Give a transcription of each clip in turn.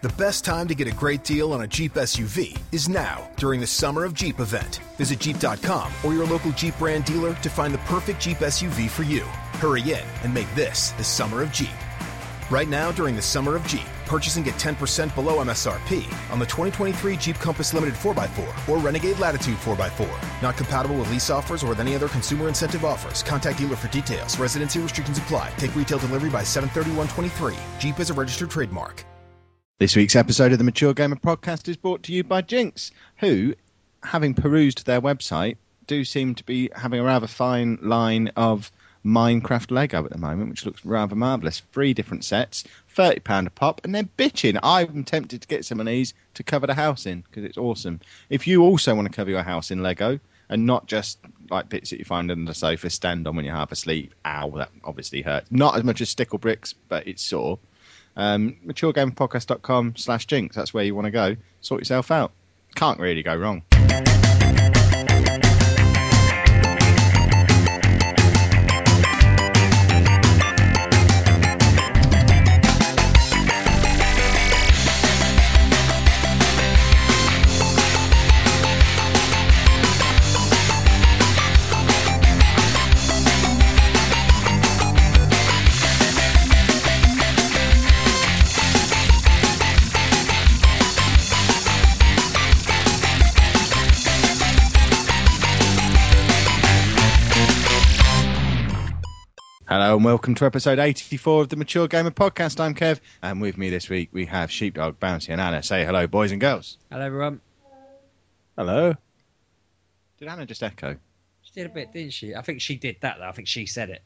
The best time to get a great deal on a Jeep SUV is now during the Summer of Jeep event. Visit Jeep.com or your local Jeep brand dealer to find the perfect Jeep SUV for you. Hurry in and make this the Summer of Jeep. Right now, during the Summer of Jeep, purchase and get 10% below MSRP on the 2023 Jeep Compass Limited 4x4 or Renegade Latitude 4x4. Not compatible with lease offers or with any other consumer incentive offers. Contact dealer for details. Residency restrictions apply. Take retail delivery by 731.23. Jeep is a registered trademark. This week's episode of the Mature Gamer podcast is brought to you by Jinx, who, having perused their website, do seem to be having a rather fine line of Minecraft Lego at the moment, which looks rather marvellous. Three different sets, £30 a pop, and they're bitching. I'm tempted to get some of these to cover the house in because it's awesome. If you also want to cover your house in Lego, and not just like bits that you find under the sofa, stand on when you're half asleep. Ow, that obviously hurts. Not as much as stickle bricks, but it's sore um, maturegamepodcast.com slash jinx. That's where you want to go. Sort yourself out. Can't really go wrong. And welcome to episode 84 of the Mature Gamer Podcast. I'm Kev, and with me this week we have Sheepdog, Bouncy, and Anna. Say hello, boys and girls. Hello, everyone. Hello. Did Anna just echo? She did a bit, didn't she? I think she did that, though. I think she said it.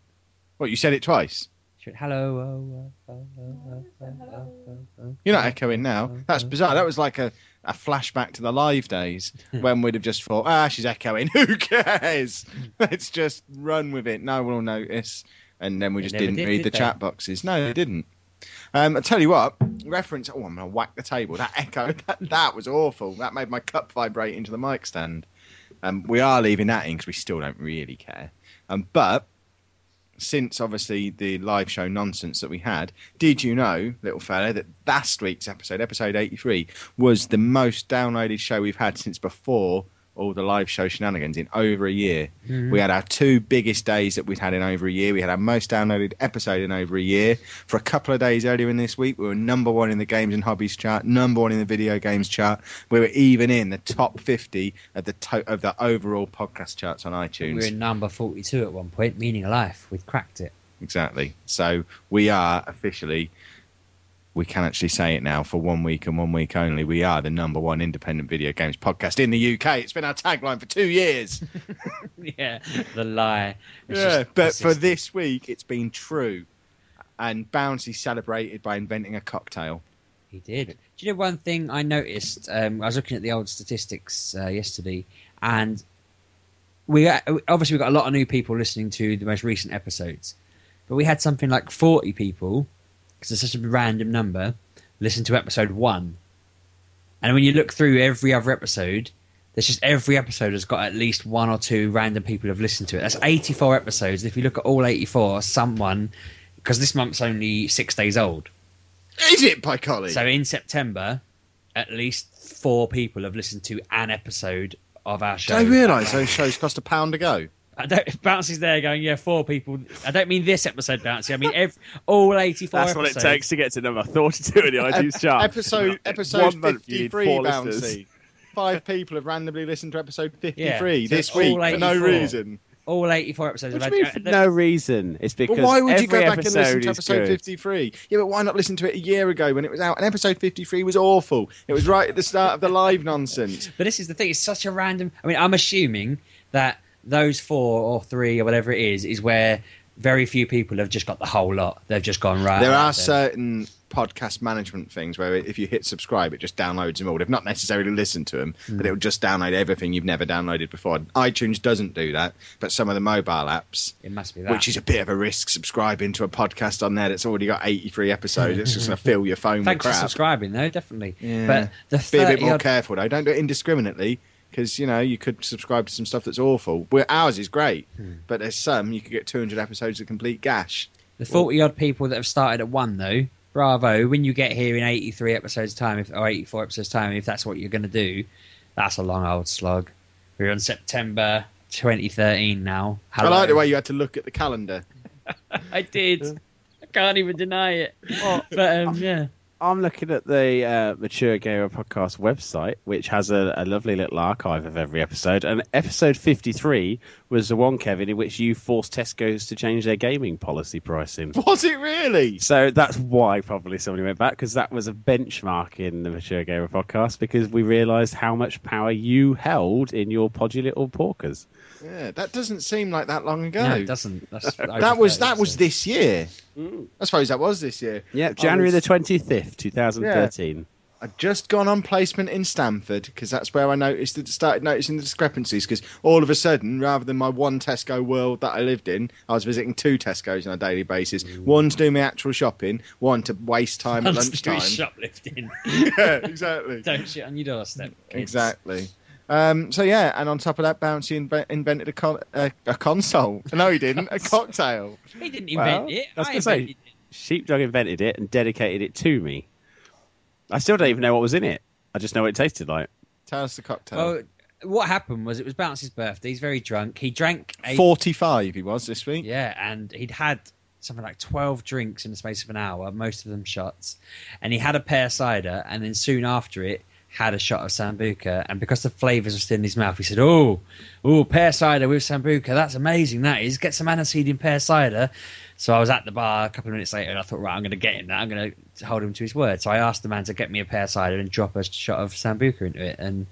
What, you said it twice? She went, hello. Oh, oh, oh, oh, You're not echoing now. That's bizarre. That was like a, a flashback to the live days when we'd have just thought, ah, she's echoing. Who cares? Let's just run with it. No one will notice. And then we They just didn't did, read did the they? chat boxes. No, they didn't. Um, I tell you what, reference. Oh, I'm going to whack the table. That echo, that, that was awful. That made my cup vibrate into the mic stand. Um, we are leaving that in because we still don't really care. Um, but since obviously the live show nonsense that we had, did you know, little fella, that last week's episode, episode 83, was the most downloaded show we've had since before all the live show shenanigans in over a year? Mm-hmm. We had our two biggest days that we'd had in over a year. We had our most downloaded episode in over a year. For a couple of days earlier in this week, we were number one in the games and hobbies chart, number one in the video games chart. We were even in the top 50 of the to- of the overall podcast charts on iTunes. We were in number 42 at one point, meaning life. We've cracked it. Exactly. So we are officially, we can actually say it now for one week and one week only. We are the number one independent video games podcast in the UK. It's been our tagline for two years. yeah, the lie. It's yeah, but for this week, it's been true. And Bouncy celebrated by inventing a cocktail. He did. Do you know one thing I noticed? Um, I was looking at the old statistics uh, yesterday, and we uh, obviously we got a lot of new people listening to the most recent episodes, but we had something like forty people because it's such a random number listen to episode one, and when you look through every other episode. There's just every episode has got at least one or two random people have listened to it. That's 84 episodes. If you look at all 84, someone, because this month's only six days old, Is it, by collie? so in September, at least four people have listened to an episode of our show. Do I realise those shows cost a pound to go? I don't, Bouncy's there going, yeah, four people. I don't mean this episode, Bouncy. I mean every, all 84 That's what it takes to get to number 42 in the iTunes chart. Episode episode One month you need 53, four Bouncy. listeners. Five people have randomly listened to episode 53 Yeah, this week all for no reason. All 84 episodes. What have do you mean uh, for no reason? It's because But why would you go back and episode listen to episode 53? Yeah, but why not listen to it a year ago when it was out? And episode 53 was awful. It was right at the start of the live nonsense. But this is the thing. It's such a random. I mean, I'm assuming that those four or three or whatever it is is where very few people have just got the whole lot. They've just gone right. There are then. certain podcast management things where if you hit subscribe, it just downloads them all. They've not necessarily listened to them, Hmm. but it'll just download everything you've never downloaded before. iTunes doesn't do that, but some of the mobile apps, It must be that. which is a bit of a risk, subscribing to a podcast on there that's already got 83 episodes. It's just going to fill your phone with Thanks for subscribing, though, definitely. Yeah. But the Be a bit more odd- careful though. Don't do it indiscriminately because you know you could subscribe to some stuff that's awful. Where ours is great, Hmm. but there's some you could get 200 episodes of complete gash. The 40 odd people that have started at one, though, bravo. When you get here in 83 episodes time, if, or 84 episodes time, if that's what you're going to do, that's a long old slog. We're on September 2013 now. I like the way you had to look at the calendar. I did. I can't even deny it. but um, yeah. I'm looking at the uh, Mature Gamer Podcast website, which has a, a, lovely little archive of every episode. And episode 53 was the one, Kevin, in which you forced Tesco's to change their gaming policy pricing. Was it really? So that's why probably somebody went back, because that was a benchmark in the Mature Gamer Podcast, because we realised how much power you held in your podgy little porkers. Yeah, that doesn't seem like that long ago. No, it doesn't. That's, that was that was this year. Mm. I suppose that was this year. Yeah, January was, the twenty fifth, two thousand thirteen. I'd just gone on placement in Stamford because that's where I noticed that started noticing the discrepancies. Because all of a sudden, rather than my one Tesco world that I lived in, I was visiting two Tesco's on a daily basis. Mm. One to do my actual shopping, one to waste time at lunchtime. shoplifting. yeah, exactly. Don't shit on your doorstep. Kids. Exactly. Um, so yeah, and on top of that, Bouncy inve- invented a, con- a, a, console. No, he didn't. A cocktail. he didn't invent well, it. I was going to say, Sheepdog invented it and dedicated it to me. I still don't even know what was in it. I just know what it tasted like. Tell us the cocktail. Well, what happened was it was Bouncy's birthday. He's very drunk. He drank a... forty-five. He was this week. Yeah, and he'd had something like 12 drinks in the space of an hour, most of them shots. And he had a pear cider, and then soon after it, had a shot of sambuca, and because the flavours were still in his mouth, he said, "Oh, oh, pear cider with sambuca. That's amazing. That is. Get some aniseed in pear cider." So I was at the bar a couple of minutes later, and I thought, right, I'm going to get him that. I'm going to hold him to his word. So I asked the man to get me a pear cider and drop a shot of sambuca into it, and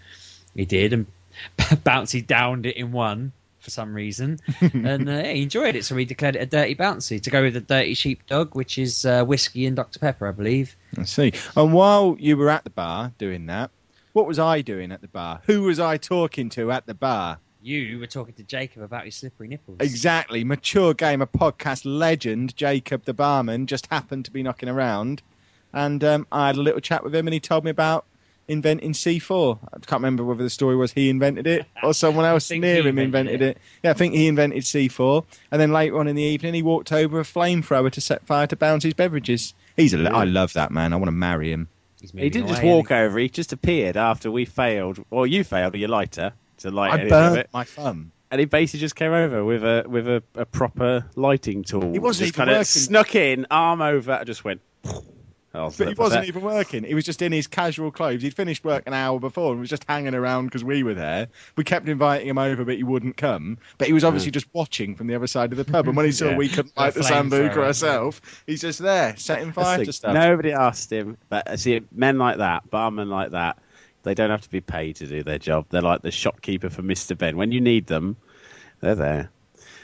he did. And Bouncy downed it in one for some reason, and uh, he enjoyed it. So he declared it a dirty bouncy to go with the dirty sheepdog, which is uh, whiskey and Dr Pepper, I believe. I see. And while you were at the bar doing that, what was I doing at the bar? Who was I talking to at the bar? You were talking to Jacob about his slippery nipples. Exactly. Mature Gamer podcast legend Jacob the barman just happened to be knocking around, and um, I had a little chat with him, and he told me about inventing C4. I can't remember whether the story was he invented it or someone else near him invented, it. it. Yeah, I think he invented C4. And then later on in the evening, he walked over a flamethrower to set fire to Bouncy's beverages. He's a, yeah. I love that man. I want to marry him. He didn't just walk over. He just appeared after we failed. Well, you failed with your lighter to light I burnt my thumb. And he basically just came over with a with a, a proper lighting tool. He wasn't just even kind working. of snuck in, arm over, and just went. Oh, but he wasn't even working. He was just in his casual clothes. He'd finished work an hour before and was just hanging around because we were there. We kept inviting him over, but he wouldn't come. But he was obviously just watching from the other side of the pub. And when he saw yeah. we couldn't light the sambuca ourselves, he's just there setting fire to stuff. Nobody asked him. But see, men like that, barmen like that, they don't have to be paid to do their job. They're like the shopkeeper for Mr. Benn. When you need them, they're there.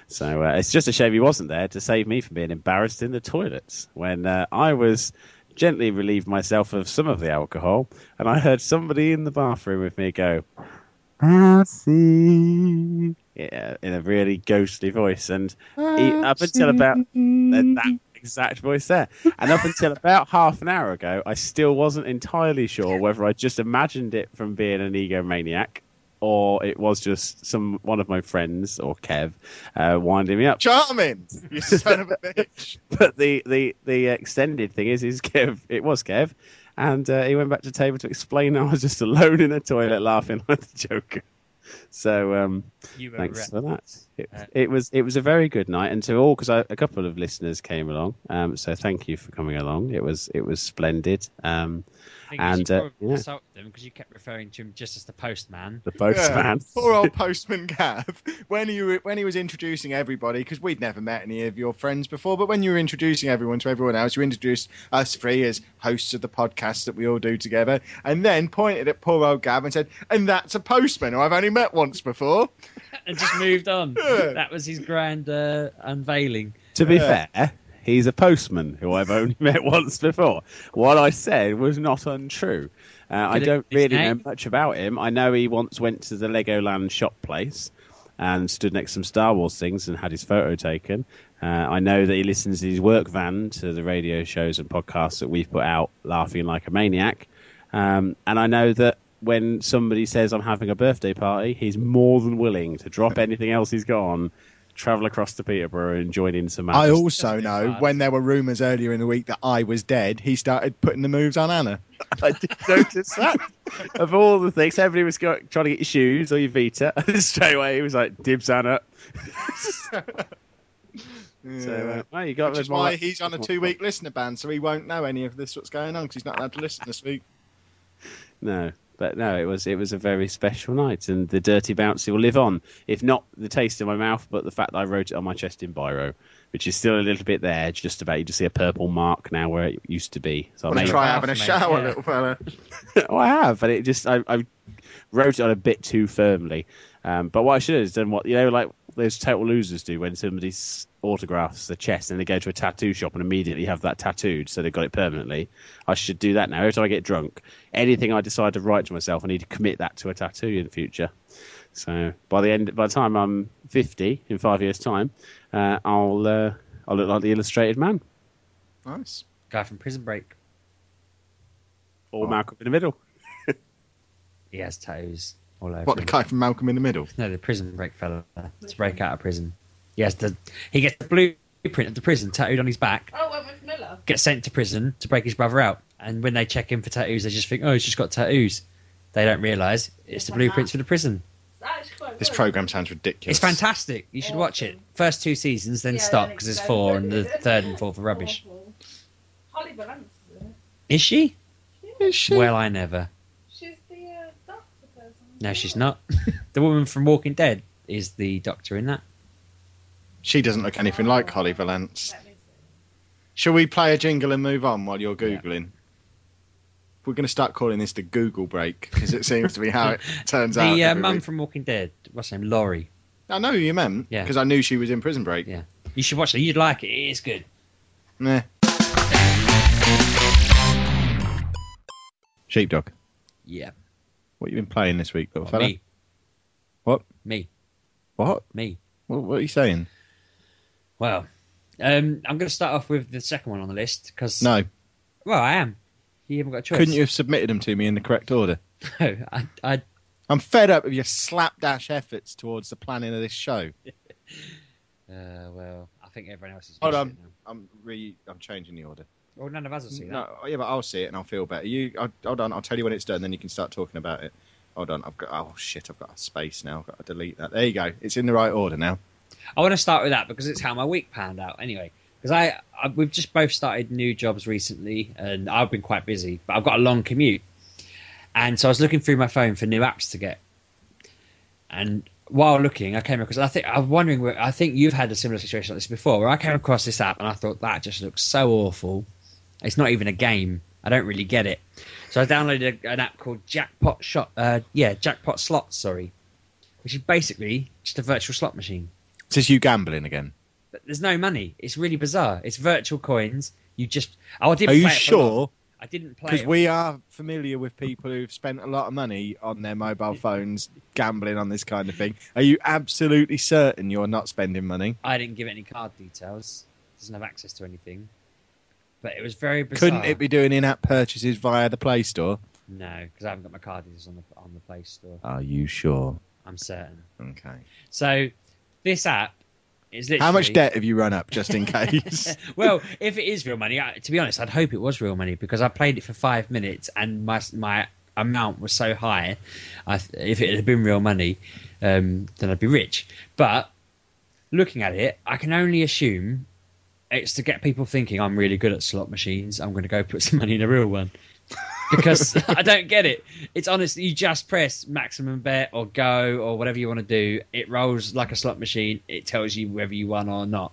So uh, it's just a shame he wasn't there to save me from being embarrassed in the toilets when uh, I was gently relieved myself of some of the alcohol, and I heard somebody in the bathroom with me go, "Patsy," yeah, in a really ghostly voice, and he, up until about uh, that exact voice there, and up until about half an hour ago, I still wasn't entirely sure whether I just imagined it from being an egomaniac or it was just some one of my friends or Kev uh, winding me up. Charming, you son of a bitch. but the, the the extended thing is, is Kev. It was Kev, and uh, he went back to the table to explain I was just alone in the toilet laughing like the Joker. So um, thanks for that. It, uh, it, was it was a very good night, and to all because a couple of listeners came along. Um, so thank you for coming along. It was it was splendid. Um, and uh, yeah. insulted them because you kept referring to him just as the postman. The postman. Yeah, poor old postman Gav. When you when he was introducing everybody, because we'd never met any of your friends before, but when you were introducing everyone to everyone else, you introduced us three as hosts of the podcast that we all do together, and then pointed at poor old Gav and said, "And that's a postman who I've only met once before," and just moved on. Yeah. That was his grand uh, unveiling. To be fair He's a postman who I've only met once before. What I said was not untrue. Uh, I don't really know much about him. I know he once went to the Legoland shop place and stood next to some Star Wars things and had his photo taken. Uh, I know that he listens in his work van to the radio shows and podcasts that we've put out, laughing like a maniac. Um, and I know that when somebody says I'm having a birthday party, he's more than willing to drop anything else he's got on travel across to Peterborough and join in some. I also know when there were rumours earlier in the week that I was dead, he started putting the moves on Anna. I did notice that. of all the things, everybody was go- trying to get your shoes or your Vita, and straight away he was like, "Dibs Anna." So, uh, well, you got Which is more- why he's on a two-week listener ban, so he won't know any of this what's going on because he's not allowed to listen this week. No, but no, it was it was a very special night, and the dirty bouncy will live on. If not the taste in my mouth, but the fact that I wrote it on my chest in biro, which is still a little bit there, just about. You just see a purple mark now where it used to be. So I Want to made try it. having a shower, yeah. little fella? well, I have, but it just I, I wrote it on a bit too firmly. Um, but what I should have done, what you know, like those total losers do when somebody autographs the chest and they go to a tattoo shop and immediately have that tattooed, so they've got it permanently. I should do that now. Every time I get drunk, anything I decide to write to myself, I need to commit that to a tattoo in the future. So by the end, by the time I'm 50 in five years' time, uh, I'll uh, I'll look like the illustrated man Nice. Guy from Prison Break. or Oh. Malcolm in the Middle. He has tattoos all over. What the him. guy from Malcolm in the Middle? No, the prison break fella to break out of prison. Yes, the he gets the blueprint of the prison tattooed on his back. Oh, Wentworth Miller. Gets sent to prison to break his brother out. And when they check him for tattoos, they just think, oh, he's just got tattoos. They don't realise it's the blueprints for the prison. This program sounds ridiculous. It's fantastic. You should watch it. First two seasons, then Yeah, stop because there's it's four, and the third and fourth are rubbish. Awful. Holly Valance is it. Is she? Is she? Well, I never. She's the uh, doctor person. No, she's not. the woman from Walking Dead is the doctor in that. She doesn't look anything like Holly Valance. Let me see. Shall we play a jingle and move on while you're googling? We're going to start calling this the Google break because it seems to be how it turns out. The uh, mum from Walking Dead, what's her name? Lori. I know who you meant Yeah. because I knew she was in Prison Break. Yeah. You should watch it. You'd like it. It is good. Nah. Sheepdog. Yeah. What you been playing this week, little fella? Me. What? Me. What? Me. What, what are you saying? Well, um, I'm going to start off with the second one on the list because. No. Well, I am. You haven't got a choice. Couldn't you have submitted them to me in the correct order? No, I, I, I'm fed up of your slapdash efforts towards the planning of this show. uh, well, I think everyone else is. Hold on. to it now. I'm re. I'm changing the order. Well, none of us will see that. No, yeah, but I'll see it and I'll feel better. You, i hold on. I'll tell you when it's done. Then you can start talking about it. Hold on. I've got. Oh shit! I've got a space now. I've got to delete that. There you go. It's in the right order now. I want to start with that because it's how my week panned out. Anyway, because I, I we've just both started new jobs recently, and I've been quite busy, but I've got a long commute, and so I was looking through my phone for new apps to get, and while looking, I came across. I think I'm wondering. I think you've had a similar situation like this before, where I came across this app and I thought that just looks so awful. It's not even a game. I don't really get it. So I downloaded a, an app called Jackpot Shot. Uh, yeah, Jackpot Slots. Sorry, which is basically just a virtual slot machine. Is this you gambling again? But there's no money. It's really bizarre. It's virtual coins. You just. Oh, I didn't Are you sure? I didn't play Because we are familiar with people who've spent a lot of money on their mobile phones gambling on this kind of thing. Are you absolutely certain you're not spending money? I didn't give any card details. Doesn't have access to anything. But it was very bizarre. Couldn't it be doing in-app purchases via the Play Store? No, because I haven't got my card details on the on the Play Store. Are you sure? I'm certain. Okay. So this app is literally How much debt have you run up just in case? well, if it is real money, I, to be honest, I'd hope it was real money because I played it for five minutes and my my amount was so high. I, if it had been real money, um, then I'd be rich. But looking at it, I can only assume it's to get people thinking I'm really good at slot machines. I'm going to go put some money in a real one. because I don't get it. It's honestly you just press maximum bet or go or whatever you want to do. It rolls like a slot machine. It tells you whether you won or not,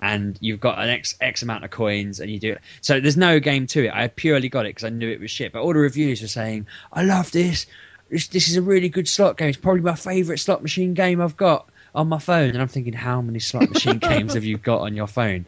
and you've got an x x amount of coins, and you do it. So there's no game to it. I purely got it because I knew it was shit. But all the reviews were saying, "I love this. This, this is a really good slot game. It's probably my favourite slot machine game I've got on my phone." And I'm thinking, how many slot machine games have you got on your phone?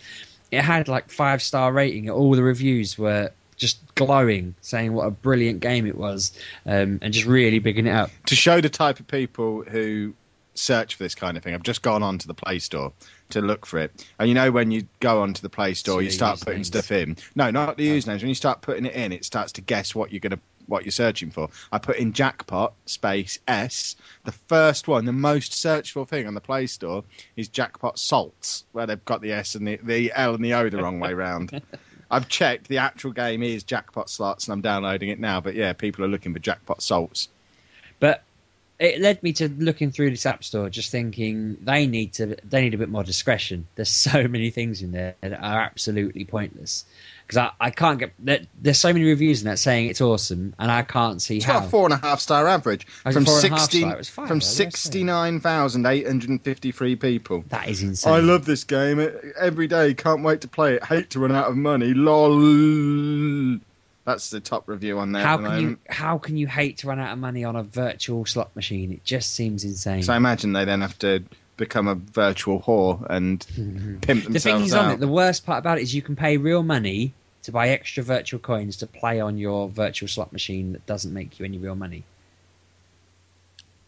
It had like five star rating. All the reviews were just glowing, saying what a brilliant game it was, um, and just really bigging it up. to show the type of people who search for this kind of thing, I've just gone onto the Play Store to look for it. And you know when you go onto the Play Store, See you start putting usernames. stuff in. No, not the usernames. When you start putting it in, it starts to guess what you're going to what you're searching for. I put in jackpot space S. The first one, the most searched for thing on the Play Store is jackpot salts, where they've got the S and the, the L and the O the wrong way round. I've checked. The actual game is jackpot slots, and I'm downloading it now. But yeah, people are looking for jackpot salts. But it led me to looking through this app store, just thinking they need to they need a bit more discretion. There's so many things in there that are absolutely pointless because I, I can't get there, there's so many reviews in that saying it's awesome, and I can't see It's how. got a four and a half star average Oh, from four and a half sixty star? It was five, from though, what did I say? sixty nine thousand eight hundred and fifty three people. that is insane. I love this game every day. Can't wait to play it. Hate to run out of money. Lol. That's the top review on there. How can you how can you hate to run out of money on a virtual slot machine? It just seems insane. So I imagine they then have to become a virtual whore and pimp themselves the thing is on it, the worst part about it is you can pay real money to buy extra virtual coins to play on your virtual slot machine that doesn't make you any real money.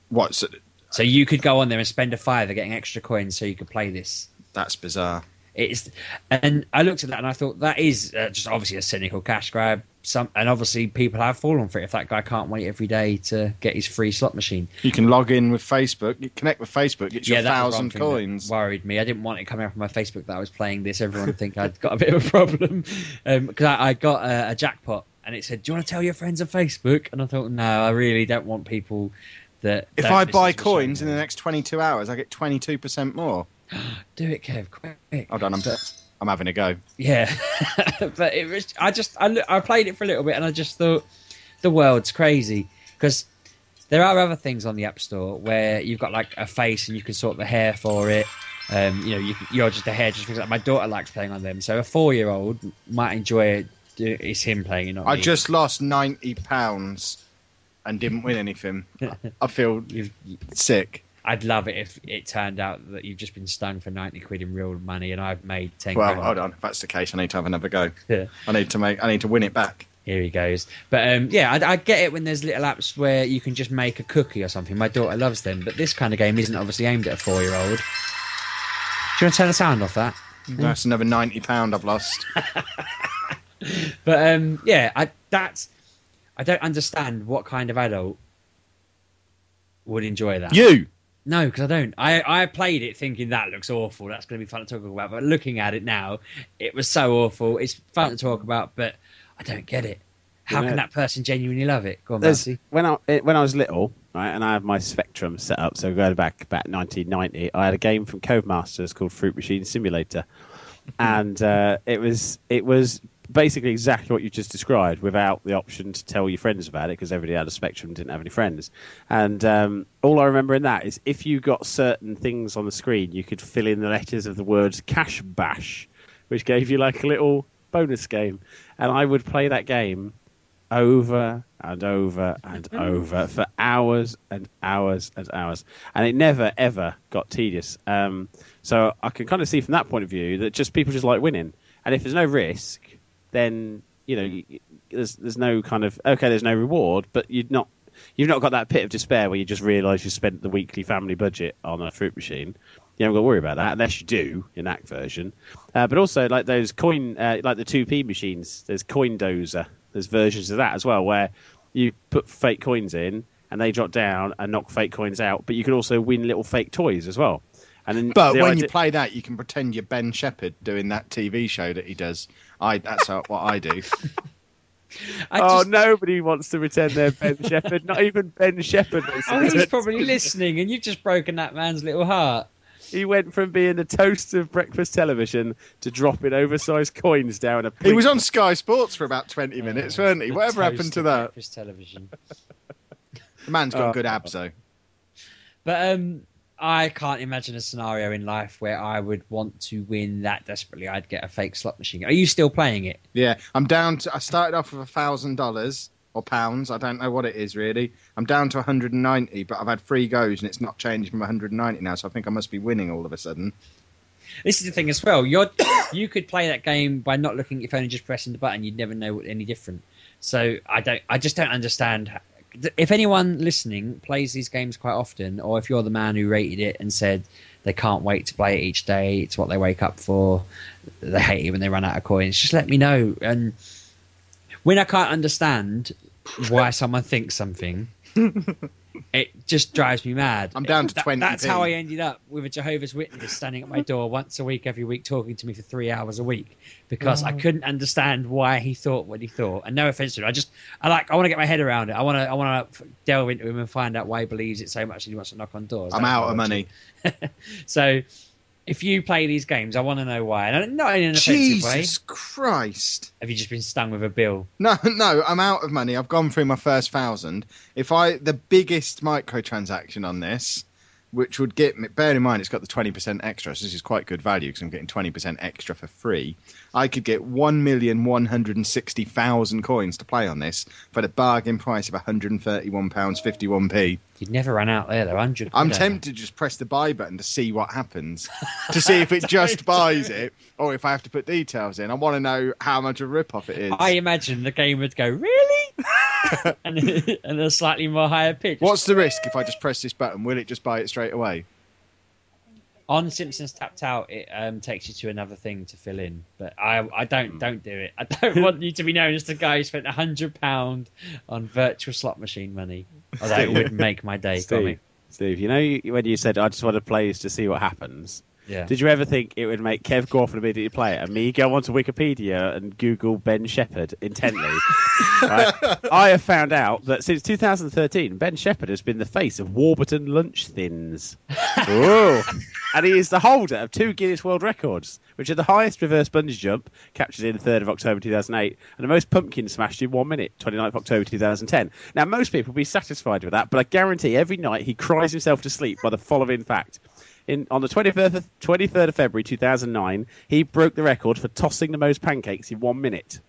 What? So, So you could go on there and spend a fiver getting extra coins so you could play this. that's bizarre. It's and I looked at that and I thought that is uh, just obviously a cynical cash grab. Some and obviously people have fallen for it. If that guy can't wait every day to get his free slot machine, You can log in with Facebook. You connect with Facebook. Get your yeah, was thousand one thing that coins. worried me. I didn't want it coming up on my Facebook that I was playing this. Everyone think I'd got a bit of a problem um, because I, I got a, a jackpot and it said, "Do you want to tell your friends on Facebook?" And I thought, no, I really don't want people that. If I buy coins in the next 22 hours, I get 22% more. do it, Kev, quick. Hold on, I'm, I'm having a go. Yeah, but it was. I just I, I played it for a little bit and I just thought the world's crazy because there are other things on the App Store where you've got like a face and you can sort the hair for it. Um, you know, you, you're just a hair. Just like my daughter likes playing on them, so a four-year-old might enjoy it. It's him playing not I me. just lost 90 pounds and didn't win anything. I feel You've, sick. I'd love it if it turned out that you've just been stung for ninety quid in real money and I've made ten. Well, grand. hold on. If that's the case, I need to have another go. Yeah. I need to make. I need to win it back. Here he goes. But um, yeah, I, I get it when there's little apps where you can just make a cookie or something. My daughter loves them, but this kind of game isn't obviously aimed at a four-year-old. Do you want to turn the sound off that? That's another 90 pound I've lost. But um, yeah, I that's I don't understand what kind of adult would enjoy that. you. No, because I don't. I, I played it thinking that looks awful. That's going to be fun to talk about. But looking at it now, it was so awful. It's fun to talk about, but I don't get it. How You know- can that person genuinely love it? Go on, when I when I was little, right, and I had my Spectrum set up, so going back about 1990, I had a game from Codemasters called Fruit Machine Simulator, and uh, it was it was basically exactly what you just described, without the option to tell your friends about it because everybody had a Spectrum, didn't have any friends, and um, all I remember in that is if you got certain things on the screen, you could fill in the letters of the words Cash Bash, which gave you like a little bonus game, and I would play that game over and over and over for hours and hours and hours, and it never ever got tedious. Um, so I can kind of see from that point of view that just people just like winning, and if there's no risk, then you know there's there's no kind of okay, there's no reward, but you'd not you've not got that pit of despair where you just realise you spent the weekly family budget on a fruit machine. You haven't got to worry about that unless you do in that version. Uh, but also like those coin, uh, like the two P machines. There's Coin Dozer. There's versions of that as well where you put fake coins in and they drop down and knock fake coins out. But you can also win little fake toys as well. And then But the when idea- you play that, you can pretend you're Ben Shephard doing that TV show that he does. I that's how, what I do. I oh, just, nobody wants to pretend they're Ben Shephard. Not even Ben Shephard. Oh, he's pretend. probably listening, and you've just broken that man's little heart. He went from being the toast of breakfast television to dropping oversized coins down a. He was on Sky Sports for about 20 minutes, weren't he? Whatever toast happened to of that? breakfast television. The man's got Oh. good abs, though. But um, I can't imagine a scenario in life where I would want to win that desperately. I'd get a fake slot machine. Are you still playing it? Yeah, I'm down to. I started off with a thousand dollars or pounds. I don't know what it is really. I'm down to 190, but I've had three goes and it's not changed from 190 now. So I think I must be winning all of a sudden. This is the thing as well. You're you could play that game by not looking if only just pressing the button. You'd never know any different. So I don't. I just don't understand. If anyone listening plays these games quite often, or if you're the man who rated it and said they can't wait to play it each day, it's what they wake up for. They hate it when they run out of coins. Just let me know. And when I can't understand why someone thinks something. It just drives me mad. I'm down to That- 20p. That's how I ended up with a Jehovah's Witness standing at my door once a week, every week, talking to me for three hours a week because I mm. couldn't understand why he thought what he thought. And no offense to him, I just I like I want to get my head around it. I want to I want to delve into him and find out why he believes it so much that he wants to knock on doors. I'm out of money. So if you play these games, I want to know why. And not in an offensive way. Jesus Christ. Have you just been stung with a bill? No, no, I'm out of money. I've gone through my first thousand. If I the biggest microtransaction on this, which would get me, bear in mind it's got the twenty percent extra, so this is quite good value because I'm getting twenty percent extra for free. I could get one million one hundred and sixty thousand coins to play on this for the bargain price of one hundred and thirty-one pounds fifty-one p. You'd never run out there, though. Hundred. I'm eh? tempted to just press the buy button to see what happens, to see if it just buys it or if I have to put details in. I want to know how much of a rip-off it is. I imagine the game would go really, and and a slightly more higher pitch. What's the risk if I just press this button? Will it just buy it straight away? On Simpsons Tapped Out? It um, takes you to another thing to fill in, but I I Hmm. don't don't do it. I don't want you to be known as the guy who spent a hundred pound on virtual slot machine money. Although it would make my day. Steve, Steve, you know you- when you said I just want to play to see what happens. Yeah. Did you ever think it would make Kev go off and immediately play it, and me go onto Wikipedia and Google Ben Shephard intently? Right? I have found out that since 2013, Ben Shephard has been the face of Warburton Lunch Thins. Ooh. and he is the holder of two Guinness World Records, which are the highest reverse bungee jump, captured in the 3rd of October 2008, and the most pumpkin smashed in one minute, 29th of October 2010. Now, most people will be satisfied with that, but I guarantee every night he cries himself to sleep by the following fact. In, on the 23rd of, 23rd of February 2009, he broke the record for tossing the most pancakes in one minute.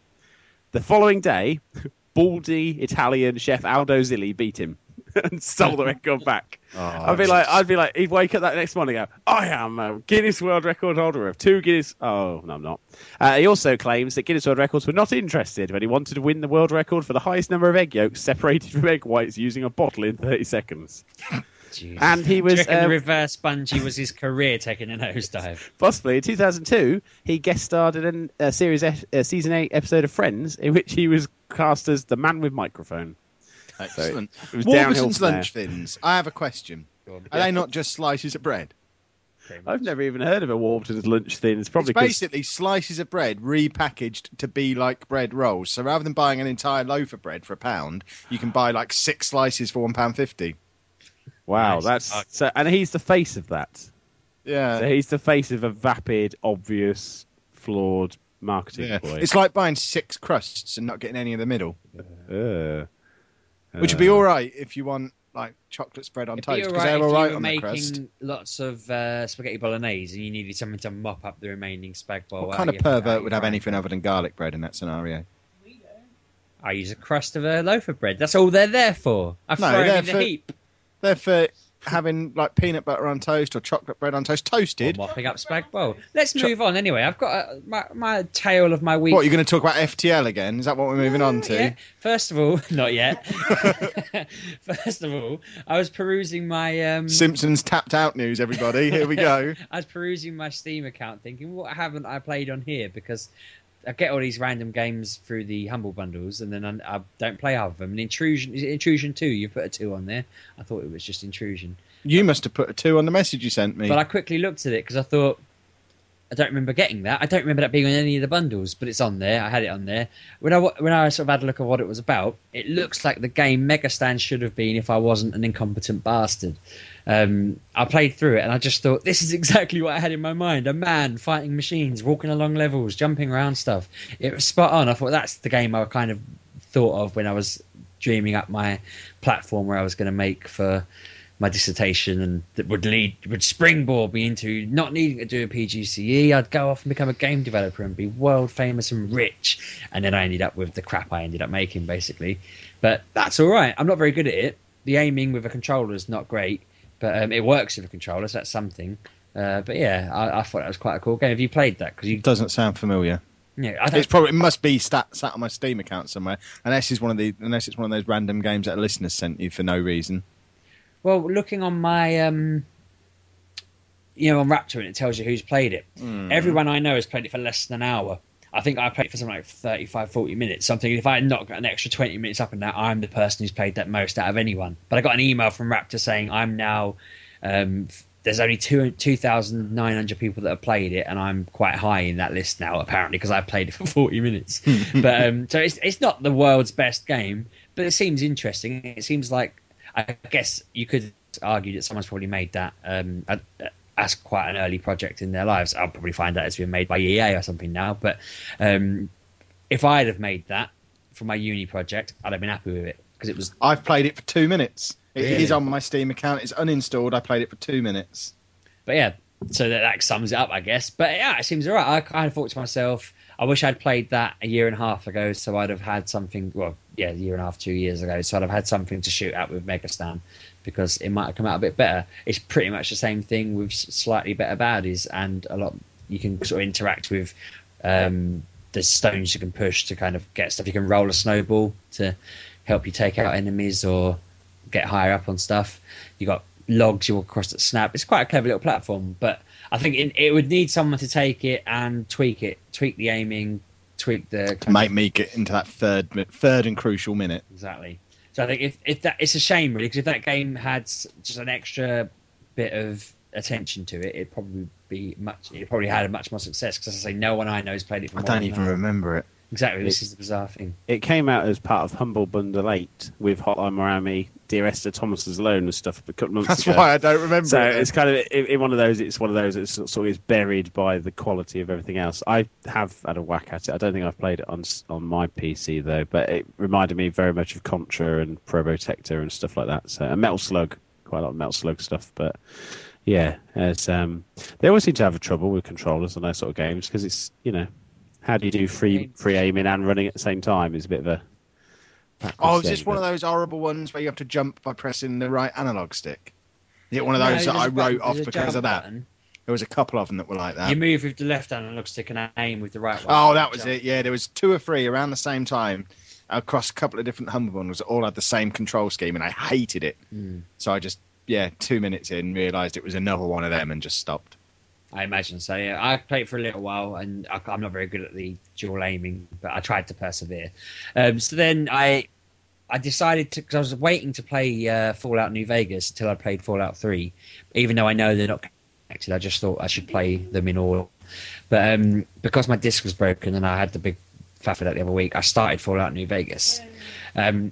The following day, baldy Italian chef Aldo Zilli beat him and stole the record back. I'd be like, I'd be like, he'd wake up that next morning and go, I am a Guinness World Record holder of two Guinness. Oh, no, I'm not. Uh, he also claims that Guinness World Records were not interested when he wanted to win the world record for the highest number of egg yolks separated from egg whites using a bottle in 30 seconds. Jeez. And he was reckon um, the reverse bungee was his career taking a nosedive? Possibly. In 2002, he guest starred in a series, F, uh, season 8 episode of Friends, in which he was cast as the man with microphone. Excellent. it was Warburton's lunch thins. I have a question. Are they not just slices of bread? I've never even heard of a Warburton's lunch thin. It's probably It's 'cause- basically slices of bread repackaged to be like bread rolls. So rather than buying an entire loaf of bread for a pound, you can buy like six slices for one pound fifty. Wow. Nice. That's so, and he's the face of that. Yeah. So he's the face of a vapid, obvious, flawed marketing yeah. ploy. It's like buying six crusts and not getting any in the middle, Uh, which would be uh, all right if you want like chocolate spread on toast because alright they're all right all you right were on the crust. lots of uh, spaghetti bolognese and you needed something to mop up the remaining spag bol. What kind of pervert would have frying anything pan. other than garlic bread in that scenario? I use a crust of a loaf of bread. That's all they're there for. I No, throw them in the for- heap. They're for having like peanut butter on toast or chocolate bread on toast, Or toasted. mopping up spag bol. Let's move on anyway. I've got a, my, my tale of my week. What, you're going to talk about FTL again? Is that what we're moving on to? Yeah. First of all, not yet. First of all, I was perusing my um, Simpsons tapped out news, everybody. Here we go. I was perusing my Steam account, thinking, what haven't I played on here? Because I get all these random games through the Humble Bundles, and then I, I don't play half of them. And Intrusion, is it Intrusion Two? You put a two on there. I thought it was just Intrusion, You must have put a two on the message you sent me. but I quickly looked at it because I thought. I don't remember getting that. I don't remember that being on any of the bundles, but it's on there. I had it on there. When I when I sort of had a look at what it was about, it looks like the game Mega Megastan should have been if I wasn't an incompetent bastard. Um, I played through it and I just thought this is exactly what I had in my mind: a man fighting machines, walking along levels, jumping around stuff. It was spot on. I thought that's the game I kind of thought of when I was dreaming up my platform where I was going to make for my dissertation and that would lead would springboard me into not needing to do a PGCE. I'd go off and become a game developer and be world famous and rich. And then I ended up with the crap I ended up making basically. But that's all right. I'm not very good at it. The aiming with a controller is not great, but um, it works with a controller, so that's something. Uh, but yeah, I, I thought that was quite a cool game. Have you played that? Because you, Doesn't sound familiar. yeah, It's probably it must be stat, sat on my Steam account somewhere, unless it's one of the unless it's one of those random games that a listener sent you for no reason. Well, looking on my, um, you know, on Raptr, and it tells you who's played it. Hmm. Everyone I know has played it for less than an hour. I think I played for something like 35, 40 minutes. Something if I had not got an extra 20 minutes up in that, I'm the person who's played that most out of anyone. But I got an email from Raptr saying I'm now. Um, there's only two 2,900 people that have played it, and I'm quite high in that list now, apparently, because I played it for 40 minutes. but um, so it's it's not the world's best game, but it seems interesting. It seems like I guess you could argue that someone's probably made that um, as quite an early project in their lives. I'll probably find out it's been made by EA or something now. But um, if I'd have made that for my uni project, I'd have been happy with it because it was. I've played it for two minutes. It Really? is on my Steam account. It's uninstalled. I played it for two minutes. But yeah, so that, that sums it up, I guess. But yeah, it seems alright. I kind of thought to myself, I wish I'd played that a year and a half ago, so I'd have had something. Well, yeah, a year and a half, two years ago, so I'd have had something to shoot at with Megastan because it might have come out a bit better. It's pretty much the same thing with slightly better baddies and a lot. You can sort of interact with. Um, the stones you can push to kind of get stuff. You can roll a snowball to help you take out enemies or get higher up on stuff. You got logs you walk across that snap. It's quite a clever little platform, but I think it, it would need someone to take it and tweak it, tweak the aiming, tweak the To make me get into that third, third and crucial minute. exactly. So I think if, if that it's a shame really because if that game had just an extra bit of attention to it, it'd probably be much. It probably had a much more success because as I say, no one I know has played it. For I more don't than even that. remember it. Exactly, this is the bizarre thing. It came out as part of Humble Bundle 8 with Hotline Miami, Dear Esther Thomas Was Alone and stuff a couple months That's ago. why I don't remember So it. it's kind of in, in one of those. It's one of those that sort of is buried by the quality of everything else. I have had a whack at it. I don't think I've played it on on my PC though, but it reminded me very much of Contra and Probotector and stuff like that. So and Metal Slug, quite a lot of Metal Slug stuff. But yeah, it's, um, they always seem to have a trouble with controllers on those sort of games because it's you know how do you do free free aiming and running at the same time is a bit of a. Oh, is this one of those horrible ones where you have to jump by pressing the right analog stick? Is it one of No, those that I a button- wrote off because of that? button. There was a couple of them that were like that. You move with the left analog stick and aim with the right one. Oh, that was Jump. it. Yeah, there was two or three around the same time across a couple of different Humble bundles that all had the same control scheme, and I hated it. Mm. So I just, yeah, two minutes in, realised it was another one of them and just stopped. I imagine so. Yeah, I played for a little while, and I, I'm not very good at the dual aiming, but I tried to persevere. Um, so then I, I decided to because I was waiting to play uh, Fallout New Vegas until I played Fallout Three, even though I know they're not connected. I just thought I should play them in order. But um, because my disc was broken and I had the big faff of that the other week, I started Fallout New Vegas. Um,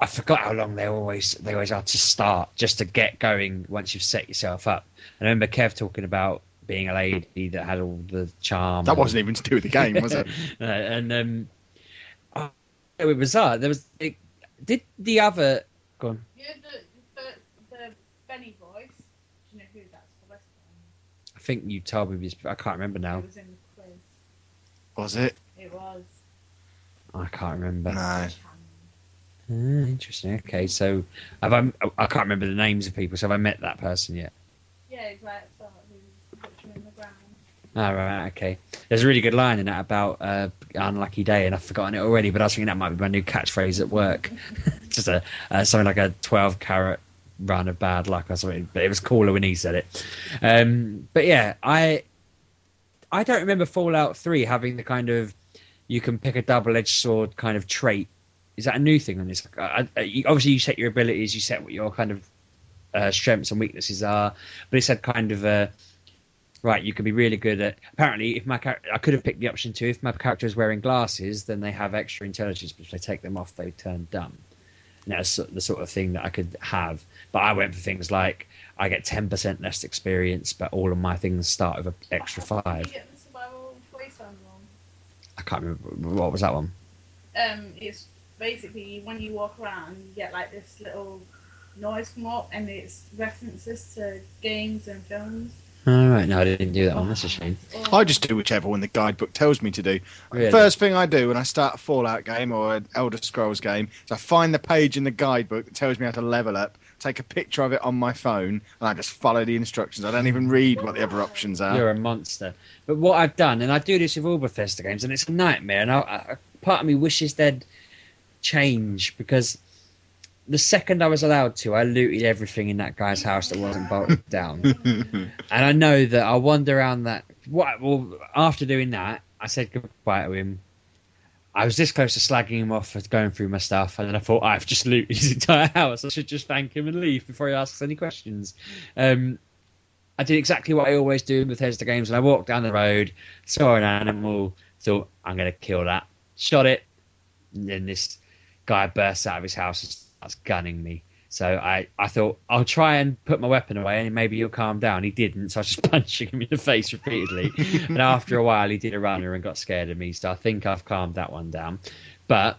I forgot how long they always they always are to start, just to get going once you've set yourself up. I remember Kev talking about being a lady that had all the charm. That wasn't even to do with the game, was it? and um, oh, it was bizarre. There was it, did the other go on. You know the, the, the Benny voice? Do you know who that's for? I think you told me. I can't remember now. It was in the quiz. Was it? It was. I can't remember. No. Ah, interesting. Okay, so have I? I can't remember the names of people. So have I met that person yet? Yeah, it's like someone who puts you in the ground. All right. Okay. There's a really good line in that about uh, unlucky day, and I've forgotten it already. But I was thinking that might be my new catchphrase at work. Just a uh, something like a 12 carat run of bad luck or something. But it was cooler when he said it. Um, but yeah, I I don't remember Fallout 3 having the kind of you can pick a double edged sword kind of trait. Is that a new thing on this? I, I, you- obviously, you set your abilities, you set what your kind of uh, strengths and weaknesses are, but it said kind of a right. You can be really good at. Apparently, if my char- I could have picked the option too. If my character is wearing glasses, then they have extra intelligence, but if they take them off, they turn dumb. And that's the sort of thing that I could have. But I went for things like I get ten percent less experience, but all of my things start with an extra five. you get the survival wasteland one? I can't remember what was that one. Um, it's basically when you walk around, you get like this little noise come up, and it's references to games and films. All right, no, I didn't do that one. That's a shame. I just do whichever one the guidebook tells me to do. Really? First thing I do when I start a Fallout game or an Elder Scrolls game is I find the page in the guidebook that tells me how to level up, take a picture of it on my phone, and I just follow the instructions. I don't even read what the other options are. You're a monster. But what I've done, and I do this with all Bethesda games, and it's a nightmare. And I, I, part of me wishes they'd change because the second I was allowed to, I looted everything in that guy's house that wasn't bolted down. and I know that I'll wander around that. What? Well, after doing that, I said goodbye to him. I was this close to slagging him off for going through my stuff, and then I thought I've just looted his entire house. I should just thank him and leave before he asks any questions. Um, I did exactly what I always do in Bethesda games, and I walked down the road, saw an animal, thought I'm going to kill that, shot it, and then this guy bursts out of his house and starts gunning me. So I, I thought I'll try and put my weapon away and maybe he'll calm down. He didn't, so I was just punching him in the face repeatedly. and after a while, he did a runner and got scared of me. So I think I've calmed that one down. But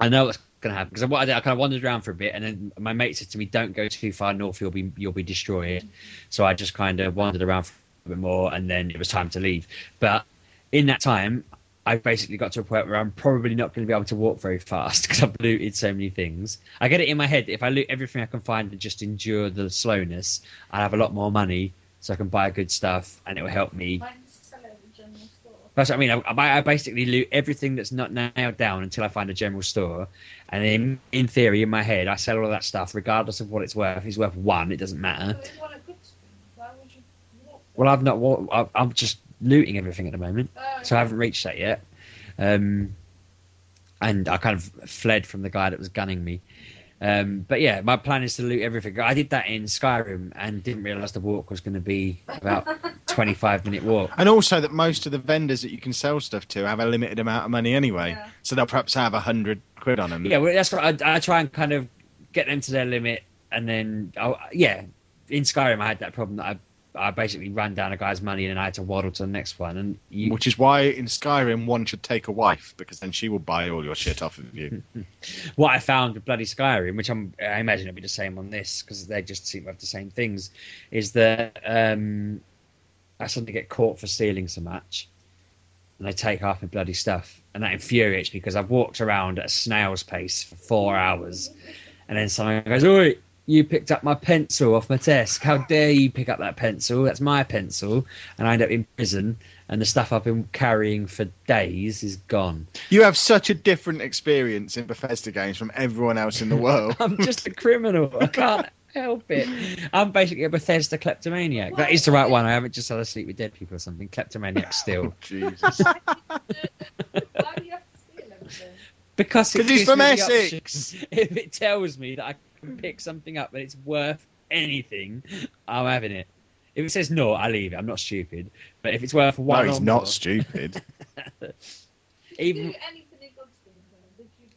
I know what's going to happen because what I did, I kind of wandered around for a bit, and then my mate said to me, "Don't go too far north; you'll be you'll be destroyed." So I just kind of wandered around for a bit more, and then it was time to leave. But in that time, I basically got to a point where I'm probably not going to be able to walk very fast because I've looted so many things. I get it in my head that if I loot everything I can find and just endure the slowness, I'll have a lot more money so I can buy good stuff and it will help me. That's what I mean. I, I, basically loot everything that's not nailed down until I find a general store, and in, in theory, in my head, I sell all that stuff regardless of what it's worth. If it's worth one, it doesn't matter. Well, I've not. Walked. I'm just looting everything at the moment, oh, so I haven't reached that yet. Um, and I kind of fled from the guy that was gunning me. Um, but yeah, my plan is to loot everything. I did that in Skyrim and didn't realise the walk was going to be about 25 minute walk. And also that most of the vendors that you can sell stuff to have a limited amount of money anyway, yeah. so they'll perhaps have a hundred quid on them. Yeah, well, that's what I, I, try and kind of get them to their limit, and then I'll, yeah, in Skyrim I had that problem that I I basically ran down a guy's money and I had to waddle to the next one. And you... which is why in Skyrim one should take a wife because then she will buy all your shit off of you. what I found with bloody Skyrim, which I'm, I imagine it'll be the same on this because they just seem to have the same things, is that um, I suddenly get caught for stealing so much. And they take half my bloody stuff, and that infuriates me because I've walked around at a snail's pace for four hours, and then someone goes, "Oi, you picked up my pencil off my desk. How dare you pick up that pencil? That's my pencil. And I end up in prison, and the stuff I've been carrying for days is gone. You have such a different experience in Bethesda games from everyone else in the world. I'm just a criminal. I can't help it. I'm basically a Bethesda kleptomaniac. That is the right one. I haven't just had a sleep with dead people or something. Kleptomaniac still. Jesus. because it he's from Essex. If it tells me that I pick something up and it's worth anything, I'm having it. If it says no, I leave it. I'm not stupid. But if it's worth one, no, he's not more, stupid. even.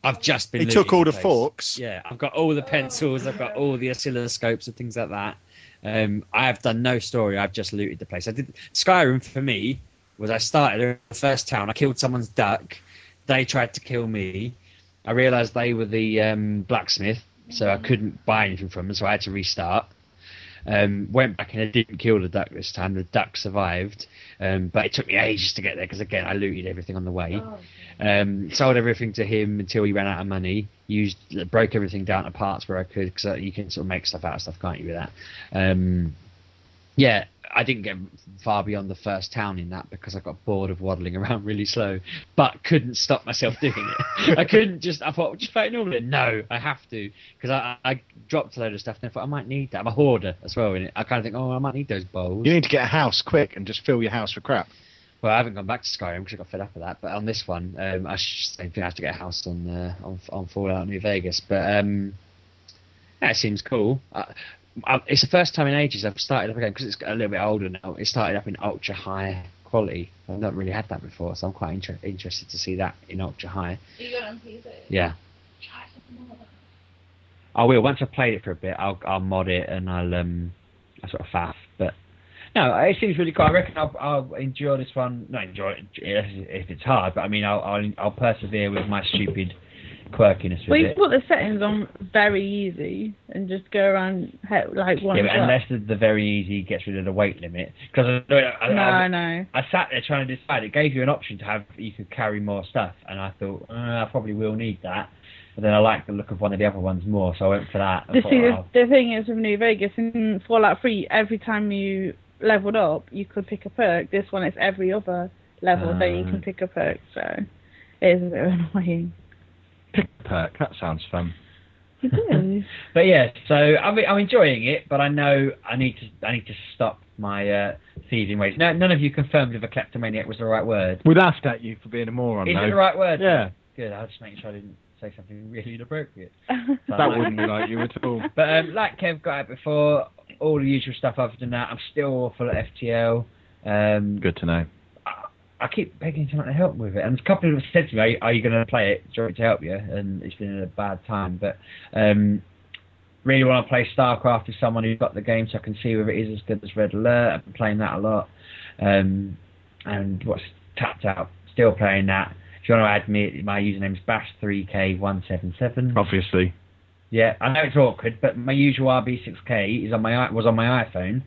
I've just been. He took all the, the forks. Yeah, I've got all the pencils. I've got all the oscilloscopes and things like that. Um, I have done no story. I've just looted the place. I did Skyrim for me was I started in the first town. I killed someone's duck. They tried to kill me. I realised they were the um, blacksmith so I couldn't buy anything from them, so I had to restart. Um, went back and I didn't kill the duck this time. The duck survived, um, but it took me ages to get there because again I looted everything on the way. Oh. Um, sold everything to him until he ran out of money. Used broke everything down to parts where I could because uh, you can sort of make stuff out of stuff, can't you? With that, um, yeah, I didn't get far beyond the first town in that because I got bored of waddling around really slow, but couldn't stop myself doing it. I couldn't just. I thought just fight normally. No, I have to because I, I dropped a load of stuff and I thought I might need that. I'm a hoarder as well. In it, I kind of think, oh, I might need those bowls. You need to get a house quick and just fill your house with crap. Well, I haven't gone back to Skyrim because I got fed up with that. But on this one, um, I think I have to get a house on uh, on, on Fallout New Vegas. But um, yeah, it seems cool. Uh, it's the first time in ages I've started up again because it's a little bit older now. It started up in ultra high quality. I've not really had that before, so I'm quite inter- interested to see that in ultra high. You got on PC? Yeah. I will. Once I've played it for a bit, I'll I'll mod it and I'll um I sort of faff. But no, it seems really cool. I reckon I'll, I'll enjoy this one. Not enjoy it if it's hard, but I mean I'll I'll, I'll persevere with my stupid quirkiness well, you it. put the settings on very easy and just go around like one. Yeah, but unless the, the, very easy gets rid of the weight limit, because I, I, no, I, no. I sat there trying to decide. It gave you an option to have you could carry more stuff, and I thought uh, I probably will need that. But then I like the look of one of the other ones more, so I went for that. The, see, the, the thing is with New Vegas in Fallout 3, every time you leveled up, you could pick a perk. This one, it's every other level uh, that you can ah. pick a perk, so it is a bit annoying. Pick perk. That sounds fun. You do. But yeah, so I'm, I'm enjoying it, but I know I need to I need to stop my uh, thieving ways. No, none of you confirmed if a kleptomaniac was the right word. We laughed at you for being a moron. Is though. it the right word? Yeah. Good. I was just making sure I didn't say something really inappropriate. That wouldn't be like you at all. But um, like Kev got out before, all the usual stuff other than that. I'm still awful at FTL. Um, Good to know. I keep begging someone to help with it, and a couple of them said to me, "Are you, going to play it? Do you want me to help you?" And it's been a bad time, but um, really want to play StarCraft with someone who's got the game, so I can see whether it is as good as Red Alert. I've been playing that a lot, um, and what's tapped out, still playing that. If you want to add me, my username is Bash3K177. Obviously. Yeah, I know it's awkward, but my usual RB6K is on my i- was on my iPhone,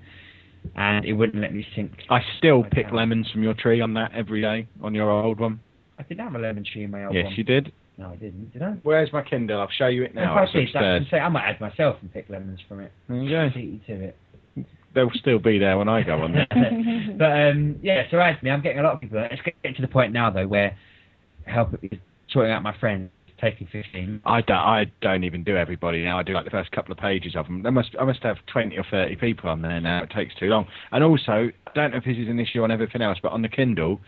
and it wouldn't let me sync. I still pick account. lemons from your tree on that every day on your old one. I didn't have a lemon tree in my old yes, one. Yes, you did. No, I didn't. Did I? Where's my Kindle? I'll show you it now. If I see say I might add myself and pick lemons from it. There you go. To it. They'll still be there when I go on there. but um, yeah, so add me. I'm getting a lot of people. It's getting to the point now though where help sorting out my friends, taking 15. I don't. I don't even do everybody now. I do like the first couple of pages of them. There must. I must have twenty or thirty people on there now. It takes too long. And also, I don't know if this is an issue on everything else, but on the Kindle,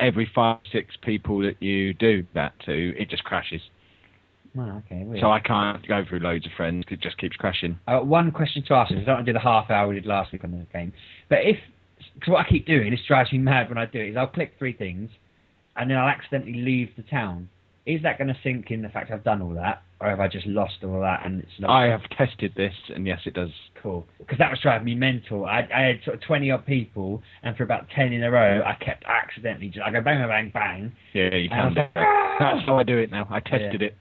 every five six people that you do that to, it just crashes. Oh, okay. Weird. So I can't go through loads of friends. It just keeps crashing. Got one question to ask. you. I don't want to do the half hour we did last week on the game. But if, because what I keep doing, this drives me mad when I do it, is I'll click three things, and then I'll accidentally leave the town. Is that going to sink in the fact I've done all that, or have I just lost all that and it's not I have tested this, and yes, it does. cool? Because that was driving me mental. I, I had sort of twenty odd people, and for about ten in a row, I kept accidentally just I go bang bang bang bang. Yeah, you can. Like, That's how I do it now. I tested it.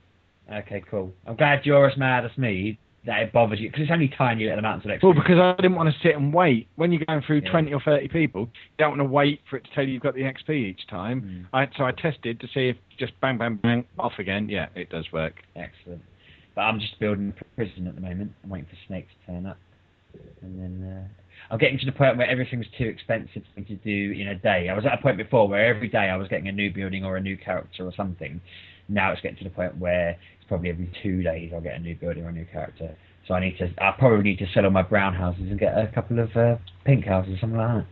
Okay, cool. I'm glad you're as mad as me that it bothers you because it's only tiny little amounts of XP. Well, experience. because I didn't want to sit and wait. When you're going through Yeah. 20 or 30 people, you don't want to wait for it to tell you you've got the XP each time. Mm. I, so I tested to see if just bang, bang, bang, off again. Yeah, it does work. Excellent. But I'm just building a prison at the moment. I'm waiting for Snake to turn up. And then uh, I'm getting to the point where everything's too expensive for me to do in a day. I was at a point before where every day I was getting a new building or a new character or something. Now it's getting to the point where it's probably every two days I'll get a new building or a new character. So I need to, I probably need to sell all my brown houses and get a couple of uh, pink houses, or something like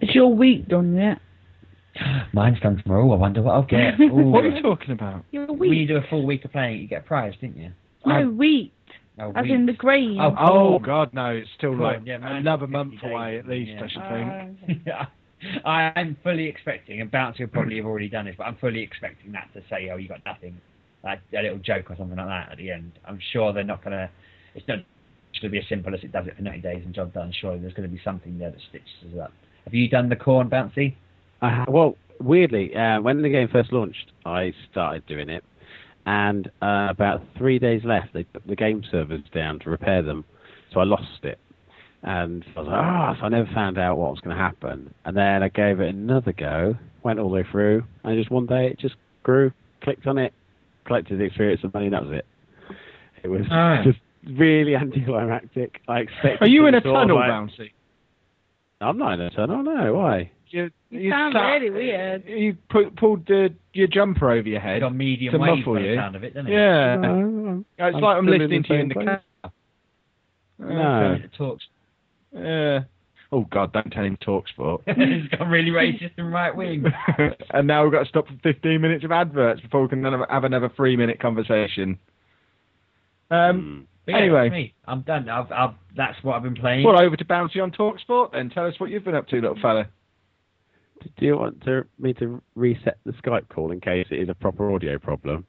Is your week done yet? that. Mine's done tomorrow. Oh, I wonder what I'll get. What are you talking about? Your when you week? do a full week of playing, you get a prize, didn't you? No, wheat. Oh, As week. in the grain. Oh, Oh, God, no. It's still Cool, like yeah, another month days, away at least, yeah. I should think. Uh, Yeah, I'm fully expecting, and Bouncy probably have already done this, but I'm fully expecting that to say, "Oh, you got nothing," like a little joke or something like that at the end. I'm sure they're not gonna. It's not going to be as simple as it does it for 90 days and job done. Surely there's going to be something there that stitches us up. Have you done the corn, Bouncy? Well, weirdly, uh, when the game first launched, I started doing it, and uh, about three days left, they put the game servers down to repair them, so I lost it. And I was like, ah, so I never found out what was going to happen. And then I gave it another go, went all the way through, and just one day it just grew, clicked on it, collected the experience and money, and that was it. It was Ah. just really anticlimactic. I expected. Are you in a some sort of, tunnel, like- Bouncy? I'm not in a tunnel. No, why? You, You sound really weird. You put, pulled the, your jumper over your head. On medium to wave muffle by the you. sound of it, doesn't it? Yeah. No, it's I'm like I'm listening to you in the place. car. No. It talks. Yeah. Oh God! Don't tell him Talksport. it's gone really racist and right wing. and now we've got to stop for 15 minutes of adverts before we can then have another three minute conversation. Um, yeah, Anyway. me. I'm done. I've, I've, that's what I've been playing. well, over to Bouncy on Talksport then. Tell us what you've been up to, little fella. Do you want to, me to reset the Skype call in case it is a proper audio problem?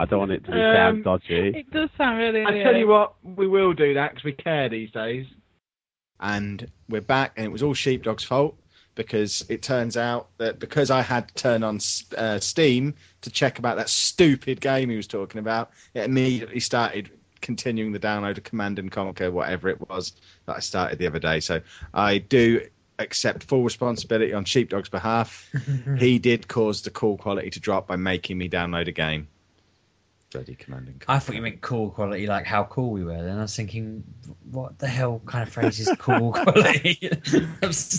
I don't want it to be Um, sound dodgy. It does sound really I weird. tell you what, we will do that because we care these days. And we're back, and it was all Sheepdog's fault because it turns out that because I had to turn on uh, Steam to check about that stupid game he was talking about, it immediately started continuing the download of Command and Conquer, whatever it was that I started the other day. So I do accept full responsibility on Sheepdog's behalf. he did cause the call quality to drop by making me download a game. Bloody Command and Conquer. I thought you meant cool quality, like how cool we were. Then I was thinking, what the hell kind of phrase is cool quality?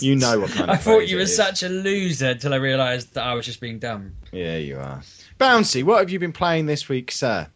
You know what kind of I thought you it were is. such a loser until I realised that I was just being dumb. Yeah, you are. Bouncy, what have you been playing this week, sir?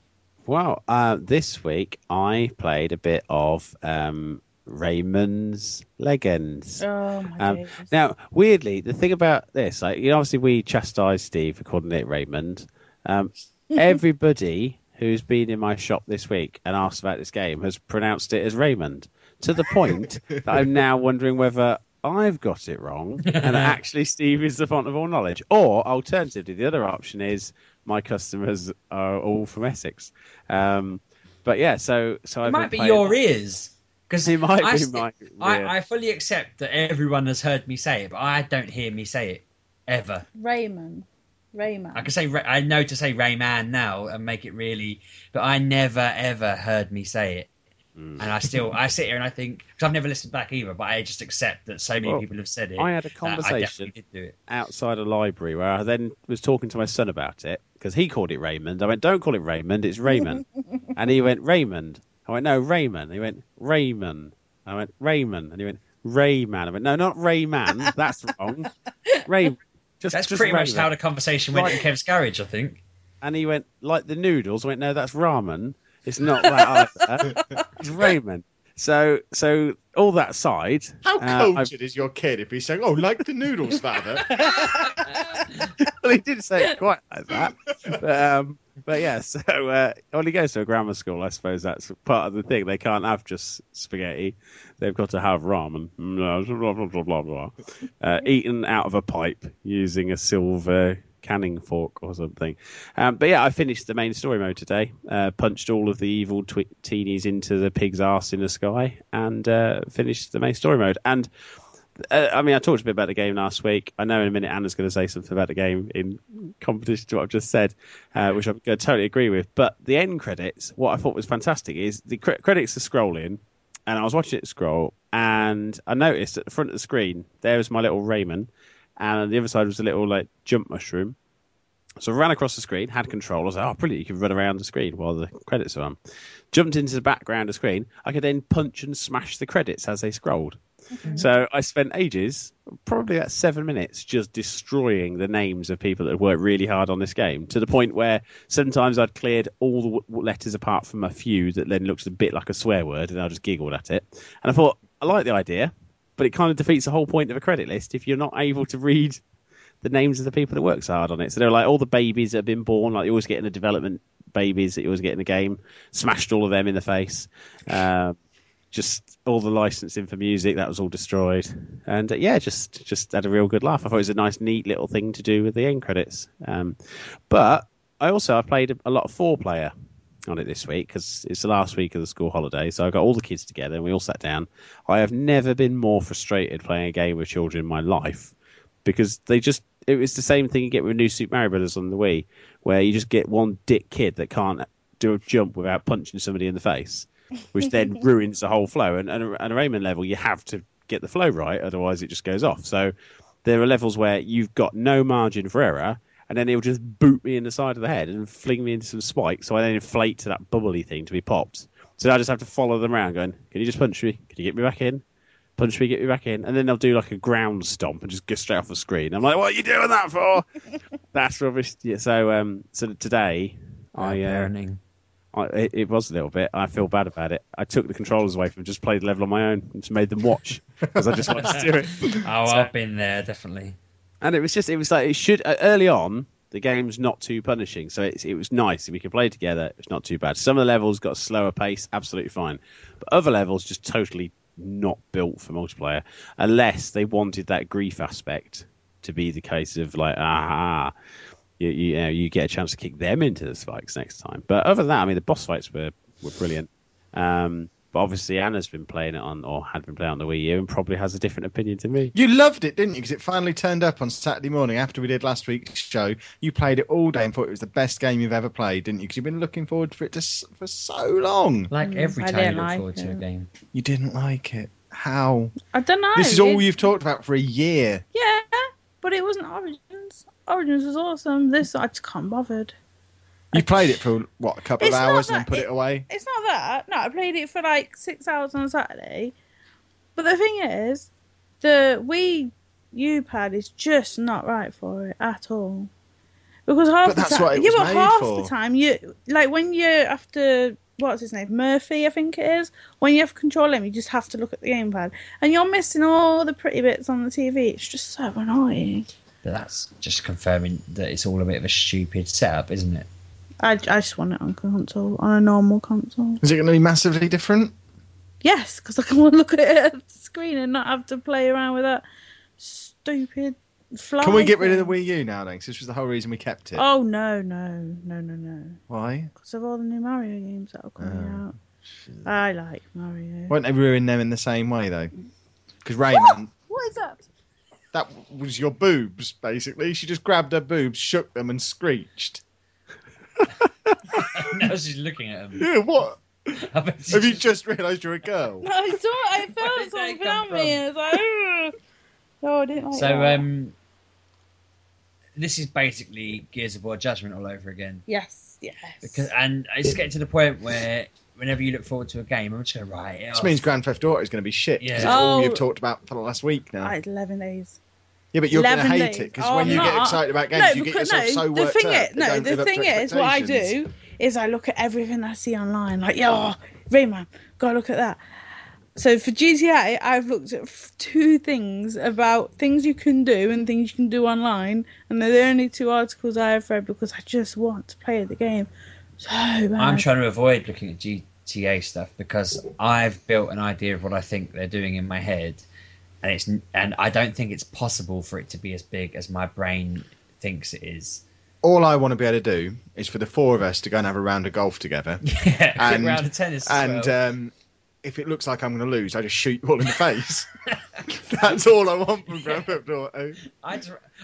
Well, uh, this week I played a bit of um, Raymond's Legends. Oh my Um. Now, weirdly, the thing about this, like, you know, obviously we chastise Steve for calling it Raymond. Um, everybody who's been in my shop this week and asked about this game has pronounced it as Raymond, to the point that I'm now wondering whether I've got it wrong and actually Steve is the font of all knowledge. Or, alternatively, the other option is my customers are all from Essex. Um, but yeah, so so It I've might be playing your that. ears. Because It might I, be st- my. I. I fully accept that everyone has heard me say it, but I don't hear me say it ever. Raymond. Rayman. I can say I know to say Rayman now and make it really, but I never ever heard me say it, Mm. and I still I sit here and I think because I've never listened back either, but I just accept that so many Well, people have said it. I had a conversation I definitely did do it. outside a library where I then was talking to my son about it because he called it Raymond. I went, "Don't call it Raymond, it's Raymond," and he went, "Raymond." I went, "No, Raymond." He went, "Raymond." I went, "Raymond," and he went, "Rayman." I went, "No, not Rayman. That's wrong. Ray." Just, That's just pretty much how the conversation went Right. in Kev's garage, I think. And he went, "Like the noodles." I went, "No, that's ramen. It's not that either. it's ramen. So, so all that aside, How uh, cultured is your kid if he's saying, "Oh, like the noodles, father"? well, he did say it quite like that. But, um, but yeah, so uh, when he goes to a grammar school, I suppose that's part of the thing. They can't have just spaghetti; they've got to have ramen. Blah blah blah blah blah. Uh, eaten out of a pipe using a silver canning fork or something. Um, but yeah, I finished the main story mode today. Uh, punched all of the evil twi- teenies into the pig's arse in the sky, and uh, finished the main story mode. And uh, I mean, I talked a bit about the game last week. I know in a minute Anna's going to say something about the game in competition to what I've just said, uh, which I'm going to totally agree with. But the end credits, what I thought was fantastic is the cre- credits are scrolling, and I was watching it scroll, and I noticed at the front of the screen there was my little Raymond, and on the other side was a little like jump mushroom. So I ran across the screen, had control. I was like, oh, brilliant, you can run around the screen while the credits are on. Jumped into the background of the screen. I could then punch and smash the credits as they scrolled. So I spent ages, probably about seven minutes, just destroying the names of people that had worked really hard on this game to the point where sometimes I'd cleared all the w- letters apart from a few that then looked a bit like a swear word and I just giggled at it. And I thought, I like the idea, but it kind of defeats the whole point of a credit list if you're not able to read the names of the people that work so hard on it. So they're like all the babies that have been born, like you always get in the development babies that you always get in the game, smashed all of them in the face. Um, just all the licensing for music that was all destroyed, and uh, yeah, just just had a real good laugh. I thought it was a nice, neat little thing to do with the end credits. Um, but I also I played a lot of four player on it this week because it's the last week of the school holiday. So I got all the kids together and we all sat down. I have never been more frustrated playing a game with children in my life because they just it was the same thing you get with New Super Mario Brothers on the Wii, where you just get one dick kid that can't do a jump without punching somebody in the face, which then ruins the whole flow. And, and a- and a Rayman level, you have to get the flow right, otherwise it just goes off. So there are levels where you've got no margin for error, and then he'll just boot me in the side of the head and fling me into some spikes, so I then inflate to that bubbly thing to be popped. So I just have to follow them around, going, "Can you just punch me? Can you get me back in? Punch me, get me back in." And then they'll do like a ground stomp and just go straight off the screen. I'm like, "What are you doing that for?" That's rubbish. Yeah, so um, so today I uh, Parenting. I, it, it was a little bit. I feel bad about it. I took the controllers away from, just played the level on my own, and just made them watch because I just wanted to do it. Oh, So- I've been there definitely. And it was just, it was like it should uh, early on. The game's not too punishing, so it's, it was nice. We could play together. It's not too bad. Some of the levels got a slower pace, absolutely fine, but other levels just totally not built for multiplayer, unless they wanted that grief aspect to be the case of like, ah, you, you, know, you get a chance to kick them into the spikes next time. But other than that, I mean, the boss fights were were brilliant. Um, but obviously, Anna's been playing it on, or had been playing on the Wii U, and probably has a different opinion to me. You loved it, didn't you? Because it finally turned up on Saturday morning after we did last week's show. You played it all day and thought it was the best game you've ever played, didn't you? Because you've been looking forward for it to, for so long. Like Mm, every I time you didn't look like forward to a game. You didn't like it. How? I don't know. This is all it- you've talked about for a year. Yeah, but it wasn't Origins. Origins was awesome. This I just can't bothered. You played it for what a couple of It's not hours and then put it, it- away. It's not that. No, I played it for like six hours on Saturday. But the thing is, the Wii U pad is just not right for it at all. Because half But the that's time, what it yeah, but made half for. the time you like when you're after what's his name Murfy, I think it is. When you have to control him, you just have to look at the gamepad, and you're missing all the pretty bits on the TV. It's just so annoying. But that's just confirming that it's all a bit of a stupid setup, isn't it? I, I just want it on console, on a normal console. Is it going to be massively different? Yes, because I can look at it at the screen and not have to play around with that stupid fly. Can we get rid of the. Wii U now then? 'Cause this was the whole reason we kept it. Oh no, no, no, no, no! Why? Because of all the new Mario games that are coming Oh, out. I like Mario. Won't they ruin them in the same way though? Because Rayman, What is that? that was your boobs basically. She just grabbed her boobs, shook them, and screeched. now she's looking at him. Yeah, what? I bet she's Have you just- just realised you're a girl? No, I saw. I Where felt did that something come on me. and It's like, "Ugh." oh, I didn't like So, that. um, this is basically Gears of War Judgment all over again. yes, yes. Because, and it's getting to the point where whenever you look forward to a game, I'm just going to write it This off. means Grand Theft Auto is going to be shit. 'cause Yeah. it's all Oh. you've talked about for the last week now. I had eleven days. Yeah, but you're going to hate it because Oh, when I'm you get excited about games, no, you get yourself no, so the worked thing up. is, no, the thing is, what I do is I look at everything I see online. Like, yeah, oh, Rayman, gotta look at that. So for GTA, I've looked at two things about things you can do and things you can do online, and they're the only two articles I have read because I just want to play the game so bad. I'm trying to avoid looking at GTA stuff because I've built an idea of what I think they're doing in my head, and it's and I don't think it's possible for it to be as big as my brain thinks it is. All I want to be able to do is for the four of us to go and have a round of golf together. Yeah, And- round of tennis. and well. um, if it looks like I'm going to lose, I just shoot you all in the face. That's all I want from Grand Theft Auto. I,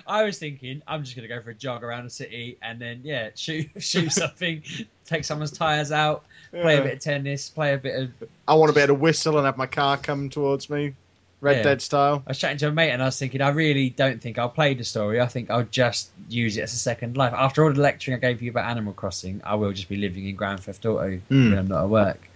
I was thinking I'm just gonna go for a jog around the city and then yeah shoot shoot something, take someone's tires out, play a bit of tennis, play a bit of. I want to be able to whistle and have my car come towards me, Red Yeah. Dead style. I was chatting to a mate and I was thinking I really don't think I'll play the story. I think I'll just use it as a second life. After all the lecturing I gave you about Animal Crossing, I will just be living in Grand Theft Auto Mm. when I'm not at work.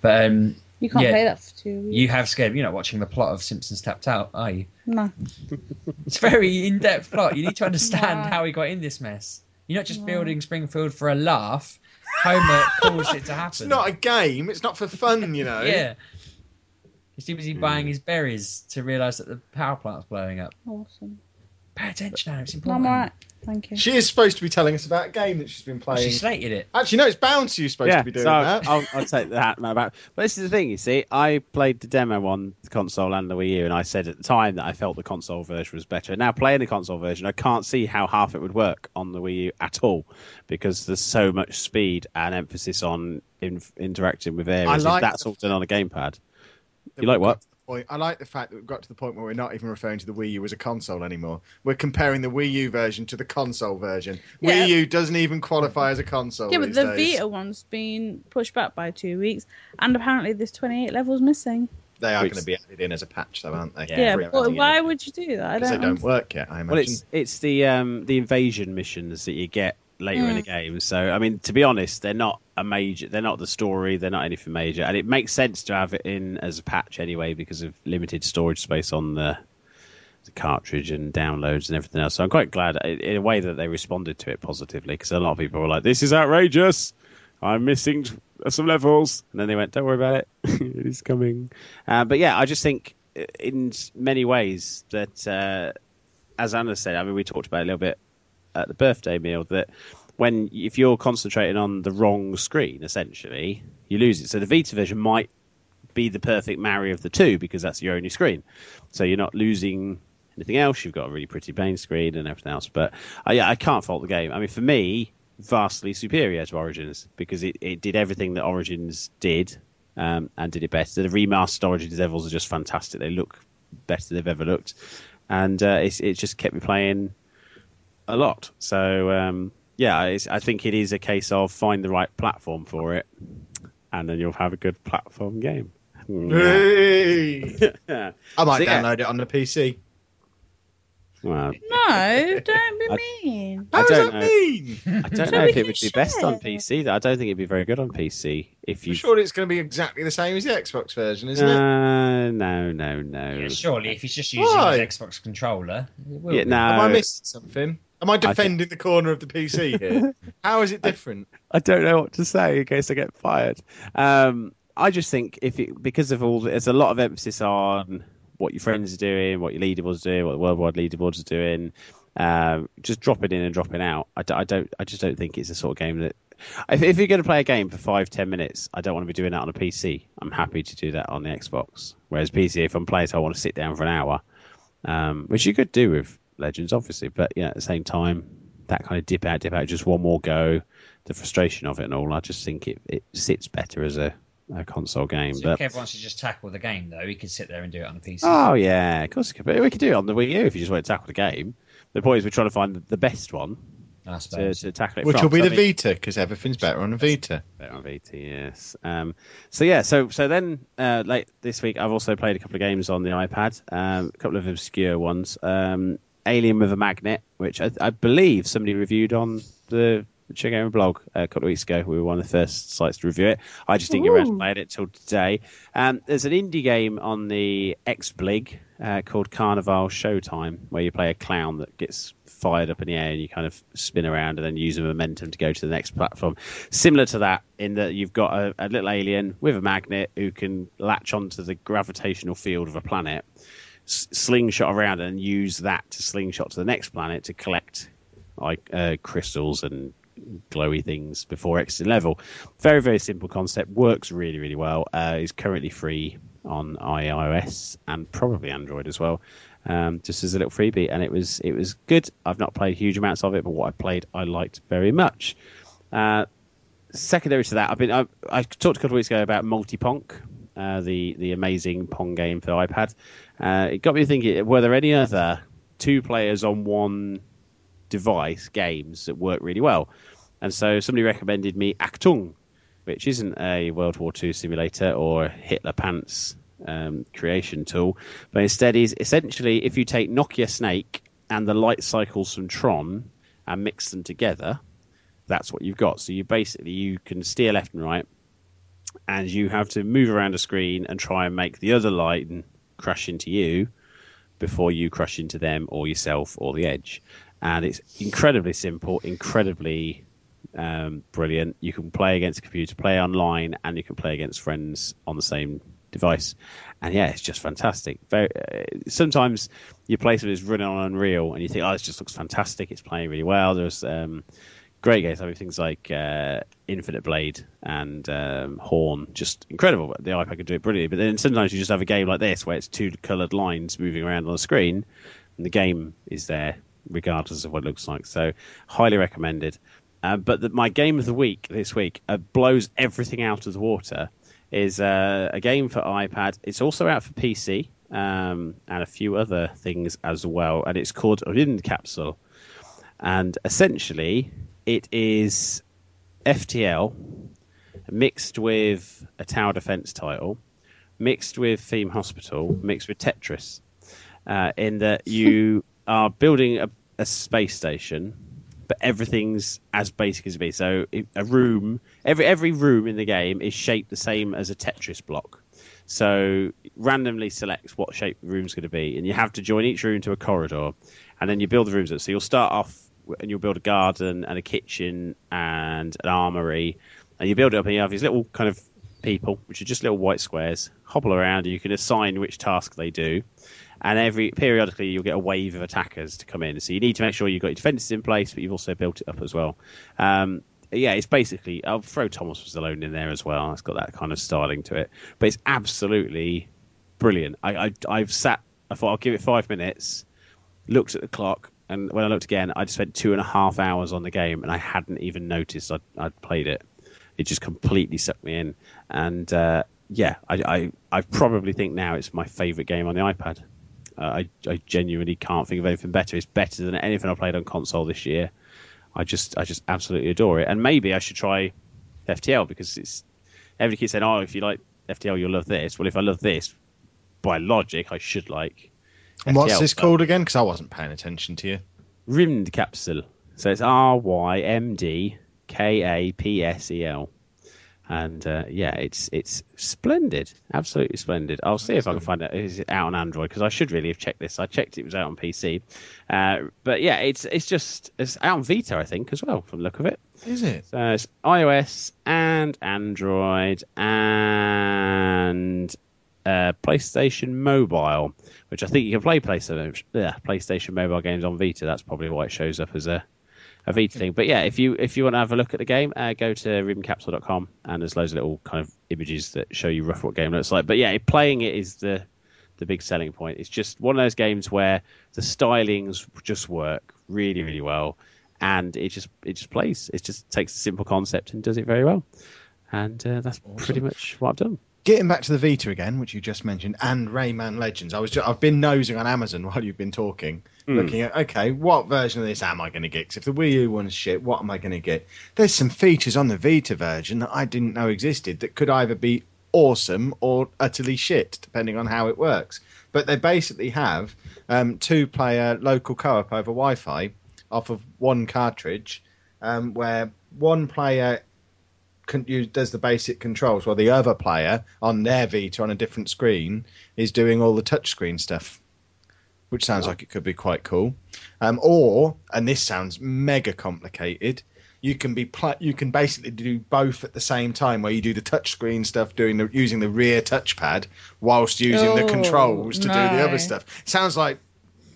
But um, you can't yeah. play that for two weeks. you have scared. You're not watching the plot of Simpsons Tapped Out, are you? No. It's a very in-depth plot. You need to understand No. how he got in this mess. You're not just No. building Springfield for a laugh. Homer caused it to happen. It's not a game. It's not for fun, you know. Yeah. He's too busy buying hmm. his berries to realise that the power plant's blowing up. Awesome. Pay attention, Aaron. It's No, important. I'm alright. Thank you. She is supposed to be telling us about a game that she's been playing. She playing. slated it. Actually, no, it's Bouncy who's supposed yeah, to be doing so that. I'll, I'll take that about. But this is the thing, you see, I played the demo on the console and the Wii U, and I said at the time that I felt the console version was better. Now playing the console version, I can't see how half it would work on the Wii U at all because there's so much speed and emphasis on in, interacting with areas. like if that's the- all done on a gamepad. That You like what? got to the point- I like the fact that we've got to the point where we're not even referring to the Wii U as a console anymore. We're comparing the Wii U version to the console version. Yeah. Wii U doesn't even qualify as a console. Yeah, but these the days. Vita one's been pushed back by two weeks, and apparently there's 28 levels missing. They are Which- going to be added in as a patch, though, aren't they? Yeah, Free but why would you do that? I Because they don't. don't work yet, I imagine. Well, it's it's the um, the invasion missions that you get later in the game. So I mean, to be honest, they're not a major. They're not the story. They're not anything major, and it makes sense to have it in as a patch anyway because of limited storage space on the, the cartridge and downloads and everything else. So I'm quite glad in a way that they responded to it positively because a lot of people were like, "This is outrageous." I'm missing some levels, and then they went, "Don't worry about it, it is coming." Uh, but yeah, I just think uh, in many ways that, uh, as Anna said, I mean, we talked about it a little bit at the birthday meal that when if you're concentrating on the wrong screen, essentially, you lose it. So the Vita version might be the perfect marry of the two because that's your only screen. So you're not losing anything else. You've got a really pretty main screen and everything else. But uh, yeah, I can't fault the game. I mean, for me, vastly superior to Origins because it, it did everything that Origins did um, and did it better. The remastered Origins levels are just fantastic. They look better than they've ever looked, and uh, it just kept me playing a lot. So um, yeah, it's, I think it is a case of find the right platform for it, and then you'll have a good platform game. Hey! Yeah. I might So, yeah. download it on the PC. well, No, don't be I- mean. How I does don't that know. mean? I don't know if it can would be best on share. PC. I don't think it'd be very good on PC if you. Surely it's going to be exactly the same as the Xbox version, isn't it? Uh, no, no, no. Yeah, surely, if he's just using Why? his Xbox controller, it will Yeah, be. no. Have I missed something? Am I defending the corner of the PC here? How is it different? I don't know what to say in case I get fired. Um, I just think if it, because of all, there's a lot of emphasis on what your friends are doing, what your leaderboards are doing, what the worldwide leaderboards are doing. Um, just dropping in and dropping out. I don't. I just don't think it's the sort of game that. If, if you're going to play a game for five, ten minutes, I don't want to be doing that on a PC. I'm happy to do that on the Xbox. Whereas PC, if I'm playing, so I want to sit down for an hour, um, which you could do with Legends, obviously. But yeah, at the same time, that kind of dip out, dip out, just one more go, the frustration of it and all. I just think it, it sits better as a, a console game. So but if Kev wants to just tackle the game, though, he could sit there and do it on the PC. oh yeah, of course we could. But we could do it on the Wii U if you just want to tackle the game. The point is, we're trying to find the best one to, to tackle it. Which from. will be So, I the mean- Vita, because everything's better on a Vita. Better on Vita, yes. Um, so yeah, so so then uh, late this week, I've also played a couple of games on the iPad, um, a couple of obscure ones. Um, Alien with a Magnet, which I, I believe somebody reviewed on the Check Gamer blog a couple of weeks ago. We were one of the first sites to review it. I just didn't get around to Ooh. playing it till today. Um, there's an indie game on the XBlig uh, called Carnival Showtime, where you play a clown that gets fired up in the air and you kind of spin around and then use the momentum to go to the next platform. Similar to that, in that you've got a, a little alien with a magnet who can latch onto the gravitational field of a planet, slingshot around and use that to slingshot to the next planet to collect like uh, crystals and glowy things before exiting level. Very very simple concept. Works really really well. Uh, is currently free on iOS and probably Android as well. Um, just as a little freebie, and it was it was good. I've not played huge amounts of it, but what I played I liked very much. Uh, secondary to that, I've been I, I talked a couple of weeks ago about Multi Ponk, uh, the the amazing Pong game for iPad. Uh, it got me thinking: were there any other two players on one device games that work really well? And so somebody recommended me Achtung, which isn't a World War II simulator or Hitler Pants um, creation tool, but instead is essentially if you take Nokia Snake and the light cycles from Tron and mix them together, that's what you've got. So you basically you can steer left and right, and you have to move around a screen and try and make the other light crash into you before you crash into them or yourself or the edge. And it's incredibly simple, incredibly um, brilliant. You can play against a computer, play online, and you can play against friends on the same device. And yeah, it's just fantastic. Very, uh, sometimes you play something that's running on Unreal, and you think, "Oh, this just looks fantastic. It's playing really well." There's um, great games. I mean, things like uh, Infinity Blade and um, Horn, just incredible. The iPad can do it brilliantly. But then sometimes you just have a game like this where it's two coloured lines moving around on the screen, and the game is there regardless of what it looks like. So, highly recommended. Uh, but the, my game of the week this week uh, blows everything out of the water. Is uh, a game for iPad. It's also out for PC um, and a few other things as well. And it's called Rymdkapsel. And essentially, it is FTL mixed with a tower defense title, mixed with Theme Hospital, mixed with Tetris. Uh, in that you are building a, a space station, but everything's as basic as it be. So a room, every every room in the game is shaped the same as a Tetris block. So randomly selects what shape the room's going to be, and you have to join each room to a corridor, and then you build the rooms up. So you'll start off and you'll build a garden and a kitchen and an armory, and you build it up, and you have these little kind of people, which are just little white squares, hobble around, and you can assign which task they do. And every periodically, you'll get a wave of attackers to come in. So you need to make sure you've got your defences in place, but you've also built it up as well. Um, yeah, it's basically I'll throw Thomas was alone in there as well. It's got that kind of styling to it, but it's absolutely brilliant. I, I I've sat. I thought I'll give it five minutes. Looked at the clock, and when I looked again, I'd spent two and a half hours on the game, and I hadn't even noticed I'd, I'd played it. It just completely sucked me in, and uh, yeah, I, I I probably think now it's my favourite game on the iPad. Uh, I I genuinely can't think of anything better. It's better than anything I played on console this year. I just I just absolutely adore it. And maybe I should try FTL because it's everybody keeps saying, "Oh, if you like FTL, you'll love this." Well, if I love this, by logic, I should like. And what's this called again? Because I wasn't paying attention to you. Rymdkapsel. So it's R Y M D K A P S E L. And uh, yeah, it's it's splendid, absolutely splendid. I'll see if I can find out is it out on Android? Because I should really have checked this. I checked it was out on PC, uh, but yeah, it's it's just it's out on Vita, I think, as well, from the look of it. Is it? So it's iOS and Android and uh, PlayStation Mobile, which I think you can play PlayStation yeah, PlayStation Mobile games on Vita. That's probably why it shows up as a a Vita thing. But yeah, if you if you want to have a look at the game, uh, go to rymdkapsel.com and there's loads of little kind of images that show you roughly what game looks like. But yeah, playing it is the the big selling point. It's just one of those games where the stylings just work really really well, and it just it just plays. It just takes a simple concept and does it very well. And uh, that's awesome. pretty much what I've done getting back to the Vita again, which you just mentioned, and Rayman Legends. I was just, I've been nosing on Amazon while you've been talking, mm. looking at okay, what version of this am I going to get? Because if the Wii U one's shit, what am I going to get? There's some features on the Vita version that I didn't know existed that could either be awesome or utterly shit, depending on how it works. But they basically have um, two-player local co-op over Wi-Fi off of one cartridge, um, where one player does the basic controls, while the other player on their Vita on a different screen is doing all the touchscreen stuff, which sounds oh. like it could be quite cool. Um, or, and this sounds mega complicated, you can be pl- you can basically do both at the same time, where you do the touchscreen stuff, doing the using the rear touchpad, whilst using oh, the controls to no. do the other stuff. Sounds like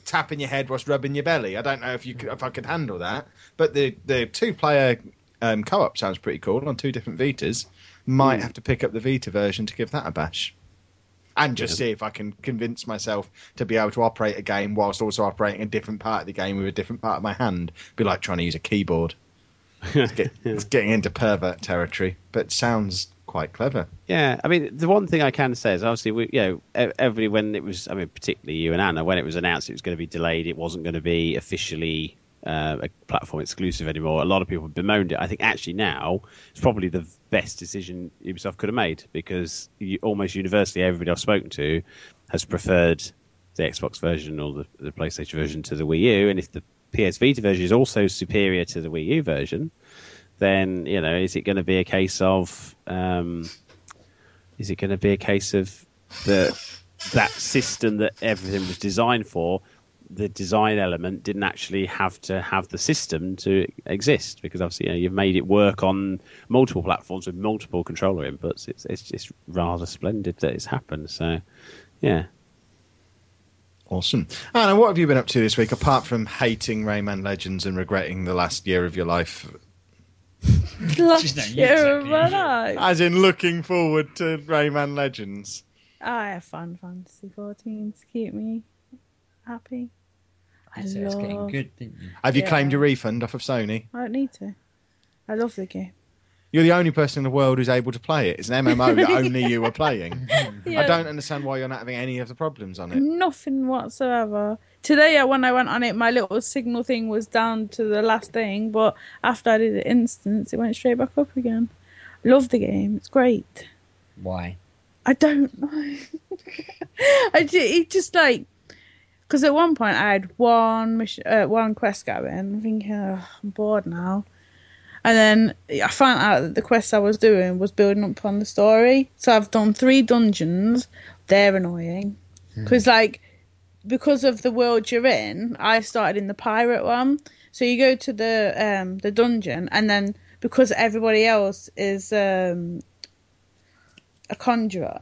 tapping your head whilst rubbing your belly. I don't know if you could, if I could handle that, but the the two player um, co-op sounds pretty cool on two different Vitas. Might mm. have to pick up the Vita version to give that a bash, and just yeah. see if I can convince myself to be able to operate a game whilst also operating a different part of the game with a different part of my hand. Be like trying to use a keyboard. it's, get, it's getting into pervert territory, but sounds quite clever. Yeah, I mean, the one thing I can say is obviously, we, you know, every when it was, I mean, particularly you and Anna, when it was announced it was going to be delayed, it wasn't going to be officially uh, a platform exclusive anymore. A lot of people bemoaned it. I think actually now it's probably the best decision Ubisoft could have made because you, almost universally everybody I've spoken to has preferred the Xbox version or the, the PlayStation version to the Wii U. And if the PS Vita version is also superior to the Wii U version, then you know is it going to be a case of um, is it going to be a case of the that system that everything was designed for the design element didn't actually have to have the system to exist because obviously you know, you've made it work on multiple platforms with multiple controller inputs. It's it's just rather splendid that it's happened. So, yeah. Awesome. Anna, what have you been up to this week apart from hating Rayman Legends and regretting the last year of your life? last year of my life. As in looking forward to Rayman Legends. I have Final Fantasy 14 to keep me happy. I love... it's getting good, didn't you? Have you yeah. claimed your refund off of Sony? I don't need to. I love the game. You're the only person in the world who's able to play it. It's an MMO that only you are playing. Yeah. I don't understand why you're not having any of the problems on it. Nothing whatsoever. Today, uh, when I went on it, my little signal thing was down to the last thing, but after I did the instance, it went straight back up again. I love the game. It's great. Why? I don't know. I it just like because at one point I had one mission, uh, one quest going. I'm thinking, oh, I'm bored now. And then I found out that the quest I was doing was building up on the story. So I've done three dungeons. They're annoying because, hmm. like, because of the world you're in, I started in the pirate one. So you go to the um, the dungeon, and then because everybody else is um, a conjurer,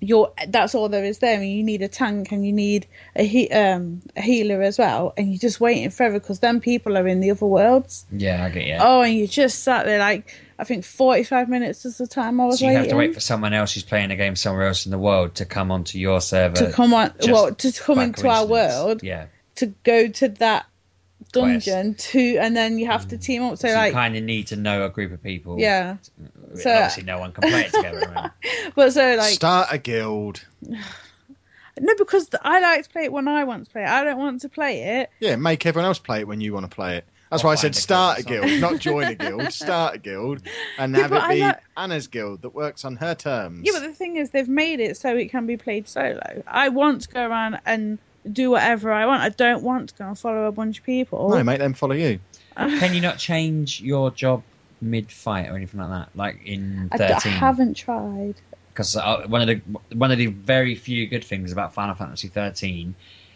you're that's all there is there and you need a tank and you need a he, um a healer as well and you're just waiting forever because then people are in the other worlds. Yeah i get you oh and you just sat there like i think 45 minutes is the time i was so you waiting. have to wait for someone else who's playing a game somewhere else in the world to come onto your server to come on well to come into our world yeah. to go to that dungeon Quest. to and then you have to mm. team up so, so like you kind of need to know a group of people yeah so obviously no one can play it together right? but so like start a guild no because I like to play it when I want to play it I don't want to play it yeah make everyone else play it when you want to play it that's why I said start a guild, guild not join a guild. Start a guild and yeah, have it be like... Anna's guild that works on her terms. Yeah, but the thing is, they've made it so it can be played solo. I want to go around and do whatever I want. I don't want to go and follow a bunch of people. No, make them follow you. Can you not change your job mid fight or anything like that, like in I, d- I thirteen? haven't tried. because uh, one of the one of the very few good things about Final Fantasy 13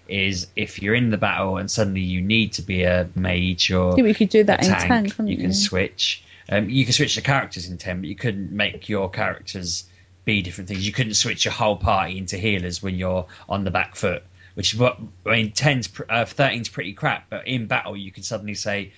is if you're in the battle and suddenly you need to be a mage or Yeah, we could do a that in tank, 10, couldn't you you? can switch. Um, you can switch the characters in 10, but you couldn't make your characters be different things. You couldn't switch your whole party into healers when you're on the back foot, which is what I mean. 10's, pr- uh, 13's pretty crap, but in battle you can suddenly say,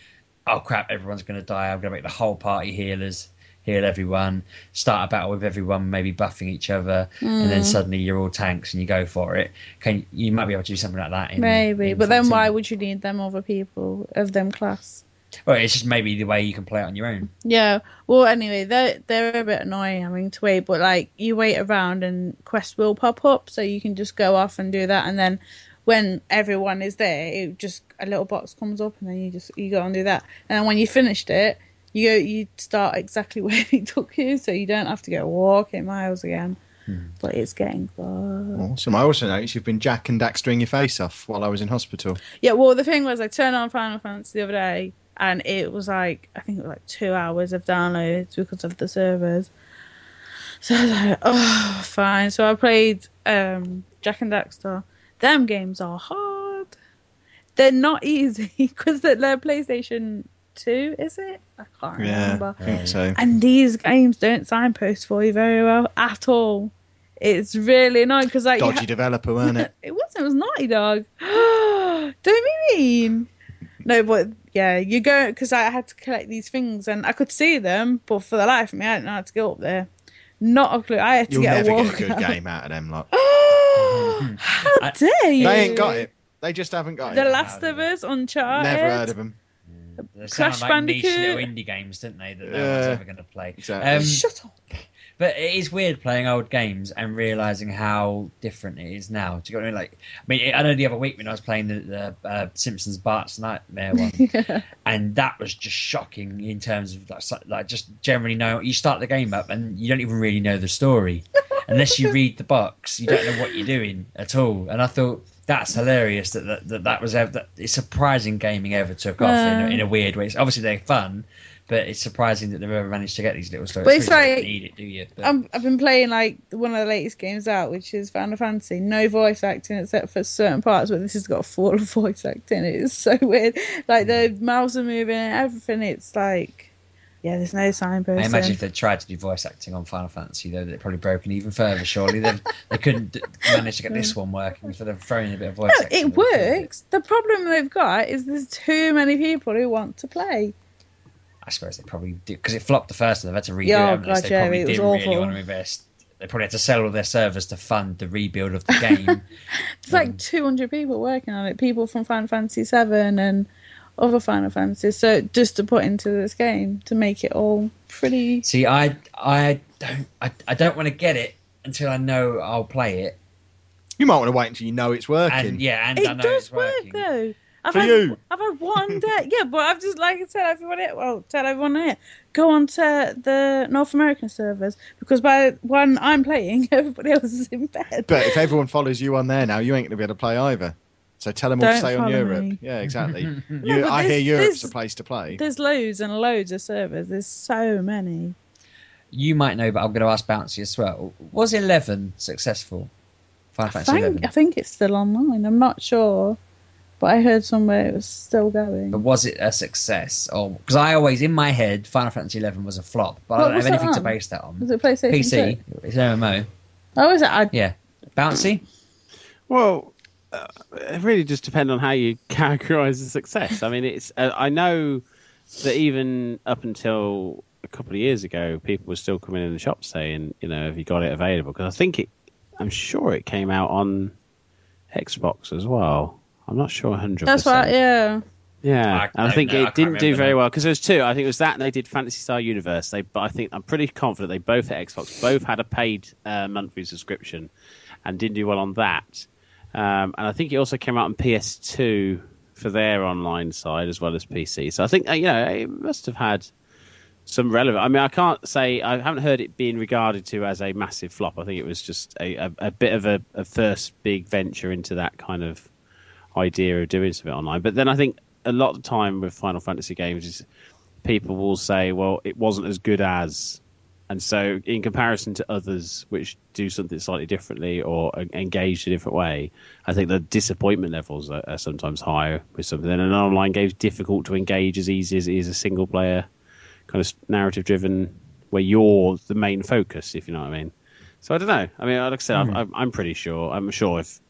"Oh crap, everyone's going to die. I'm going to make the whole party healers." Heal everyone, start a battle with everyone, maybe buffing each other, and Mm. then suddenly you're all tanks and you go for it. Can you might be able to do something like that? In, Maybe, in but then why would you need them other people of them class? Well, it's just maybe the way you can play it on your own. Yeah. Well, anyway, they're they're a bit annoying having to wait, but like you wait around and quests will pop up, so you can just go off and do that, and then when everyone is there, it just a little box comes up, and then you just you go and do that, and then when you finished it, you go you start exactly where it took you, so you don't have to go walking miles again. Hmm. But it's getting fun. Awesome. I also noticed you've been Jak and Daxtering your face off while I was in hospital. Yeah, well, the thing was, I turned on Final Fantasy the other day, and it was like I think it was like two hours of downloads because of the servers. So I was like, oh, fine. So I played um, Jak and Daxter. Them games are hard. They're not easy because they're, they're PlayStation Two, is it? I can't remember. I think so. And these games don't signpost for you very well at all. It's really annoying because like Dodgy ha- developer, weren't it? it wasn't. It was Naughty Dog. Don't be mean. No, but yeah, you go because I had to collect these things and I could see them, but for the life of me, I didn't know how to get up there. Not a clue. I had to You'll get never a get a good game out of them lot. How I- dare you? They ain't got it. They just haven't got it. The it. Last of Us, Uncharted. Never heard of them. They Crash sound like niche little indie games, didn't they? That no Yeah. one's ever going to play. Exactly. Um, Shut up. But it is weird playing old games and realizing how different it is now. Do you get what I mean? Like, I mean, I know the other week when I was playing the, the uh, Simpsons Bart's Nightmare one, and that was just shocking in terms of like, like just generally know you start the game up and you don't even really know the story unless you read the box. You don't know what you're doing at all. And I thought that's hilarious that that, that, that was ever, that it's surprising gaming ever took off in, a, in a weird way. It's, obviously they're fun. But it's surprising that they've ever managed to get these little stories. But it's like- need it, do you? But- I'm, I've been playing like one of the latest games out, which is Final Fantasy. No voice acting except for certain parts, but this has got full voice acting. It is so weird. Like the mm. mouths are moving and everything. It's like, yeah, there's no signpost. I imagine if they tried to do voice acting on Final Fantasy, though, they'd probably broken even further. Surely they they couldn't d- manage to get this mm. one working, so they've thrown a bit of voice No, acting. it works. The problem they've got is there's too many people who want to play. I suppose they probably did because it flopped the first, and they've had to redo Yeah, it. oh haven't they? God, So they yeah, probably it didn't really want to invest. They probably had to sell all their servers to fund the rebuild of the game. There's like um, 200 people working on it. People from Final Fantasy 7 and other Final Fantasies. So just to put into this game to make it all pretty. See, I I don't I, I don't want to get it until I know I'll play it, You might want to wait until you know it's working. and yeah, and I It know does it's work working. though. I've For had, you. I've had one day. yeah, but I've just like I tell everyone it. Well, tell everyone it. Go on to the North American servers because by when I'm playing, everybody else is in bed. But if everyone follows you on there now, you ain't going to be able to play either. So tell them all to Don't stay on Europe. me. Yeah, exactly. No, you, but I hear Europe's a place to play. There's loads and loads of servers. There's so many. You might know, but I'm going to ask Bouncy as well. Was Eleven successful? Final I Fantasy think, Eleven. I think it's still online. I'm not sure, but I heard somewhere it was still going. But was it a success? Or because I always in my head Final Fantasy Eleven was a flop, but What I don't was have it anything to base that on. Was it PlayStation PC, 2? it's an MMO. Oh, is it? I, Yeah, Bouncy. Well, uh, it really just depends on how you categorise the success. I mean, it's uh, I know that even up until a couple of years ago, people were still coming in the shop saying, you know, have you got it available? Because I think it, I'm sure it came out on Xbox as well. I'm not sure 100. That's right. Yeah. Yeah, I I think know, it can't didn't do very now. well because there was two. I think it was that, and they did Phantasy Star Universe. They, but I think I'm pretty confident they both had Xbox, both had a paid uh, monthly subscription, and didn't do well on that. Um, and I think it also came out on PS2 for their online side as well as PC. So I think uh, you know it must have had some relevant. I mean, I can't say I haven't heard it being regarded to as a massive flop. I think it was just a, a, a bit of a, a first big venture into that kind of idea of doing something online. But then I think a lot of the time with Final Fantasy games is people will say, well, it wasn't as good as. And so, in comparison to others which do something slightly differently or engage in a different way, I think the disappointment levels are, are sometimes higher with something. And an online game is difficult to engage as easy as it is a single player, kind of narrative driven, where you're the main focus, if you know what I mean. So I don't know. I mean, like I said, mm. I'm, I'm pretty sure. I'm sure if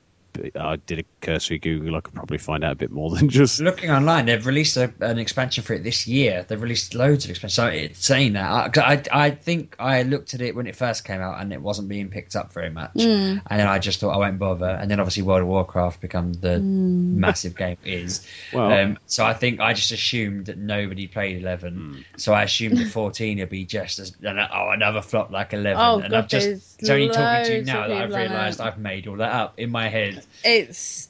I did a cursory Google, I could probably find out a bit more than just looking online. They've released a, an expansion for it this year. They've released loads of expansions. So it's saying that I, I, I, think I looked at it when it first came out and it wasn't being picked up very much, mm. and then I just thought I won't bother. And then obviously World of Warcraft become the mm. massive game it is. Well, um, so I think I just assumed that nobody played eleven. Mm. So I assumed that fourteen would be just as oh another flop like eleven. Oh, and God, I've just it's only talking to you now that I've realised I've made all that up in my head it's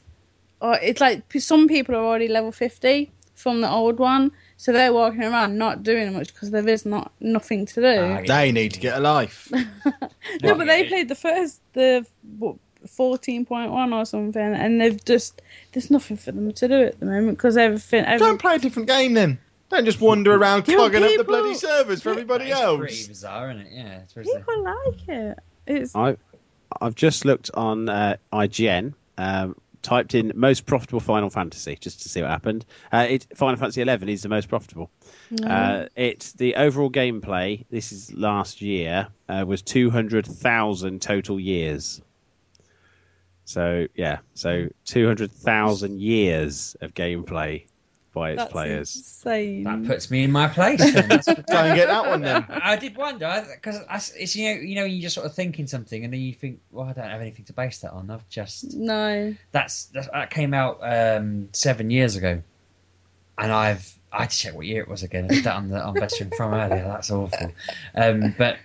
oh, it's like some people are already level 50 from the old one so they're walking around not doing much because there is not nothing to do uh, they need to get a life no but they played the first the what, 14.1 or something and they've just there's nothing for them to do at the moment because everything every... don't play a different game then don't just wander around clogging people, up the bloody servers for everybody it's else. Pretty bizarre, isn't it? Yeah, people like it. It's. I, I've just looked on uh, IGN um, typed in most profitable Final Fantasy just to see what happened. Uh, it, Final Fantasy 11 is the most profitable. No. Uh, it's the overall gameplay. This is last year uh, was 200,000 total years. So yeah, so 200,000 years of gameplay by its That's players. Insane. That puts me in my place. Go and get that one then. I did wonder because it's you know you know you just sort of thinking something and then you think, well, I don't have anything to base that on. I've just no. That's, that's that came out um, seven years ago, and I've I had to check what year it was again. I did that on the on Veteran from earlier. That's awful, um, but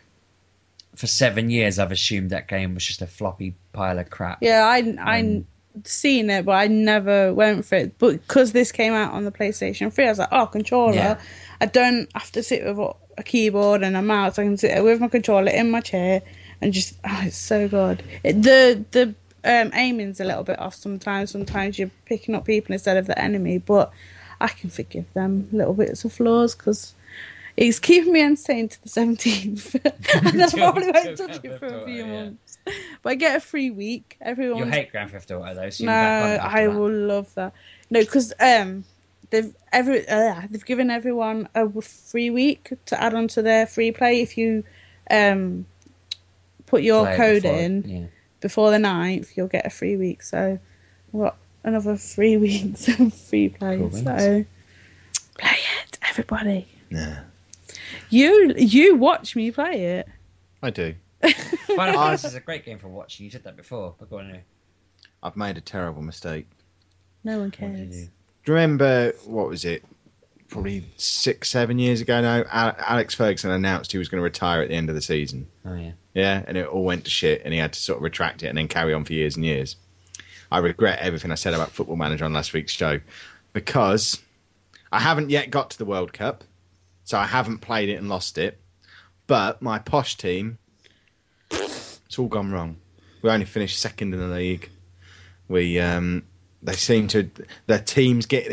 for seven years, I've assumed that game was just a floppy pile of crap. Yeah, I, I, um, seen it, but I never went for it. But because this came out on the PlayStation 3, I was like, oh, controller. Yeah. I don't have to sit with a keyboard and a mouse. I can sit with my controller in my chair and just, oh, it's so good. It, the the um, aiming's a little bit off sometimes. Sometimes you're picking up people instead of the enemy, but I can forgive them little bits of flaws because it's keeping me entertained to the 17th. and I probably won't touch it for a few months. But I get a free week. Everyone. You hate Grand Theft Auto though. So no, I that. will love that. No, because um, they've every uh, they've given everyone a free week to add on to their free play if you um put your play code before, in yeah. before the 9th, you'll get a free week. So what another three weeks of free play. Cool, so play it, everybody. Yeah. You you watch me play it. I do. Final Fantasy is a great game for watching. You said that before, but go on anyway. I've made a terrible mistake. No one cares. Do you remember what was it? Probably six, seven years ago now. Alex Ferguson announced he was going to retire at the end of the season. Oh yeah. Yeah, and it all went to shit, and he had to sort of retract it and then carry on for years and years. I regret everything I said about Football Manager on last week's show because I haven't yet got to the World Cup, so I haven't played it and lost it. But my posh team it's all gone wrong. We only finished second in the league. We um, they seem to their teams get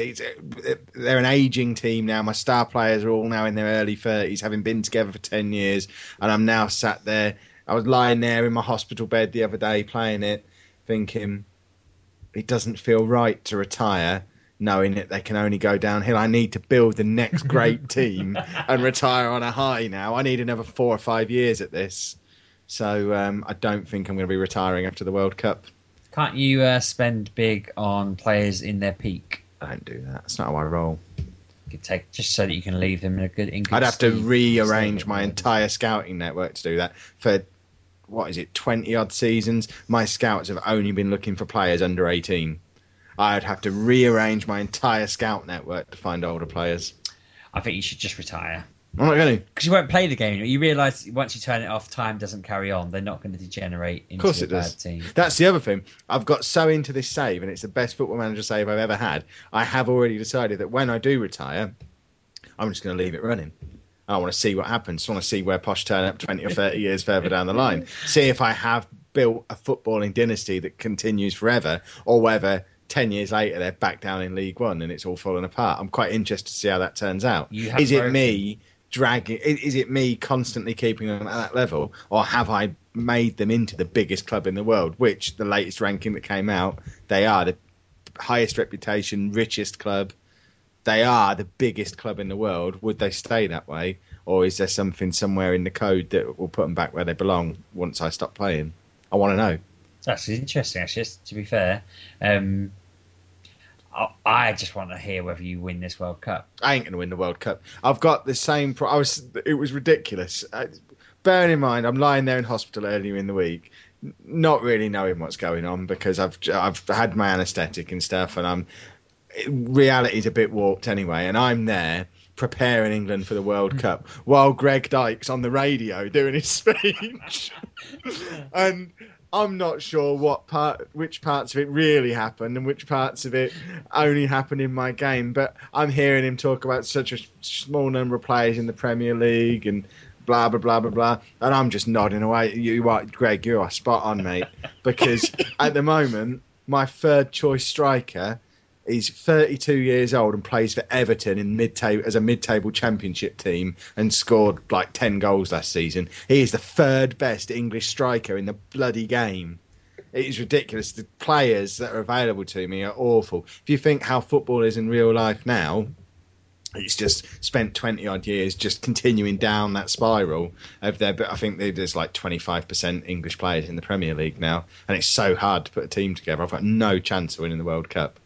they're an aging team now. My star players are all now in their early thirties, having been together for ten years, and I'm now sat there. I was lying there in my hospital bed the other day playing it, thinking it doesn't feel right to retire knowing that they can only go downhill. I need to build the next great team and retire on a high now. I need another four or five years at this. So um, I don't think I'm going to be retiring after the World Cup. Can't you uh, spend big on players in their peak? I don't do that. That's not how I roll. You could take just so that you can leave them in a good. In good I'd have to rearrange my entire scouting network to do that. For what is it, twenty odd seasons? My scouts have only been looking for players under eighteen. I'd have to rearrange my entire scout network to find older players. I think you should just retire. I'm not going to. Because you won't play the game. You realise once you turn it off, time doesn't carry on. They're not going to degenerate into of course it a does. bad team. That's the other thing. I've got so into this save, and it's the best football manager save I've ever had. I have already decided that when I do retire, I'm just going to leave it running. I want to see what happens. I want to see where Posh turn up 20 or 30 years further down the line. See if I have built a footballing dynasty that continues forever, or whether ten years later they're back down in League One and it's all falling apart. I'm quite interested to see how that turns out. Is it me dragging? Is it me constantly keeping them at that level, or have I made them into the biggest club in the world? Which the latest ranking that came out, they are the highest reputation, richest club. They are the biggest club in the world. Would they stay that way, or is there something somewhere in the code that will put them back where they belong once I stop playing? I want to know. That's interesting, actually. To be fair, um, I, I just want to hear whether you win this World Cup. I ain't going to win the World Cup. I've got the same. Pro- I was. It was ridiculous. I, bearing in mind, I'm lying there in hospital earlier in the week, not really knowing what's going on because I've I've had my anaesthetic and stuff, and I'm reality's a bit warped anyway, and I'm there preparing England for the World Cup while Greg Dyke's on the radio doing his speech, and. I'm not sure what part, which parts of it really happened and which parts of it only happened in my game. But I'm hearing him talk about such a small number of players in the Premier League and blah blah blah blah blah, and I'm just nodding away. You are, Greg. You are spot on, mate. Because at the moment, my third choice striker is 32 years old and plays for Everton in mid as a mid-table championship team and scored like 10 goals last season. He is the third best English striker in the bloody game. It is ridiculous. The players that are available to me are awful. If you think how football is in real life now, it's just spent 20 odd years just continuing down that spiral of there but i think there's like 25% english players in the premier league now and it's so hard to put a team together i've got no chance of winning the world cup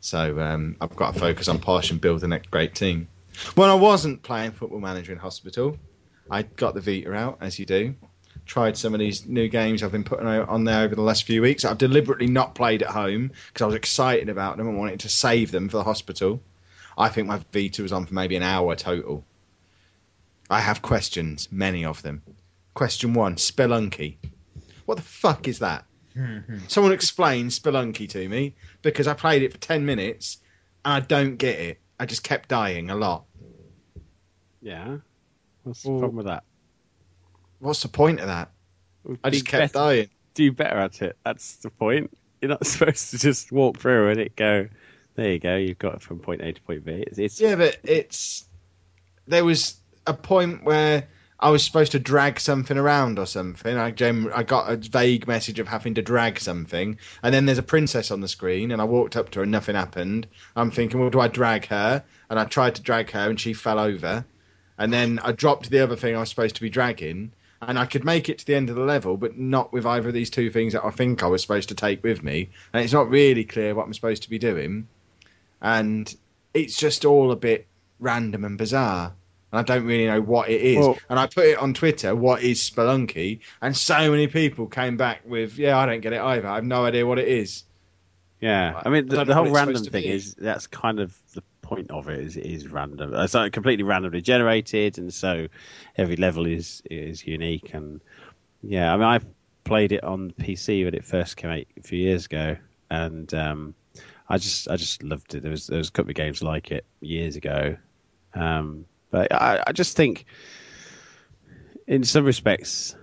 so um, i've got to focus on posh and build the next great team when i wasn't playing football manager in hospital i got the vita out as you do tried some of these new games I've been putting on there over the last few weeks. I've deliberately not played at home because I was excited about them and wanted to save them for the hospital. I think my Vita was on for maybe an hour total. I have questions, many of them. Question one Spelunky. What the fuck is that? Mm-hmm. Someone explain Spelunky to me because I played it for 10 minutes and I don't get it. I just kept dying a lot. Yeah. What's the Well- problem with that? What's the point of that? I just kept better- dying. Do better at it. That's the point. You're not supposed to just walk through and it go. There you go. You've got it from point A to point B. It's, it's Yeah, but it's. There was a point where I was supposed to drag something around or something. I, I got a vague message of having to drag something, and then there's a princess on the screen, and I walked up to her and nothing happened. I'm thinking, well, do I drag her? And I tried to drag her, and she fell over. And then I dropped the other thing I was supposed to be dragging, and I could make it to the end of the level, but not with either of these two things that I think I was supposed to take with me. And it's not really clear what I'm supposed to be doing. And it's just all a bit random and bizarre. And I don't really know what it is. Well- and I put it on Twitter, what is Spelunky? And so many people came back with, yeah, I don't get it either. I have no idea what it is. Yeah, I I mean the, don't the whole random thing is that's kind of the point of it is is random. It's like completely randomly generated, and so every level is is unique. And yeah, I mean I played it on PC when it first came out a few years ago, and um, I just I just loved it. There was there was a couple of games like it years ago, um, but I, I just think in some respects.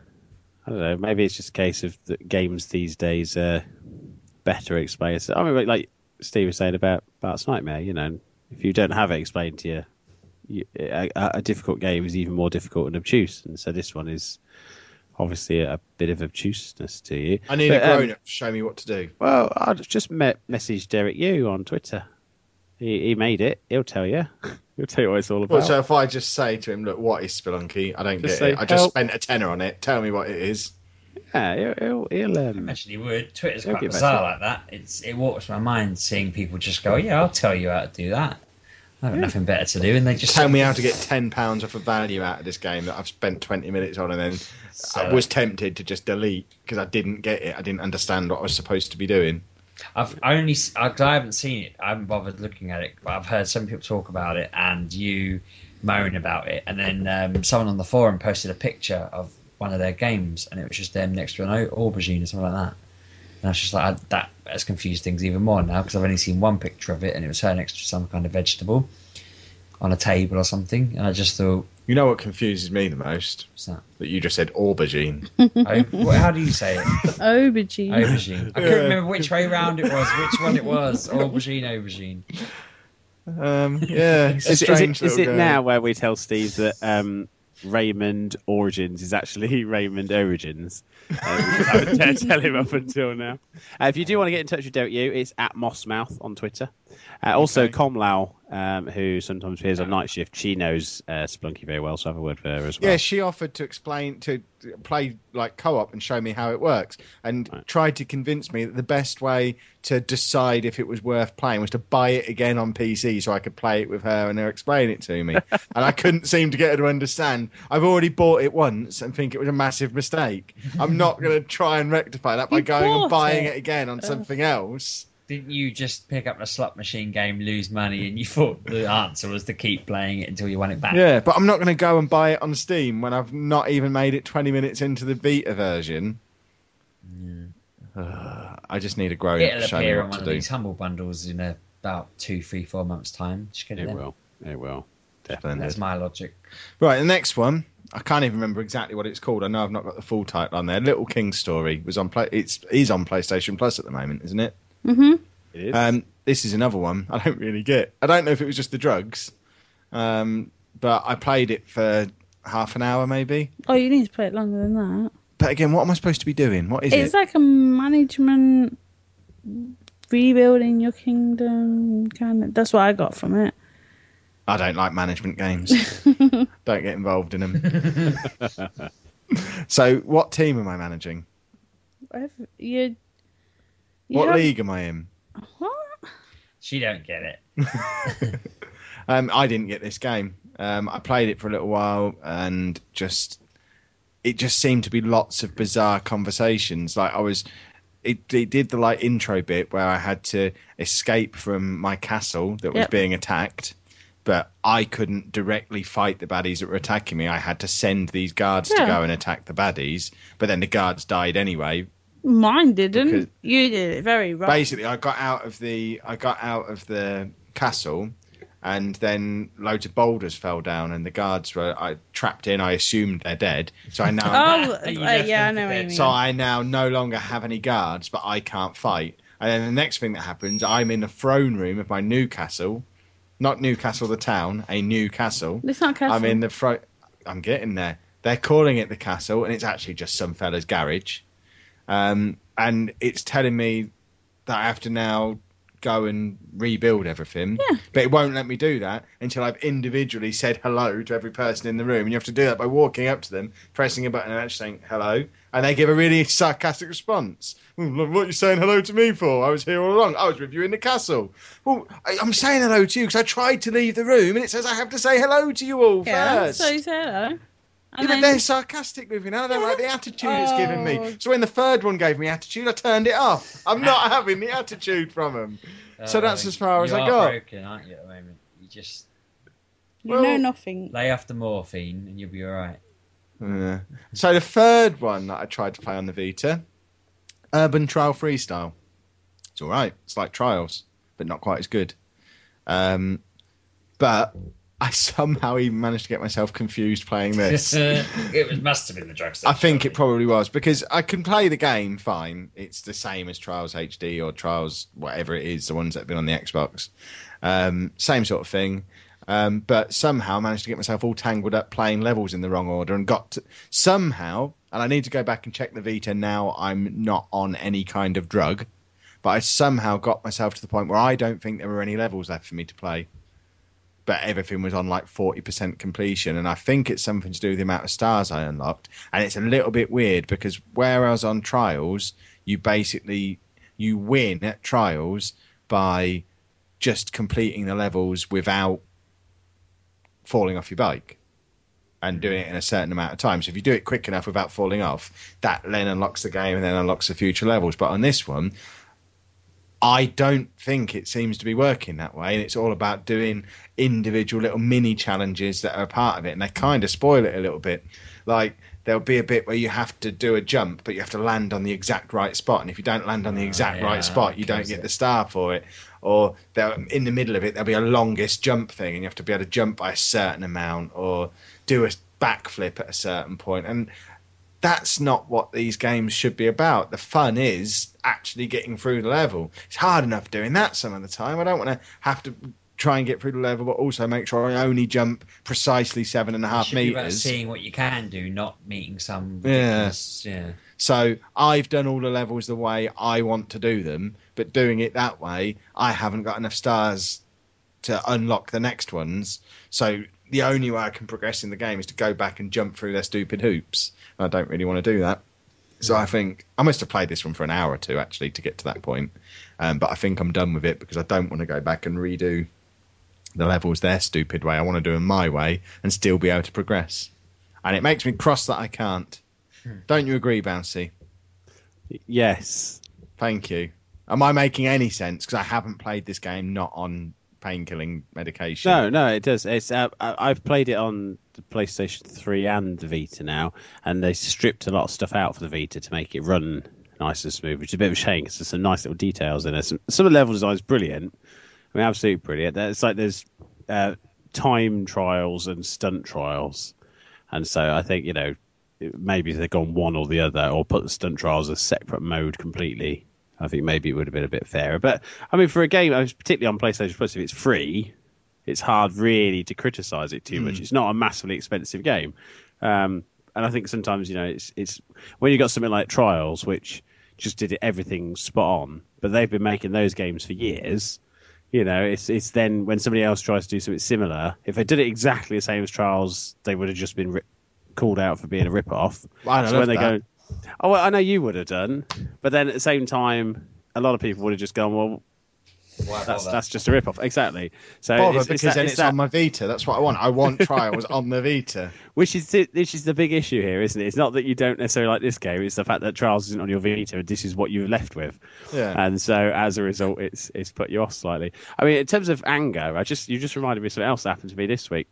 I don't know. Maybe it's just a case of the games these days are better explained. I mean, like- Steve was saying about Bart's Nightmare, you know, if you don't have it explained to you, you a, a difficult game is even more difficult and obtuse. And so this one is obviously a bit of obtuseness to you. I need But, a um, grown up to show me what to do. Well, I just met message Derek Yu on Twitter. He, he made it. He'll tell you. He'll tell you what it's all about. Well, so if I just say to him, look, what is Spelunky? I don't Just get it. I just "Help." spent a tenner on it. Tell me what it is. yeah, he'll, he'll, he'll um, imagine you would. Twitter's They'll quite get back bizarre to like that. It's it warps my mind seeing people just go, "Yeah, I'll tell you how to do that." I've got nothing better to do, and they just Tell me how to get ten pounds off of value out of this game that I've spent twenty minutes on, and then So- I was tempted to just delete because I didn't get it. I didn't understand what I was supposed to be doing. I've only I, I haven't seen it. I haven't bothered looking at it, but I've heard some people talk about it and you moan about it. And then um, someone on the forum posted a picture of one of their games, and it was just them next to an aubergine or something like that. And I was just like, I, that has confused things even more now because I've only seen one picture of it, and it was her next to some kind of vegetable. On a table or something, and I just thought, You know what confuses me the most? what's that? That you just said aubergine. Oh, what, how do you say it? Aubergine. Aubergine. I Yeah. couldn't remember which way round it was, which one it was. Aubergine, aubergine. Um, yeah, it's a Is, it- is strange it, is little it girl. now where we tell Steve that um, Raymond Origins is actually Rayman Origins? Uh, which I haven't dared tell him up until now. Uh, if you do want to get in touch with Don't You, it's at Mossmouth on Twitter. Uh, also, Okay. Comlau, um, who sometimes appears on night shift, she knows uh, Spelunky very well, so I have a word for her as well. Yeah, she offered to explain to play like co-op and show me how it works, and Right. tried to convince me that the best way to decide if it was worth playing was to buy it again on PC so I could play it with her and her explain it to me. and I couldn't seem to get her to understand. I've already bought it once and think it was a massive mistake. I'm not going to try and rectify that by You going and buying it. it again on something else. Didn't you just pick up a slot machine game, lose money, and you thought the answer was to keep playing it until you won it back? Yeah, but I'm not going to go and buy it on Steam when I've not even made it 20 minutes into the beta version. Uh, I just need a grown up It'll to show me appear on one to of do. these humble bundles in about two, three, four months' time. Just it, It will. It will. Definitely. That's my logic. Right, the next one. I can't even remember exactly what it's called. I know I've not got the full title on there. Little King Story was on play. It's is on PlayStation Plus at the moment, isn't it? Hmm It is. Um, this is another one I don't really get. I don't know if it was just the drugs, um, but I played it for half an hour maybe. Oh, you need to play it longer than that. But again, what am I supposed to be doing? What is it's it? like a management rebuilding your kingdom kind of. That's what I got from it. I don't like management games. don't get involved in them. so, what team am I managing? Whatever- You. What have- league am I in? What? She don't get it. um, I didn't get this game. Um, I played it for a little while and just it just seemed to be lots of bizarre conversations. Like I was, it, it did the like intro bit where I had to escape from my castle that was Yep. being attacked, but I couldn't directly fight the baddies that were attacking me. I had to send these guards to go and attack the baddies, but then the guards died anyway Mine didn't. Because- you did it very right. basically i got out of the i got out of the castle and then loads of boulders fell down and the guards were i trapped in i assumed they're dead so i now Oh, uh, yeah, I know what you mean. so i now no longer have any guards but i can't fight and then the next thing that happens i'm in the throne room of my new castle not newcastle the town a new castle It's not castle. i'm in the front i'm getting there they're calling it the castle and it's actually just some fella's garage um, and it's telling me that I have to now go and rebuild everything. Yeah. But it won't let me do that until I've individually said hello to every person in the room. And you have to do that by walking up to them, pressing a button, and actually saying hello. And they give a really sarcastic response. "Hmm, What are you saying hello to me for? I was here all along. I was with you in the castle. Well, I, I'm saying hello to you because I tried to leave the room and it says I have to say hello to you all yeah, first. so you say hello. Yeah, And but they're sarcastic with me now. I don't like the attitude it's giving me. Oh. So when the third one gave me attitude, I turned it off. I'm not having the attitude from them. So that's as far as you I are got. broken, aren't you, at the moment? You just you well- know nothing. lay off the morphine and you'll be all right. Yeah. So the third one that I tried to play on the Vita, Urban Trial Freestyle. It's all right. It's like Trials, but not quite as good. Um, but I somehow even managed to get myself confused playing this. it was, must have been the drugs. I think it probably was because I can play the game fine. It's the same as Trials HD or Trials whatever it is, the ones that have been on the Xbox. Um, same sort of thing. Um, but somehow managed to get myself all tangled up playing levels in the wrong order and got to, somehow. And I need to go back and check the Vita now. I'm not on any kind of drug, but I somehow got myself to the point where I don't think there were any levels left for me to play but everything was on like 40% completion. And I think it's something to do with the amount of stars I unlocked. And it's a little bit weird because whereas on trials, you basically you win at trials by just completing the levels without falling off your bike and mm-hmm. doing it in a certain amount of time. So if you do it quick enough without falling off, that then unlocks the game and then unlocks the future levels. But on this one, I don't think it seems to be working that way. And it's all about doing individual little mini challenges that are a part of it. And they kind of spoil it a little bit. Like there'll be a bit where you have to do a jump, but you have to land on the exact right spot. And if you don't land on the Oh, exact yeah, right spot, you don't get it. the star for it. Or in the middle of it, there'll be a longest jump thing, and you have to be able to jump by a certain amount or do a backflip at a certain point. And that's not what these games should be about. The fun is actually getting through the level. It's hard enough doing that some of the time. I don't want to have to try and get through the level, but also make sure I only jump precisely seven and a half and a It half should be about meters. seeing what you can do, not meeting some. Yeah. yeah. So I've done all the levels the way I want to do them, but doing it that way, I haven't got enough stars to unlock the next ones. So the only way I can progress in the game is to go back and jump through their stupid hoops. I don't really want to do that. So I think I must have played this one for an hour or two actually to get to that point. Um, but I think I'm done with it because I don't want to go back and redo the levels their stupid way. I want to do them my way and still be able to progress. And it makes me cross that I can't. Don't you agree, Bouncy? Yes. Thank you. Am I making any sense? Because I haven't played this game not on painkilling medication. No, no, it does. It's uh, I've played it on the PlayStation 3 and the Vita now, and they stripped a lot of stuff out for the Vita to make it run nice and smooth, which is a bit of a shame because there's some nice little details in it. Some, some of the level design is brilliant. I mean, absolutely brilliant. It's like there's uh, time trials and stunt trials, and so I think you know maybe they've gone one or the other, or put the stunt trials as a separate mode completely. I think maybe it would have been a bit fairer. But I mean, for a game, I was particularly on PlayStation Plus, if it's free, it's hard really to criticize it too much. It's not a massively expensive game, um, and I think sometimes you know it's it's when you got something like Trials, which just did everything spot on, but they've been making those games for years. You know, it's it's then when somebody else tries to do something similar, if they did it exactly the same as Trials, they would have just been ri- called out for being a rip off. I so when they that. go, oh, well, I know you would have done, but then at the same time, a lot of people would have just gone, well, Why that's bother? that's just a rip off. Exactly. So Bother, it's, because it's that, then it's it's that- on my Vita. That's what I want. I want trials on the Vita. which is the, which is the big issue here, isn't it? It's not that you don't necessarily like this game; it's the fact that Trials isn't on your Vita, and this is what you're left with. Yeah. And so, as a result, it's it's put you off slightly. I mean, in terms of anger, I just you just reminded me of something else that happened to me this week.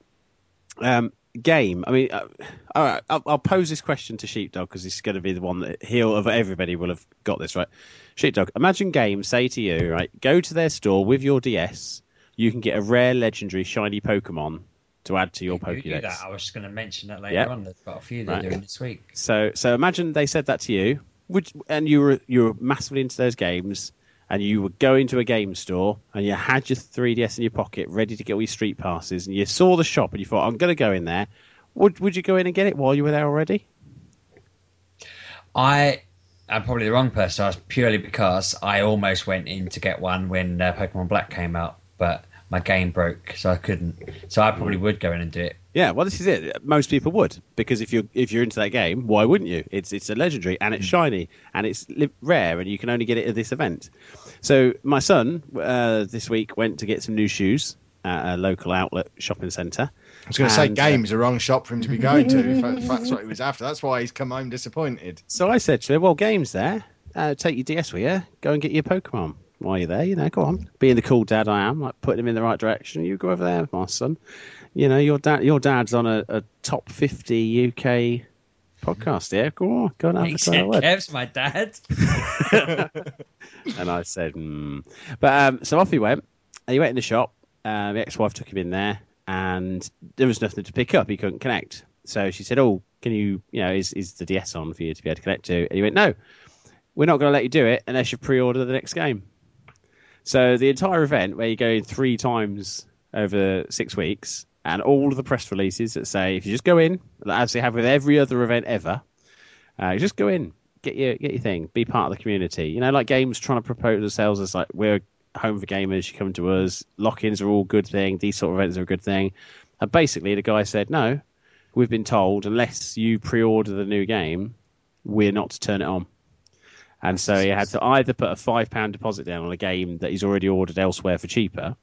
Um, game. I mean, uh, all right. I'll, I'll pose this question to Sheepdog because this is going to be the one that he'll of everybody will have got this right. Sheepdog, imagine game say to you, right? Go to their store with your DS. You can get a rare, legendary, shiny Pokemon to add to your You Pokédex. that. I was just going to mention that later Yep. on. They've got a few they're Right. doing this week. So so imagine they said that to you, would and you were you were massively into those games, and you were going to a game store and you had your 3DS in your pocket, ready to get all your street passes, and you saw the shop and you thought, I'm going to go in there. Would would you go in and get it while you were there already? I am probably the wrong person to ask purely because I almost went in to get one when uh, Pokemon Black came out, but my game broke, so I couldn't. So I probably would go in and do it. Yeah, well, this is it. Most people would because if you're if you're into that game, why wouldn't you? It's it's a legendary and it's shiny and it's rare and you can only get it at this event. So my son uh, this week went to get some new shoes at a local outlet shopping centre. I was going to say, And, uh, game's the wrong shop for him to be going to. if that's what he was after. That's why he's come home disappointed. So I said to him, "Well, game's there. Uh, take your DS with you. Go and get your Pokemon while you're there. You know, go on. Being the cool dad I am, like putting him in the right direction. You go over there, my son. You know, your dad, your dad's on a, a top fifty UK podcast here. Go on, go and have a said, word." Kev's my dad. And I said, hmm. But um, so off he went. He went in the shop. Uh, the ex-wife took him in there, and there was nothing to pick up. He couldn't connect. So she said, "Oh, can you, you know, is is the DS on for you to be able to connect to?" And he went, "No, we're not going to let you do it unless you pre-order the next game." So the entire event, where you go three times over six weeks, and all of the press releases that say if you just go in, as they have with every other event ever, uh, just go in, get your get your thing, be part of the community. You know, like games trying to promote themselves as like we're home for gamers. You come to us. Lock-ins are all good thing. These sort of events are a good thing. And basically, the guy said, no, we've been told unless you pre-order the new game, we're not to turn it on. And so he had to either put a five pound deposit down on a game that he's already ordered elsewhere for cheaper,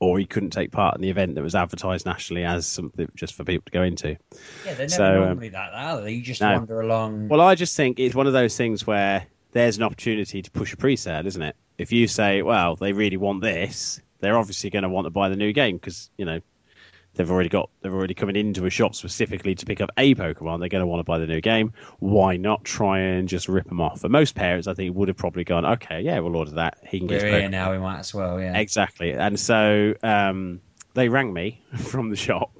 or he couldn't take part in the event that was advertised nationally as something just for people to go into. Yeah, they're never So, um, normally that, are they? You just no. wander along. Well, I just think it's one of those things where there's an opportunity to push a pre-sale, isn't it? If you say, well, they really want this, they're obviously going to want to buy the new game because you know they've already got they're already coming into a shop specifically to pick up a Pokemon. They're going to want to buy the new game. Why not try and just rip them off? And most parents, I think, would have probably gone, okay, yeah, we'll order that. He can We're get his here Pokemon. now. We might as well. Yeah. Exactly. And so um, they rang me from the shop.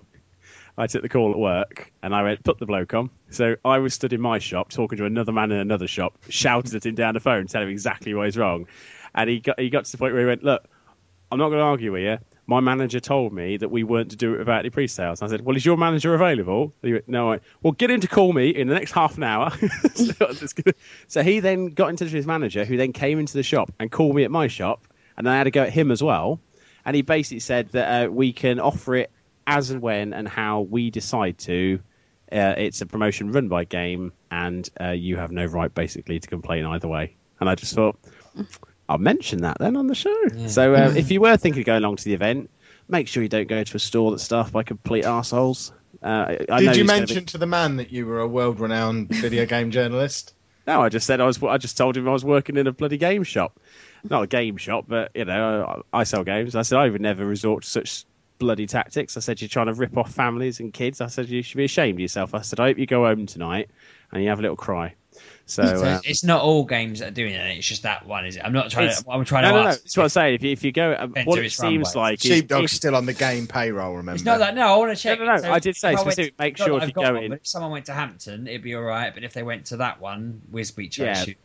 I took the call at work and I went, put the bloke on. So I was stood in my shop talking to another man in another shop, shouted at him down the phone, telling him exactly what is wrong. And he got, he got to the point where he went, Look, I'm not going to argue with you. My manager told me that we weren't to do it without any pre sales. I said, Well, is your manager available? He went, No. I well, get him to call me in the next half an hour. so, so he then got in touch with his manager, who then came into the shop and called me at my shop. And then I had to go at him as well. And he basically said that uh, we can offer it as and when and how we decide to. Uh, it's a promotion run by game, and uh, you have no right basically to complain either way. And I just thought, I'll mention that then on the show. So uh, if you were thinking of going along to the event, make sure you don't go to a store that's staffed by complete assholes. Uh, I- I know Did you it's gonna mention be- to the man that you were a world-renowned video game journalist? No, I just said I was. I just told him I was working in a bloody game shop, not a game shop, but you know, I, I sell games. I said I would never resort to such bloody tactics. I said you're trying to rip off families and kids. I said you should be ashamed of yourself. I said I hope you go home tonight and you have a little cry. So. So uh, it's not all games that are doing it. It's just that one, is it? I'm not trying It's- to. I'm trying no, to no, no. ask. That's what I'm saying. If you, if you go, uh, what it seems by. like is Sheepdog's if- still on the game payroll. Remember? It's not that. No, I want to check. no, no, So I did say if I make sure if you go one, in- if someone went to Hampton, it'd be all right. But if they went to that one, Wisby Yeah. yeah. shoot,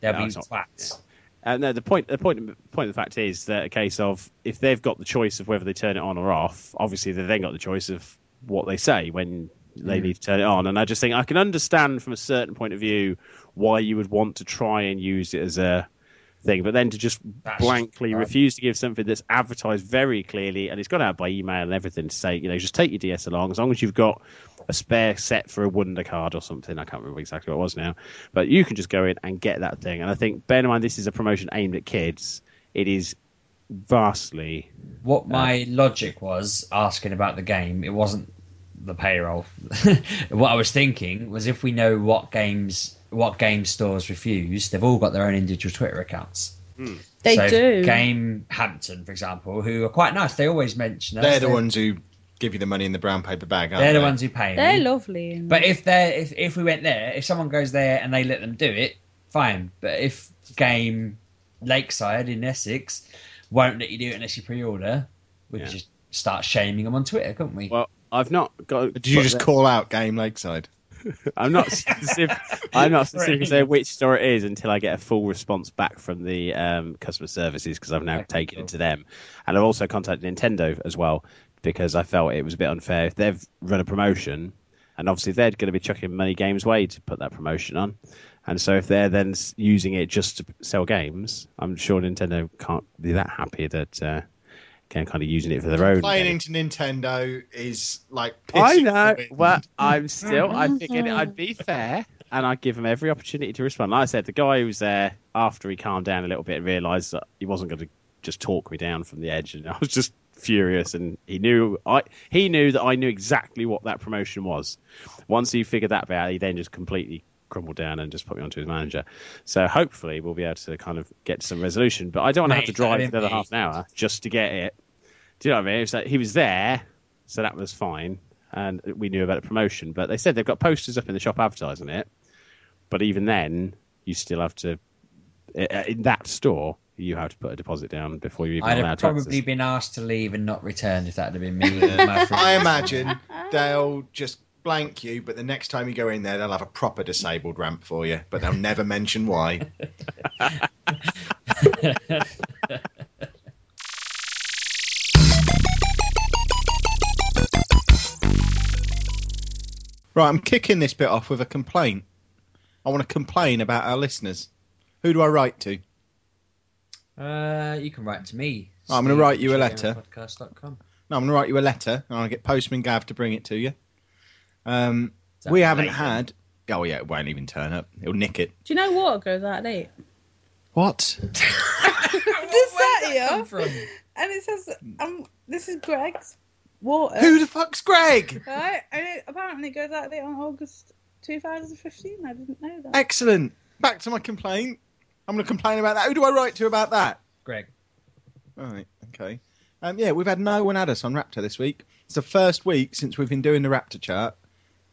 they'll No, be it's not- twats. Uh, no, the point, the point, the point of the fact is that a case of if they've got the choice of whether they turn it on or off, obviously they've then got the choice of what they say when they Mm. need to turn it on. And I just think I can understand from a certain point of view why you would want to try and use it as a thing, but then to just That's blankly refuse to give something that's advertised very clearly and it's gone out by email and everything to say, you know, just take your DS along as long as you've got a spare set for a wonder card or something. I can't remember exactly what it was now, but you can just go in and get that thing. And I think, bear in mind, this is a promotion aimed at kids. It is vastly. What my uh, logic was asking about the game, it wasn't the payroll. what I was thinking was if we know what games, what game stores refuse, they've all got their own individual Twitter accounts. Hmm. They so do. Game Hampton, for example, who are quite nice. They always mention us. They're the ones who give you the money in the brown paper bag. Aren't They're the they? ones who pay They're me. lovely. But if they if if we went there, if someone goes there and they let them do it, fine. But if game Lakeside in Essex won't let you do it unless you pre-order, we Yeah. could just start shaming them on Twitter, couldn't we? Well, I've not got. Did you just the- call out Game Lakeside? I'm not specific. I'm not specifically saying which store it is until I get a full response back from the um, customer services because I've now Okay, taken cool. it to them, and I've also contacted Nintendo as well because I felt it was a bit unfair if they've run a promotion, and obviously they're going to be chucking money games way to put that promotion on, and so if they're then using it just to sell games, I'm sure Nintendo can't be that happy that. Uh, can kind of using it for their own. Playing gain. into Nintendo is like. I know. Well, I'm still. I figured I'd be fair, and I'd give him every opportunity to respond. Like I said, the guy who was there after he calmed down a little bit and realised that he wasn't going to just talk me down from the edge, and I was just furious. And he knew I. He knew that I knew exactly what that promotion was. Once he figured that out, he then just completely crumbled down and just put me onto his manager. So hopefully we'll be able to kind of get to some resolution. But I don't want to have to drive another half an hour just to get it. Do you know what I mean? It's like he was there, so that was fine, and we knew about the promotion. But they said they've got posters up in the shop advertising it. But even then, you still have to in that store. You have to put a deposit down before you even I'd have probably access. been asked to leave and not return if that had been me. with my free- I imagine they'll just blank you, but the next time you go in there, they'll have a proper disabled ramp for you, but they'll never mention why. Right, I'm kicking this bit off with a complaint. I want to complain about our listeners. Who do I write to? Uh, you can write to me. I'm gonna write you a at letter. showgamepodcast.com. No, I'm going to write you a letter, and I'll get Postman Gav to bring it to you. Um, we haven't late? had. Oh yeah, it won't even turn up. It'll nick it. Do you know water goes out late? What? This Where's that here, come from? and it says, um, "This is Greg's water." Who the fuck's Greg? Right, and it apparently goes out late on August 2015. I didn't know that. Excellent. Back to my complaint. I'm going to complain about that. Who do I write to about that? Greg. Right. Okay. Um, yeah, we've had no one add us on Raptr this week. It's the first week since we've been doing the Raptr chart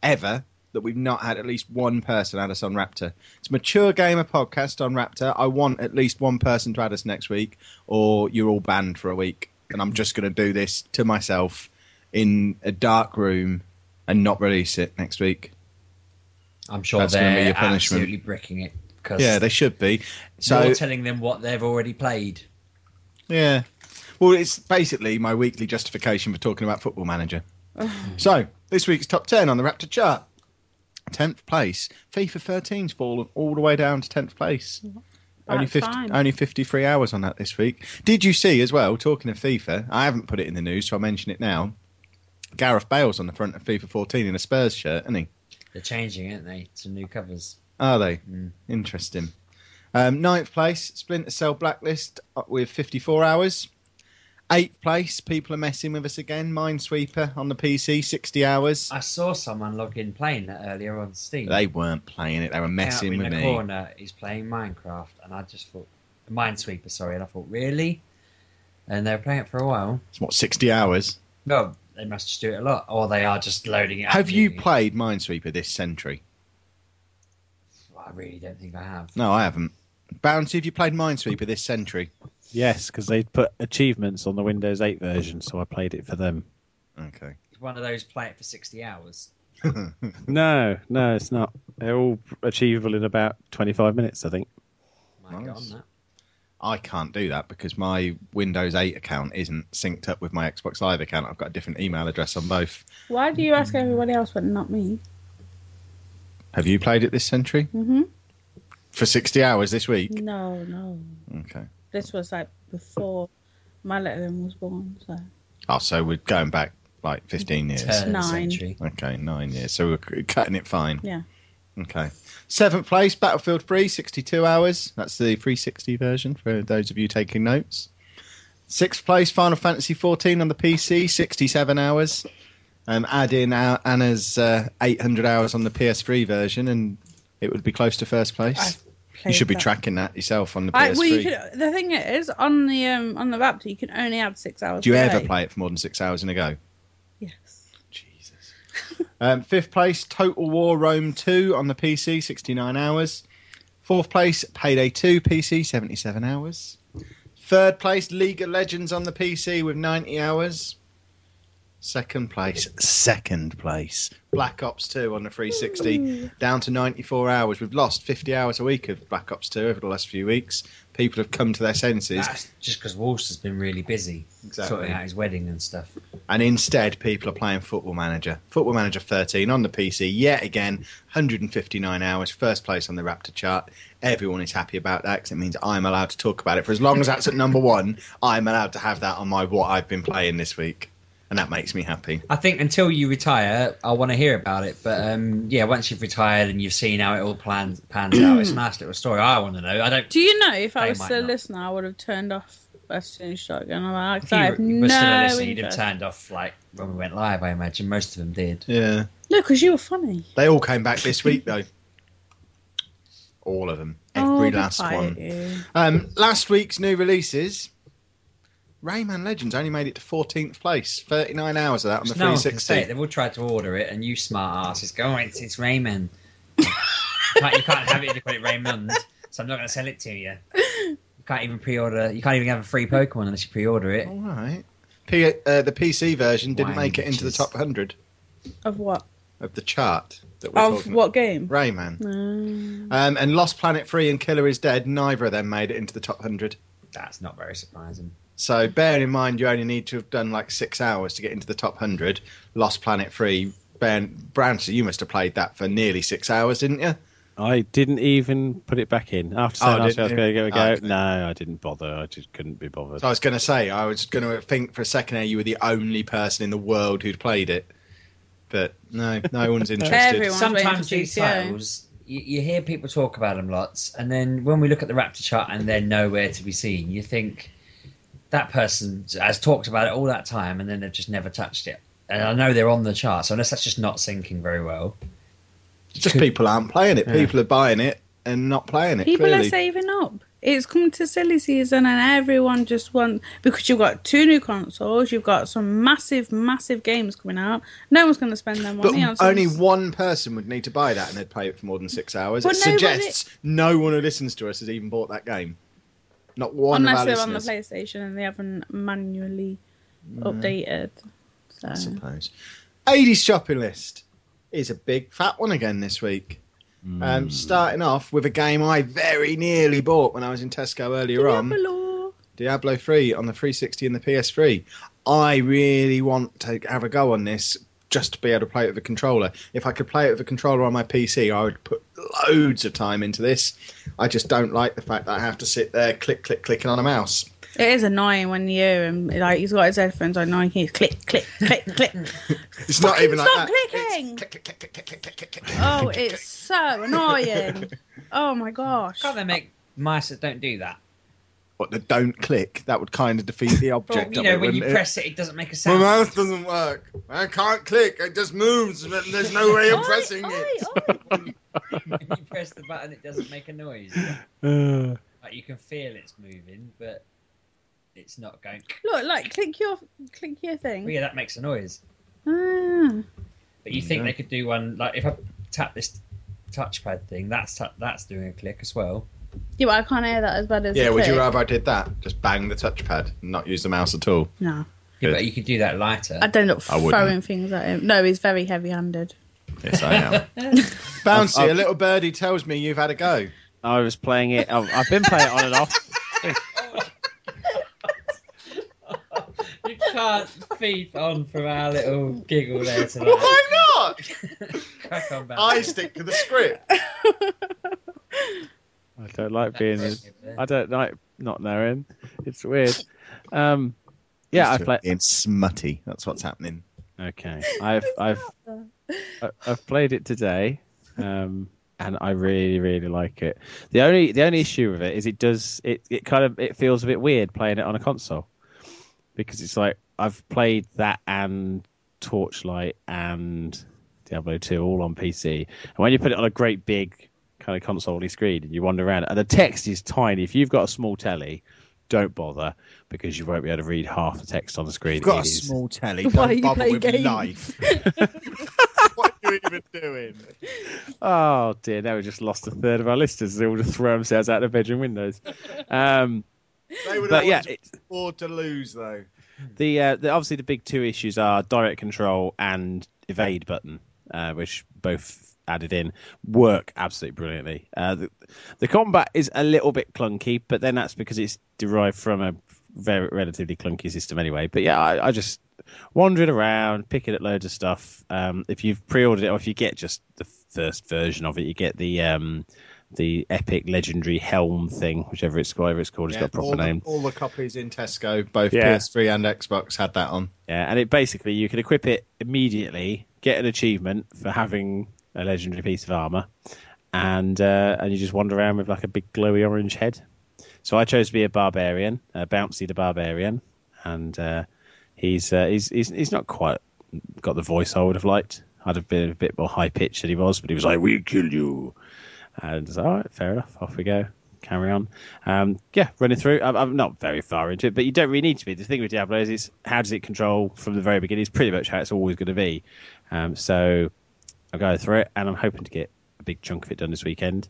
ever that we've not had at least one person add us on Raptr. It's a mature gamer podcast on Raptr. I want at least one person to add us next week, or you're all banned for a week. And I'm just going to do this to myself in a dark room and not release it next week. I'm sure That's gonna be they're your punishment. absolutely bricking it because Yeah, they should be. So you're telling them what they've already played. Yeah. Well, it's basically my weekly justification for talking about Football Manager. so, this week's top 10 on the Raptr chart. 10th place. FIFA 13's fallen all the way down to 10th place. Only, 50, fine. only 53 hours on that this week. Did you see as well, talking of FIFA, I haven't put it in the news, so I'll mention it now. Gareth Bale's on the front of FIFA 14 in a Spurs shirt, isn't he? They're changing, aren't they, to new covers? Are they? Mm. Interesting. Um, ninth place, Splinter Cell Blacklist uh, with 54 hours. Eighth place, people are messing with us again. Minesweeper on the PC, 60 hours. I saw someone log in playing that earlier on Steam. They weren't playing it, they were messing out with in the me. corner, he's playing Minecraft, and I just thought Minesweeper, sorry, and I thought really, and they were playing it for a while. It's what, 60 hours? No, they must just do it a lot, or they are just loading it. up Have you played Minesweeper this century? I really don't think I have. No, I haven't. Bouncy, have you played Minesweeper this century? Yes, because they put achievements on the Windows 8 version, so I played it for them. Okay. It's one of those play it for sixty hours. No, no, it's not. They're all achievable in about 25 minutes, I think. Might get on that. I can't do that because my Windows 8 account isn't synced up with my Xbox Live account. I've got a different email address on both. Why do you ask everybody else but not me? Have you played it this century? hmm For 60 hours this week? No, no. Okay. This was like before my little one was born. So Oh, so we're going back like 15 years. Turn Nine. century. Okay, nine years. So we're cutting it fine. yeah. Okay. Seventh place, Battlefield 3, 62 hours. That's the 360 version for those of you taking notes. Sixth place, Final Fantasy 14 on the PC, 67 hours. Um, add in our, Anna's uh, 800 hours on the PS3 version, and it would be close to first place. You should be that. tracking that yourself on the I, PS3. well, you could, the thing is, on the um on the Raptr, you can only have six hours. Do you ever day. play it for more than six hours in a go? Yes. Jesus. um, fifth place, Total War Rome 2 on the PC, 69 hours. Fourth place, Payday 2 PC, 77 hours. Third place, League of Legends on the PC with 90 hours. Second place, second place, Black Ops 2 on the 360, hmm. down to 94 hours. We've lost 50 hours a week of Black Ops 2 over the last few weeks. People have come to their senses. That's just because Walsh has been really busy Exactly. sorting out his wedding and stuff. And instead, people are playing Football Manager. Football Manager 13 on the PC, yet again, 159 hours, first place on the Raptr chart. Everyone is happy about that because it means I'm allowed to talk about it. For as long as that's at number one, I'm allowed to have that on my what I've been playing this week. And that makes me happy. I think until you retire, I want to hear about it. But um, yeah, once you've retired and you've seen how it all plans pans out, it's a nice little story. I want to know. I don't. Do you know if I was still a not. listener, I would have turned off as soon as Shotgun. I'm like, If I you have were no still a listener, you'd have turned off like when we went live. I imagine most of them did. Yeah. No, because you were funny. They all came back this week, though. All of them. oh, Every be last one. Um, last week's new releases. Rayman Legends only made it to 14th place. 39 hours of that on the no one can say it. They've all tried to order it, and you smart asses go, oh, it's, it's Rayman. you, can't, you can't have it if you call it Raymond, so I'm not going to sell it to you. You can't even pre-order. You can't even have a free Pokemon unless you pre-order it. All right. P- uh, the PC version didn't Whiny make it into the bitches. top 100 Of what? of the chart that we're Of talking what game? Rayman. Mm. Um, and Lost Planet 3 and Killer is Dead, neither of them made it into the top 100. That's not very surprising. So bearing in mind you only need to have done like six hours to get into the top 100, Lost Planet 3, Ben, Branson, you must have played that for nearly six hours, didn't you? I didn't even put it back in. After Oh, I was didn't going to you? give it a Oh, go, no, I didn't bother. I just couldn't be bothered. So I was going to say, I was going to think for a second there you were the only person in the world who'd played it. But no, no one's interested. Everyone's Sometimes these titles, you, you hear people talk about them lots, and then when we look at the Raptr chart and they're nowhere to be seen, you think that person has talked about it all that time, and then they've just never touched it. And I know they're on the chart, so unless that's just not syncing very well, Just people aren't playing it. Yeah. People are buying it and not playing it. People clearly. are saving up. it's come to silly season and everyone just wants because you've got two new consoles, you've got some massive, massive games coming out. No one's going to spend their But money on some- only one person would need to buy that and they'd play it for more than six hours. But it nobody- suggests no one who listens to us has even bought that game. Not one unless of they're our on the. PlayStation and they haven't manually updated. So. I So suppose. 80s shopping list is a big fat one again this week. Hmm. Um, starting off with a game I very nearly bought when I was in Tesco earlier on. Diablo. Diablo 3 on the 360 and the PS3. I really want to have a go on this just to be able to play it with a controller. If I could play it with a controller on my PC, I would put loads of time into this. I just don't like the fact that I have to sit there click, click, clicking on a mouse. It is annoying when you and like he's got his headphones on and he's click, click, click, click. it's not even like stop clicking. Oh, it's so annoying. Oh my gosh. Can't they make mice that don't do that? What, the don't click? That would kind of defeat the Well, object you of know, it, when you it? press it, it doesn't make a sound. My sound. mouse doesn't work. I can't click. It just moves. but There's no way of Oi, pressing oi, it. oi. when you press the button, it doesn't make a noise. Uh, Like you can feel it's moving, but it's not going. Look, like click your click your Well, thing. yeah, that makes a noise. Ah. But you think Yeah. they could do one like if I tap this touchpad thing, that's ta- that's doing a click as well. Yeah, but I can't hear that as bad as. Yeah, would you rather I did that? Just bang the touchpad and not use the mouse at all? No, Yeah, but you could do that lighter. I don't look I wouldn't. throwing things at him. No, he's very heavy-handed. Yes, I am. Bouncy, I've- a little birdie tells me you've had a go. I was playing it. I've, I've been playing it on and off. you can't feed on from our little giggle there tonight. Why not? Crack on, back. I stick to the script. I don't like being. I don't like not knowing. It's weird. Um, yeah, I play. Being smutty. That's what's happening. Okay, I've I've I've played it today, um, and I really really like it. The only the only issue with it is it does it it kind of it feels a bit weird playing it on a console because it's like I've played that and Torchlight and Diablo 2 all on PC, and when you put it on a great big kind of console screen and you wander around, and the text is tiny. If you've got a small telly. Don't bother because you won't be able to read half the text on the screen. You've got a It is- small telly. Why Don't you bother with games? life. what are you even doing? Oh dear, now we just lost a third of our listeners. They all just throw themselves out the bedroom windows. Um, They would but yeah, always it's, afford to lose, though. the, uh, the obviously the big two issues are direct control and evade button, uh, which both added in work absolutely brilliantly. Uh, the, the combat is a little bit clunky, but then that's because it's derived from a very relatively clunky system anyway. But yeah, I, I just wandering around, picking at loads of stuff. Um, if you've pre-ordered it, or if you get just the first version of it, you get the um, the epic legendary helm thing, whichever it's whatever it's called. It's Yeah, got a proper all, the, name. all the copies in Tesco, both Yeah. PS3 and Xbox, had that on. Yeah, and it basically you can equip it immediately, get an achievement for having a legendary piece of armor, and uh, and you just wander around with like a big glowy orange head. So I chose to be a barbarian, uh, Bouncy the barbarian, and uh, he's, uh, he's he's he's not quite got the voice I would have liked. I'd have been a bit more high pitched than he was, but he was like, "We kill you," and it's all right, fair enough. Off we go. Carry on. Um, yeah, running through. I'm, I'm not very far into it, but you don't really need to be. The thing with Diablo is, it's how does it control from the very beginning? It's pretty much how it's always going to be. Um, so I'll go through it, and I'm hoping to get a big chunk of it done this weekend.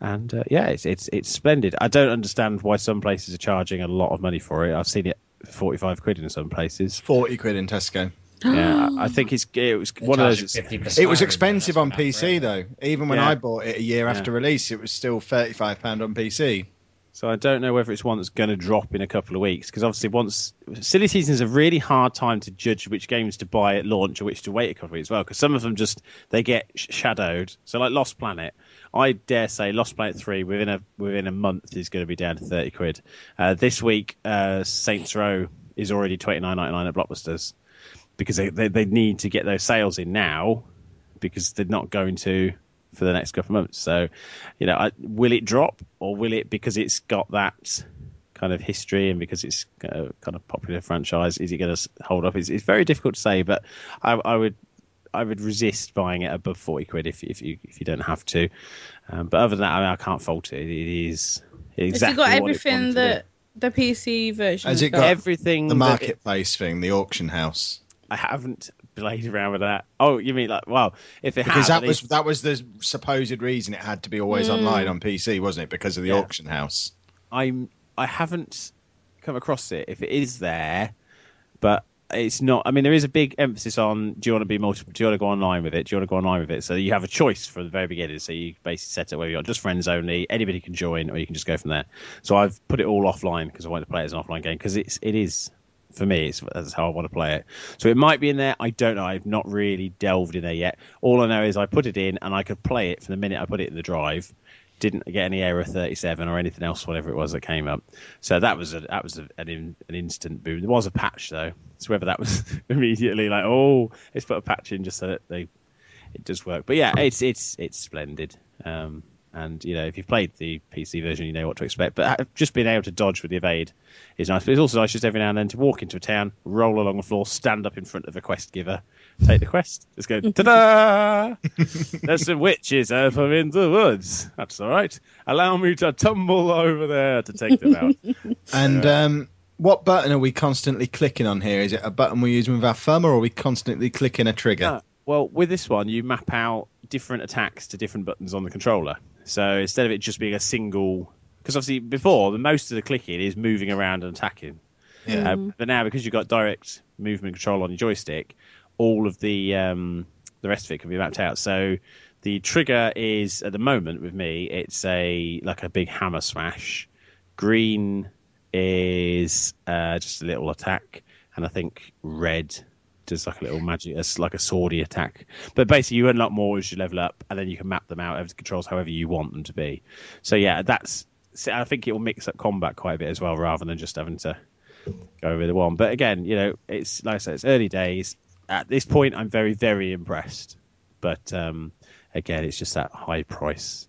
And uh, yeah, it's it's it's splendid. I don't understand why some places are charging a lot of money for it. I've seen it 45 quid in some places. 40 quid in Tesco. Yeah, I, I think it's it was one of those. It was expensive on PC, though. Even when Yeah. I bought it a year Yeah. after release, it was still £35 on PC. So I don't know whether it's one that's going to drop in a couple of weeks because obviously once silly season is a really hard time to judge which games to buy at launch or which to wait a couple of weeks as well because some of them just they get sh- shadowed. So like Lost Planet, I dare say Lost Planet three within a within a month is going to be down to thirty quid. Uh, this week, uh, Saints Row is already twenty nine ninety nine at Blockbusters because they, they they need to get those sales in now because they're not going to for the next couple of months. So, you know, I, will it drop or will it because it's got that kind of history and because it's a kind of popular franchise? Is it going to hold up? It's, it's very difficult to say, but I, I would. I would resist buying it above forty quid if if you if you don't have to. Um, but other than that, I, mean, I can't fault it. It is exactly. Has it got what it everything that the PC version Has has it do. got everything the that it- marketplace thing, the auction house. I haven't played around with that. Oh, you mean like well, if it Because had, that was that was the supposed reason it had to be always Mm. online on PC, wasn't it? Because of the Yeah. auction house. I'm I haven't come across it. If it is there, but it's not. I mean, there is a big emphasis on do you want to be multiple? Do you want to go online with it? Do you want to go online with it? So you have a choice from the very beginning. So you basically set it where you're just friends only. Anybody can join, or you can just go from there. So I've put it all offline because I want to play it as an offline game because it's it is. For me, it's that's how I want to play it. So it might be in there. I don't know. I've not really delved in there yet. All I know is I put it in and I could play it from the minute I put it in the drive didn't get any error 37 or anything else, whatever it was that came up. So that was a, that was a, an, in, an instant boom. There was a patch though, so whether that was immediately like, oh, let's put a patch in just so that they it does work. But yeah, it's it's it's splendid. Um, and you know, if you've played the PC version, you know what to expect. But uh, just being able to dodge with the evade is nice. But it's also nice just every now and then to walk into a town, roll along the floor, stand up in front of a quest giver, take the quest. Just go, ta-da! There's some witches over in the woods. That's all right. Allow me to tumble over there to take them out. And um, what button are we constantly clicking on here? Is it a button we're using with our thumb, or are we constantly clicking a trigger? Ah, well, with this one, you map out different attacks to different buttons on the controller. So instead of it just being a single, because obviously before the most of the clicking is moving around and attacking. Yeah. Uh, but now because you've got direct movement control on your joystick, all of the um, the rest of it can be mapped out. So the trigger is at the moment with me, it's a like a big hammer smash. Green is uh, just a little attack, and I think red does like a little magic, it's like a swordy attack. But basically, you unlock more as you level up, and then you can map them out over the controls however you want them to be. So yeah, that's. so I think it will mix up combat quite a bit as well, rather than just having to go over the one. But again, you know, it's like I said, it's early days. At this point, I'm very, very impressed. But um, again, it's just that high price.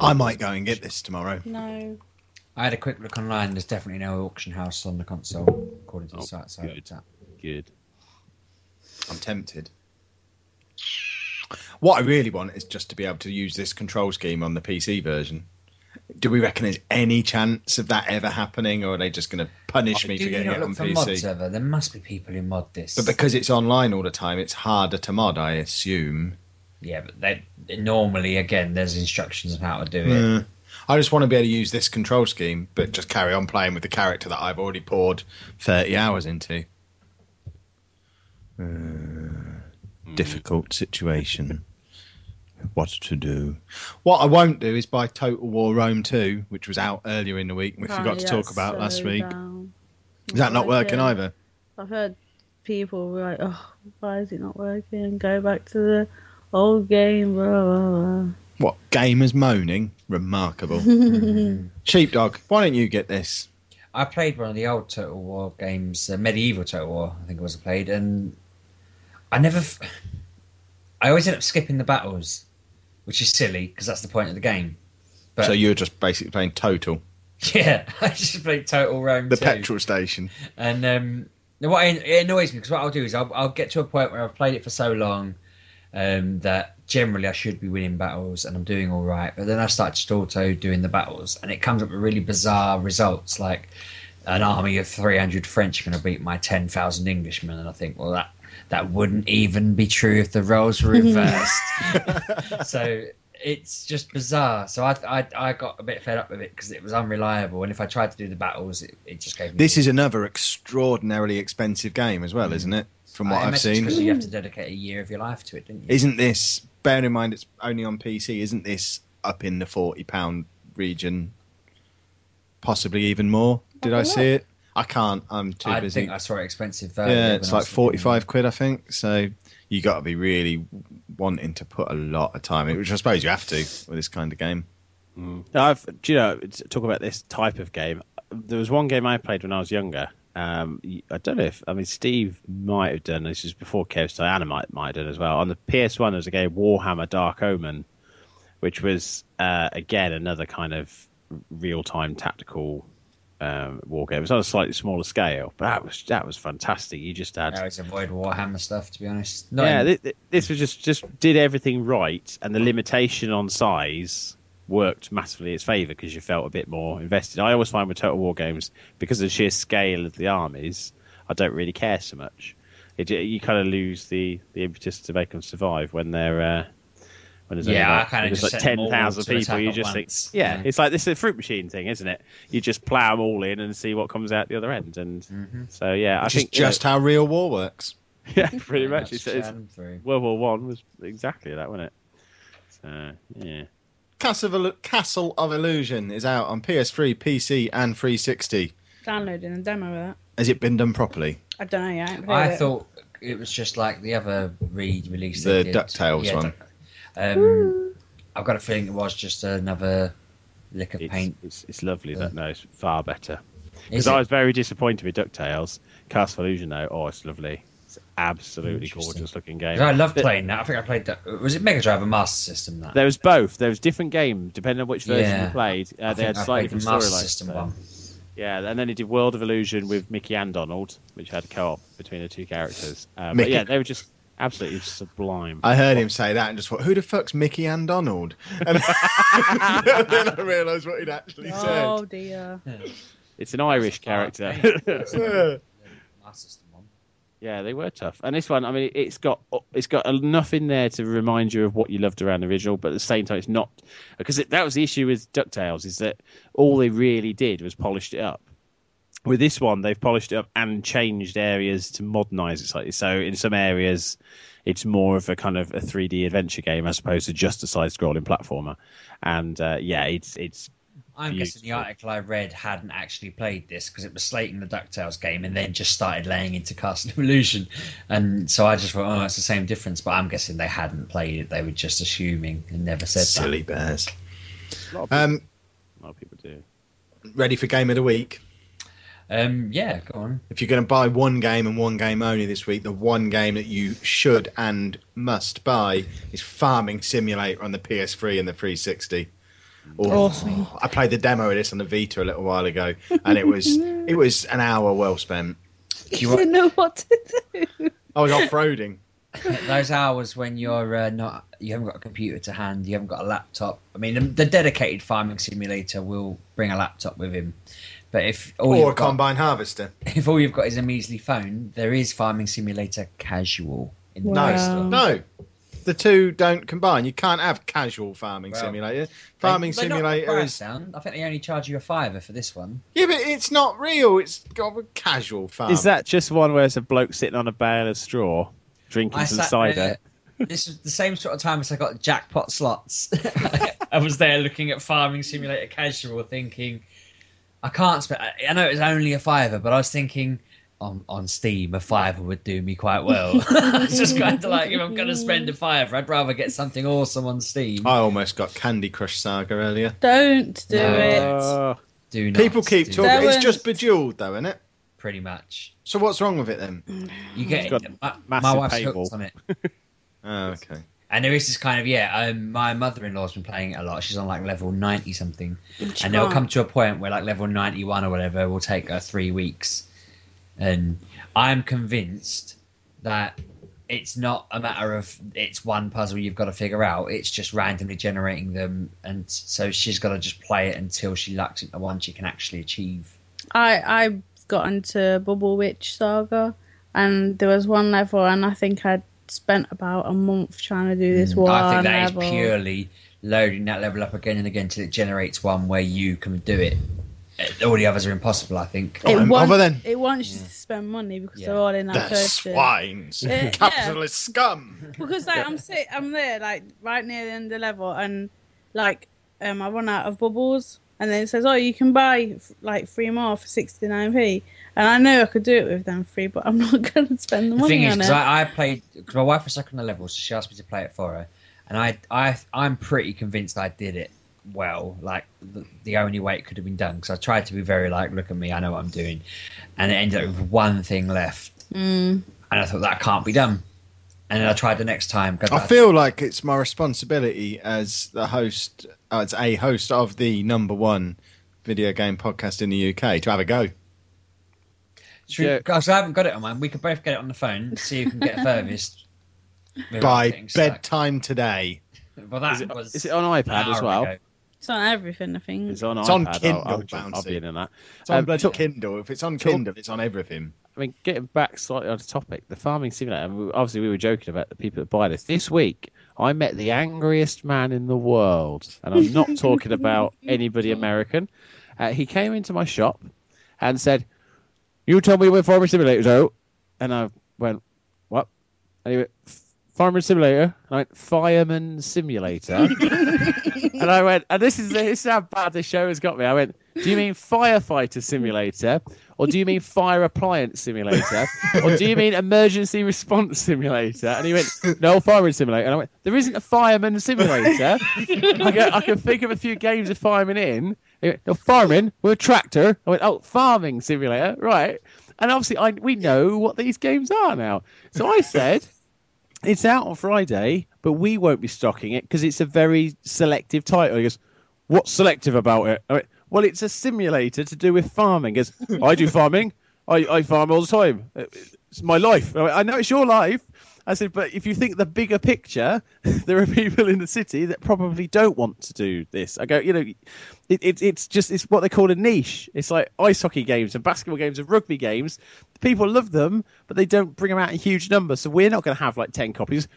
I might go and get this tomorrow. No. I had a quick look online. There's definitely no auction house on the console, according to the Oh, site. So good. Good. I'm tempted. What I really want is just to be able to use this control scheme on the PC version. Do we reckon there's any chance of that ever happening, or are they just going to punish me Do for you getting not it look on for PC? server? There must be people who mod this. But because it's online all the time, it's harder to mod, I assume. yeah, but they, normally again, there's instructions on how to do it. Mm. I just want to be able to use this control scheme, but just carry on playing with the character that I've already poured 30 hours into. Uh, difficult situation. What to do? What I won't do is buy Total War Rome 2, which was out earlier in the week and we forgot to talk that's about last week. down. Is that not working Yeah. either? I've heard people be like, oh, why is it not working? Go back to the old game, blah, blah, What? Gamers moaning? Remarkable. blah. Sheepdog, why don't you get this? I played one of the old Total War games, uh, Medieval Total War, I think it was I played, and I never. F- I always end up skipping the battles, which is silly because that's the point of the game. But so you're just basically playing Total, yeah, I just played Total Rome the 2. petrol station. And um, what it annoys me because what I'll do is I'll, I'll get to a point where I've played it for so long um, that generally I should be winning battles and I'm doing all right, but then I start just auto doing the battles and it comes up with really bizarre results like an army of 300 French are going to beat my 10,000 Englishmen, and I think, well, that that wouldn't even be true if the roles were reversed. so it's just bizarre. So I, I I got a bit fed up with it because it was unreliable, and if I tried to do the battles, it, it just gave me. This is another extraordinarily expensive game as well, mm. isn't it? From what I I've seen, it's seen. 'cause you have to dedicate a year of your life to it, didn't you? Isn't this, bearing in mind it's only on PC, isn't this up in the £40 region? Possibly even more? Did I Have a see it? I can't. I'm too I busy. I think I saw it expensive. Value yeah, it's like was looking at 45 quid, I think. So you got to be really wanting to put a lot of time in, which I suppose you have to with this kind of game. Now, I've, do you know, talk about this type of game. There was one game I played when I was younger. Um, y- I don't know if, I mean, Steve might have done this, is before Kev Diana might, might have done as well. On the PS1, there was a game, Warhammer Dark Omen, which was, uh, again, another kind of real time tactical um, war game. It was on a slightly smaller scale, but that was that was fantastic. You just had I always avoid Warhammer stuff, to be honest. Not yeah, in- thi- thi- this was just just did everything right, and the limitation on size worked massively in its favour because you felt a bit more invested. I always find with Total War games, because of the sheer scale of the armies, I don't really care so much. It, you kind of lose the, the impetus to make them survive when they're uh, when there's Yeah, only I like, kinda just like set them ten all thousand to people. You just think, yeah, Yeah. it's like this is a fruit machine thing, isn't it? You just plough them all in and see what comes out the other end. And Mm-hmm. so yeah, I Which is think you know, just how real war works. yeah, pretty much. It's, it's. World War One was exactly that, wasn't it? So yeah. Castle of, Castle of Illusion is out on PS3, PC, and 360. Downloading a demo of that. Has it been done properly? I don't know yet. I, I it. thought it was just like the other re-release. The they did. DuckTales one. Duck- Um, I've got a feeling it was just another lick of It's, paint. it's, it's lovely. That no, it's far better. Because? I was very disappointed with Ducktales. Castle of Illusion, though, oh, it's lovely. It's absolutely gorgeous looking game. I love Th- playing that. I think I played that. Was it Mega Drive or Master System? That There was both. There was different games depending on which version Yeah. you played. Uh, I they think had I slightly played the different Master storylines. System so- one. Yeah, and then he did World of Illusion with Mickey and Donald, which had a co-op between the two characters. Uh, but yeah, they were just absolutely sublime. I heard him say that and just thought, who the fuck's Mickey and Donald? And then I realised what he'd actually oh, said. Oh dear. It's an Irish character. said. Master System one. Yeah, they were tough. And this one, I mean, it's got it's got enough in there to remind you of what you loved around the original, but at the same time, it's not because it, that was the issue with Ducktales is that all they really did was polished it up. With this one, they've polished it up and changed areas to modernise it slightly. So in some areas, it's more of a kind of a 3D adventure game as opposed to just a side-scrolling platformer. And uh, yeah, it's it's I'm guessing the article I read hadn't actually played this because it was slating the DuckTales game and then just started laying into Castle of Illusion. And so I just thought, oh, it's the same difference. But I'm guessing they hadn't played it. They were just assuming and never said Silly bears. a lot people, Um, a lot of people do. ready for game of the week? That. Um, yeah, go on. If you're going to buy one game and one game only this week, the one game that you should and must buy is Farming Simulator on the PS3 and the 360. Oh, Awesome. I played the demo of this on the Vita a little while ago, and it was it was an hour well spent. You wa- didn't know what to do. I was off roading. Those hours when you're uh, not, you haven't got a computer to hand, you haven't got a laptop. I mean, the, the dedicated farming simulator will bring a laptop with him. But if all or a you've got, combine harvester. if all you've got is a measly phone, there is farming simulator casual in the Wow. Play Store. No, the two don't combine. You can't have casual farming Well, simulator. Farming They- they knock the simulator is down. I think they only charge you a fiver for this one. yeah, but it's not real. It's got a casual farm. Is that just one where it's a bloke sitting on a bale of straw, drinking I some cider? there- This is the same sort of time as I got jackpot slots. I was there looking at Farming Simulator Casual, thinking, I can't spend. I- I know it's only a fiver, but I was thinking. On, on Steam, a fiver would do me quite well. it's just kind of like if I'm going to spend a fiver, I'd rather get something awesome on Steam. I almost got Candy Crush Saga earlier. Don't do No. it. Do not People keep do talking. that, That It's just Bejeweled, though, isn't it? pretty much. So what's wrong with it then? You get got my, massive my wife's paywall. hooked on it. Oh, okay. And there is this kind of yeah. Um, my mother-in-law's been playing it a lot. She's on like level ninety something, She and they'll come to a point where like level ninety-one or whatever will take her three weeks. And I'm convinced that it's not a matter of it's one puzzle you've got to figure out. It's just randomly generating them, and so she's got to just play it until she lucks into one she can actually achieve. I I got into Bubble Witch Saga, and there was one level, and I think I'd spent about a month trying to do this one Mm, I think that is level. purely loading that level up again and again till it generates one where you can do it. Uh, All the others are impossible, I think. It I'm wants, over then. it wants you to spend money because Yeah. they're all in that The person. swines, Yeah, yeah. capitalist scum. Because like I'm sit, I'm there like right near the end of the level, and like um I run out of bubbles, and then it says, oh you can buy like three more for 69p, and I know I could do it with them free, but I'm not gonna spend the The money thing is, on because it. I, I played, because my wife was stuck on the level, so she asked me to play it for her, and I, I, I'm pretty convinced I did it well. Like the, the only way it could have been done, because I tried to be very like, look at me, I know what I'm doing, and it ended up with one thing left, Mm. and I thought that can't be done. And then I tried the next time. 'cause I I- feel like it's my responsibility as the host, uh, as a host of the number one video game podcast in the UK, to have a go. Should we- Yeah. Guys, I haven't got it on mine. We could both get it on the phone, see who can get furthest. By getting stuck. bedtime today. Well, that Is it- was is it on iPad as well? ago. It's on everything, I think. It's on It's iPad. on I'll- Kindle, I'll, I'll, be in that. It's on Um, bloody talk- Kindle. If it's on talk- Kindle, it's on everything. I mean, getting back slightly on the topic, the farming simulator. Obviously, we were joking about the people that buy this. This week, I met the angriest man in the world, and I'm not talking about anybody American. Uh, he came into my shop and said, "You told me where farming simulators out," and I went, "What?" And he went, "Farming simulator." And I went, "Fireman simulator." and I went, and this is this is how bad this show has got me. I went, "Do you mean firefighter simulator?" Or do you mean fire appliance simulator? or do you mean emergency response simulator? And he went, no, fireman simulator. And I went, there isn't a fireman simulator. I, go, I can think of a few games of fireman in. Went, no, fireman with a tractor. I went, oh, farming simulator, right. And obviously, I, we know what these games are now. So I said, it's out on Friday, but we won't be stocking it because it's a very selective title. He goes, what's selective about it? Went, well, it's a simulator to do with farming. He I do farming. I, I farm all the time. It's my life. I, went, I know it's your life. I said, but if you think the bigger picture, there are people in the city that probably don't want to do this. I go, you know, it, it, it's just it's what they call a niche. It's like ice hockey games and basketball games and rugby games. People love them, but they don't bring them out in huge numbers. So we're not going to have like ten copies.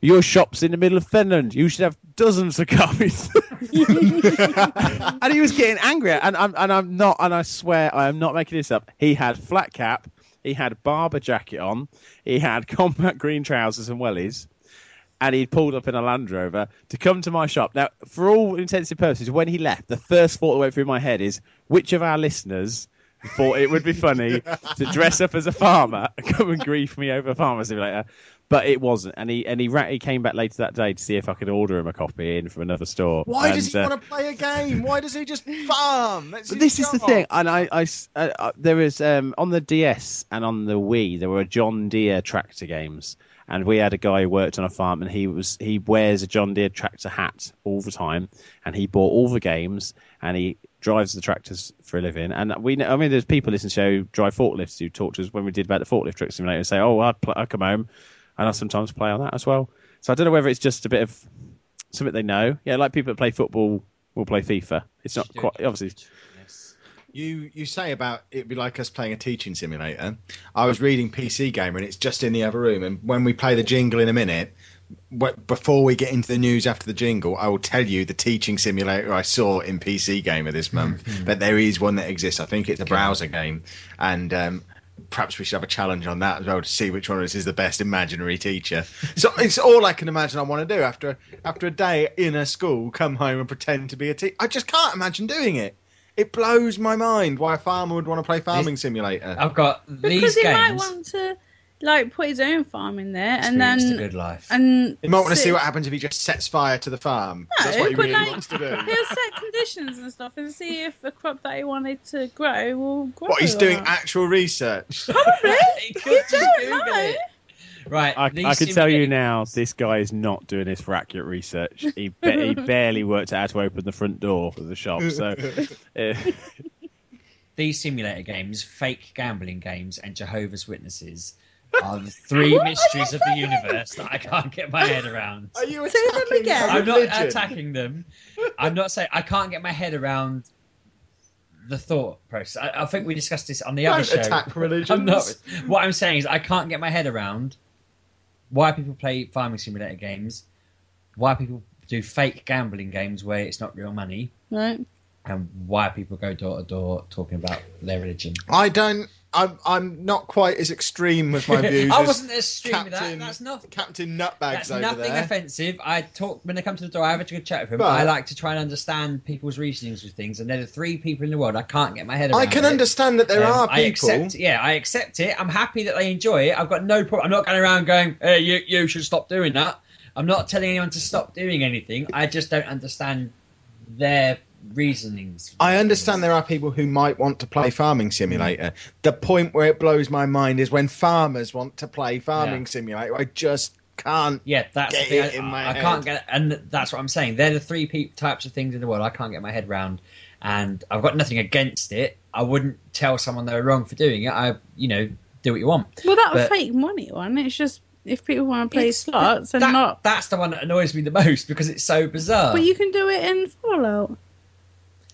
Your shop's in the middle of Finland. You should have dozens of copies. and he was getting angry, and I'm and I'm not, and I swear I am not making this up. He had flat cap, he had Barbour jacket on, he had combat green trousers and wellies, and he'd pulled up in a Land Rover to come to my shop. Now, for all intents and purposes, when he left, the first thought that went through my head is, which of our listeners thought it would be funny to dress up as a farmer and come and grief me over a Farmer Simulator? But it wasn't, and he and he, ra- he came back later that day to see if I could order him a copy in from another store. Why And, does he uh, want to play a game? Why does he just farm? That's but his this is the thing, and I, I uh, uh, there was um, on the DS and on the Wii there were John Deere tractor games, and we had a guy who worked on a farm, and he was he wears a John Deere tractor hat all the time, and he bought all the games, and he drives the tractors for a living. And we, know, I mean, there's people listening to show who drive forklifts who talk to us when we did about the forklift truck simulator and say, oh, I pl- I come home, and I sometimes play on that as well. So I don't know whether it's just a bit of something they know. Yeah, like people that play football will play FIFA. It's not quite obviously. Yes. You you say about it'd be like us playing a teaching simulator. I was reading PC Gamer and it's just in the other room. And when we play the jingle in a minute, before we get into the news after the jingle, I will tell you the teaching simulator I saw in PC Gamer this month. but there is one that exists. I think it's a browser game, and um, perhaps we should have a challenge on that as well to see which one of us is the best imaginary teacher. So it's all I can imagine I want to do after after a day in a school, come home and pretend to be a teacher. I just can't imagine doing it. It blows my mind why a farmer would want to play Farming Simulator. I've got these because he might games. want to like put his own farm in there and Experience the then good life. and You might want to see what happens if he just sets fire to the farm. That's what he but really like- wants to do. He'll set conditions and stuff and see if the crop that he wanted to grow will grow. What he's or doing not. actual research. Probably. He you could just don't Google know. it. Right, I, I can tell you now, this guy is not doing this for accurate research. He ba- he barely worked out how to open the front door of the shop. So, uh, These simulator games, fake gambling games, and Jehovah's Witnesses are the three mysteries of the universe that I can't get my head around. Are you Say them again. I'm not religion? attacking them. I'm not saying I can't get my head around the thought process. I, I think we discussed this on the other Don't show. attack religions. I'm not. What I'm saying is I can't get my head around why people play farming simulator games, why people do fake gambling games where it's not real money, Right. and why people go door to door talking about their religion. I don't. I'm. I'm not quite as extreme with my views. I wasn't as extreme with that. Captain- That's not. Captain Nutbags That's nothing there. offensive. I talk when they come to the door. I have a good chat with them. But- I like to try and understand people's reasonings with things, and they're the three people in the world I can't get my head around. I can it. understand that there Um, are I people. accept, yeah, I accept it. I'm happy that they enjoy it. I've got no problem. I'm not going around going, "Hey, you, you should stop doing that." I'm not telling anyone to stop doing anything. I just don't understand their reasonings. I understand there are people who might want to play Farming Simulator. The point where it blows my mind is when farmers want to play Farming Yeah. Simulator. I just can't. Yeah, that's Get the it I, in my I head. can't get, and that's what I'm saying. They're the three pe- types of things in the world I can't get my head around, and I've got nothing against it. I wouldn't tell someone they're wrong for doing it. I, you know, do what you want. Well, that was But- fake money one. It's just if people want to play It's- slots and that- not. That's the one that annoys me the most because it's so bizarre. But you can do it in Fallout.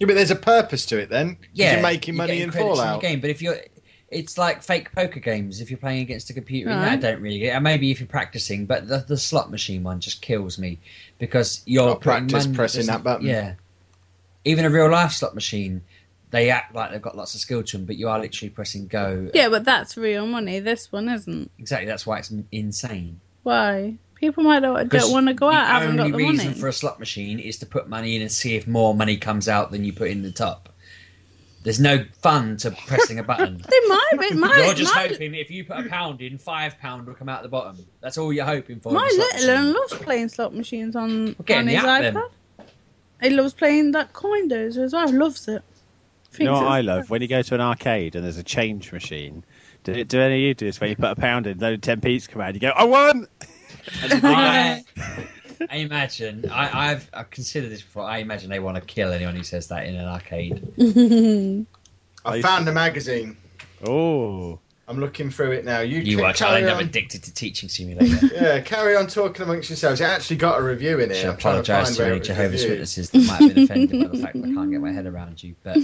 Yeah, but there's a purpose to it then. yeah, you're making money getting in credits Fallout. the game. But if you're, it's like fake poker games. If you're playing against a computer, in that, I don't really get. And maybe if you're practicing, but the, the slot machine one just kills me because you're Got putting practice money- pressing that button. Yeah, even a real life slot machine, they act like they've got lots of skill to them, but you are literally pressing go. Yeah, but that's real money. This one isn't. exactly. That's why it's insane. Why? People might not, don't want to go out. The only got the reason money. for a slot machine is to put money in and see if more money comes out than you put in the top. There's no fun to pressing a button. They might. It might. You're just my, hoping if you put a pound in, five pound will come out the bottom. That's all you're hoping for. My in little one loves playing slot machines on, Well, on his app then. iPad. He loves playing that coin dozer as well. Loves it. You know what I it's- love? When you go to an arcade and there's a change machine. Do, do any of you do this? When you put a pound in, then 10 p's come out, you go, I won! And you think, I, I imagine. I, I've I've considered this before. I imagine they want to kill anyone who says that in an arcade. I found a magazine. oh, I'm looking through it now. You, You are carry child. I'm addicted to teaching simulator. Yeah, carry on talking amongst yourselves. It actually got a review in I here. should I'm to apologise to any Jehovah's reviewed. Witnesses that might have been offended by the fact that I can't get my head around you. But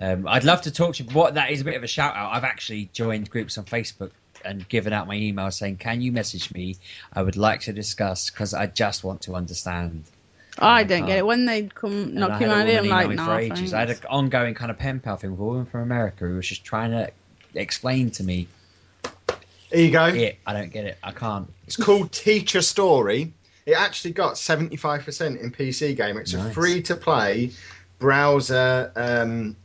um, I'd love to talk to you. What that is a bit of a shout out. I've actually joined groups on Facebook and given out my email saying, "Can you message me? I would like to discuss because I just want to understand." I I don't get it. When they come And I knock had you a it, I'm like, me nah. I had an ongoing kind of pen pal thing with a woman from America who was just trying to explain to me Here you go. it. I don't get it. I can't. It's called Teacher Story. It actually got 75% in PC game. It's a free to play browser um,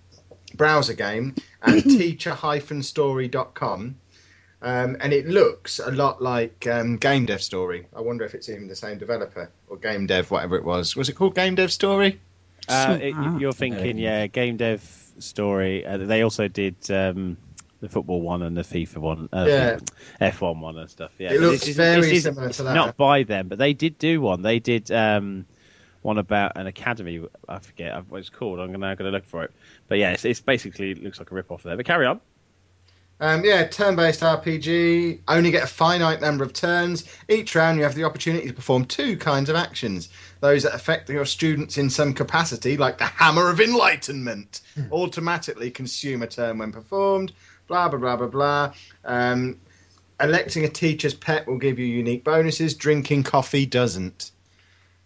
browser game at teacher-story.com. Um, and it looks a lot like um, Game Dev Story. I wonder if it's even the same developer or Game Dev, whatever it was. Was it called Game Dev Story? uh, it, you're thinking, yeah, game dev story. Uh, they also did um, the football one and the FIFA one, uh, Yeah. F1 one and stuff. Yeah, It looks This is- very this is similar to that. Not by them, but they did do one. They did um, one about an academy. I forget what it's called. I'm now going to look for it. But yeah, it's, it's basically it looks like a rip off there. But carry on. Um, yeah, turn-based RPG. Only get a finite number of turns. Each round, you have the opportunity to perform two kinds of actions: those that affect your students in some capacity, like the Hammer of Enlightenment, automatically consume a turn when performed. Blah blah blah blah blah. Um, electing a teacher's pet will give you unique bonuses. Drinking coffee doesn't.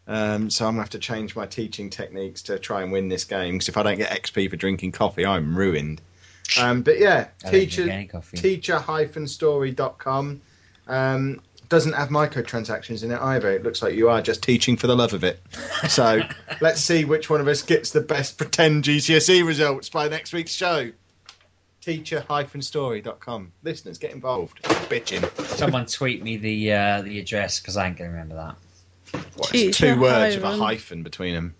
Um, so I'm gonna have to change my teaching techniques to try and win this game. Because if I don't get XP for drinking coffee, I'm ruined. Um, but yeah, I teacher any coffee. teacher-story.com um, doesn't have microtransactions in it either. It looks like you are just teaching for the love of it. So let's see which one of us gets the best pretend GCSE results by next week's show. Teacher-story.com. Listeners, get involved. Bitching. Someone tweet me the uh, the address because I ain't gonna remember that. What, it's Teacher two words with a hyphen. hyphen between them.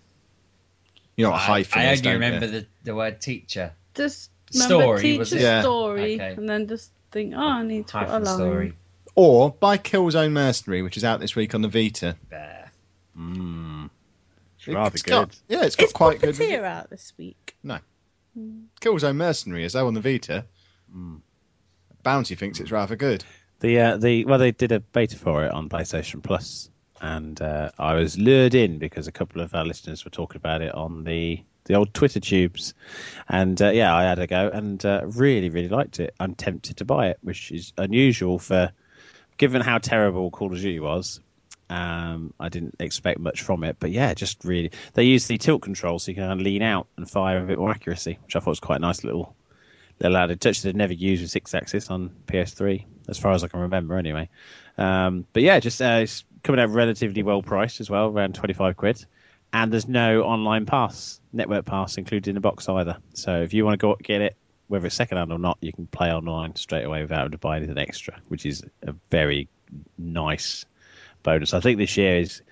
You know what a I, hyphen I is, only don't remember you? the, the word teacher. Just remember Story, teacher was it? Yeah. story, Okay. and then just think, oh, I need to put a Hyphen line. story. Or buy Killzone Mercenary, which is out this week on the Vita. There. Mm. It's rather It's good. got- yeah, it's got Is quite good. Puppeteer out this week? No, Killzone Mercenary is though on the Vita. Mm. Bouncy thinks it's rather good. The uh, the well, they did a beta for it on PlayStation Plus, and uh, I was lured in because a couple of our listeners were talking about it on the the old Twitter tubes, and uh, yeah, I had a go and uh, really really liked it. I'm tempted to buy it, which is unusual for given how terrible Call of Duty was. Um, I didn't expect much from it, but yeah, just really they use the tilt control so you can kind of lean out and fire a bit more accuracy, which I thought was quite a nice little little added touch they'd never used with six axis on PS3, as far as I can remember, anyway. Um, but yeah, just uh, coming out relatively well priced as well, around twenty five quid, and there's no online pass, network pass included in the box either. So if you want to go get it, whether it's second hand or not, you can play online straight away without having to buy anything extra, which is a very nice bonus. I think this year is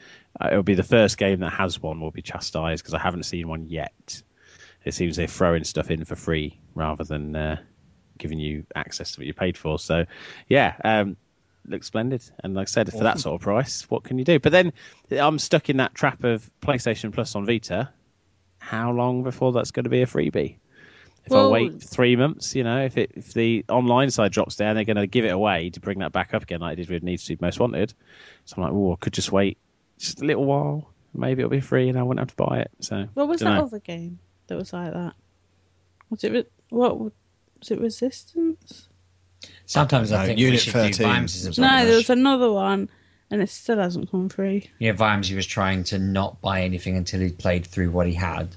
uh, it'll be the first game that has one. Will be chastised because I haven't seen one yet. It seems they're throwing stuff in for free rather than uh, giving you access to what you paid for. So, yeah, um, looks splendid. And like I said, for that sort of price, what can you do? But then I'm stuck in that trap of PlayStation Plus on Vita. How long before that's going to be a freebie? If I wait three months, you know, if it if the online side drops down, they're going to give it away to bring that back up again, like they did with Need for Speed Most Wanted. So I'm like, oh, I could just wait just a little while. Maybe it'll be free, and I won't have to buy it. So What was that other game that was like that? Was it what was it? Resistance? Sometimes I think Unit we should 13 do Vimes as a No, there was another one, and it still hasn't come free. Yeah, Vimes, he was trying to not buy anything until he'd played through what he had.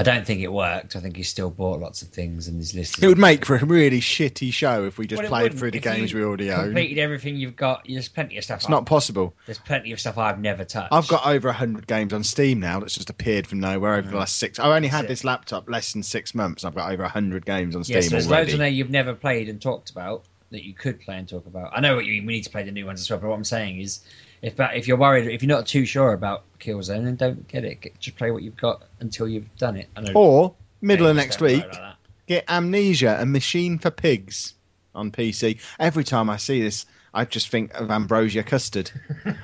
I don't think it worked. I think he still bought lots of things and his list. It would make for a really shitty show if we just Well, played through the If games we already own. Completed everything you've got. There's plenty of stuff. It's I've- not possible. There's plenty of stuff I've never touched. I've got over 100 games on Steam now that's just appeared from nowhere over the last six. I only had this laptop less than six months. I've got over 100 games on Steam Yes, there's already. loads on there you've never played and talked about that you could play and talk about. I know what you mean. We need to play the new ones as well. But what I'm saying is, if that, if you're worried, if you're not too sure about Killzone, then don't get it. Get, just play what you've got until you've done it. I Or, middle of next week, like get Amnesia, a machine for pigs on PC. Every time I see this, I just think of Ambrosia Custard.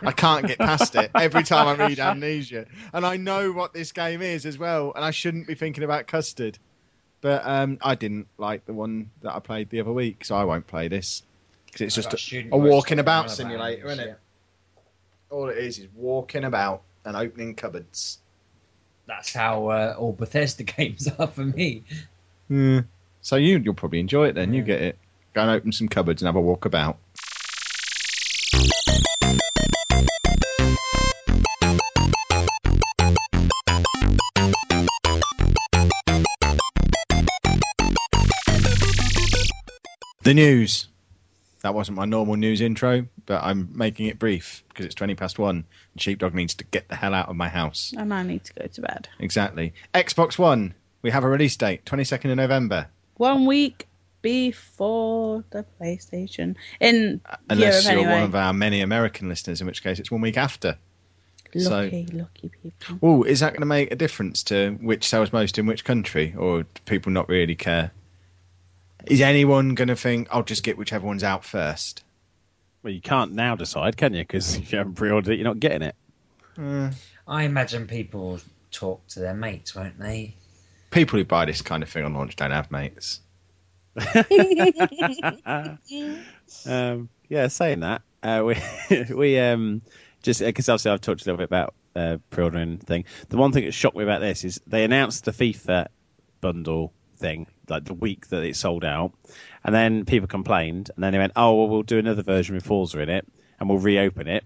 I can't get past it every time I read Amnesia. And I know what this game is as well, and I shouldn't be thinking about custard. But um, I didn't like the one that I played the other week, so I won't play this. Because it's I've just a, a walking about about simulator, it, isn't it? All it is is walking about and opening cupboards. That's how uh, all Bethesda games are for me. Yeah. So you, you'll probably enjoy it then. You get it. Go and open some cupboards and have a walk about. The news. That wasn't my normal news intro, but I'm making it brief because it's 20 past one and Sheepdog needs to get the hell out of my house. And I need to go to bed. Exactly. Xbox One. We have a release date, 22nd of November. One week before the PlayStation in uh, Unless Europe you're anyway. one of our many American listeners, in which case it's one week after. so- lucky, lucky people. Oh, is that going to make a difference to which sells most in which country, or do people not really care? Is anyone going to think, I'll just get whichever one's out first? well, you can't now decide, can you? Because if you haven't pre-ordered it, you're not getting it. Uh, I imagine people talk to their mates, won't they? people who buy this kind of thing on launch don't have mates. um, yeah, saying that, uh, we we um, just because obviously I've talked a little bit about uh, pre-ordering thing. The one thing that shocked me about this is they announced the FIFA bundle thing like the week that it sold out, and then people complained, and then they went, "Oh, well, we'll do another version with Forza in it, and we'll reopen it."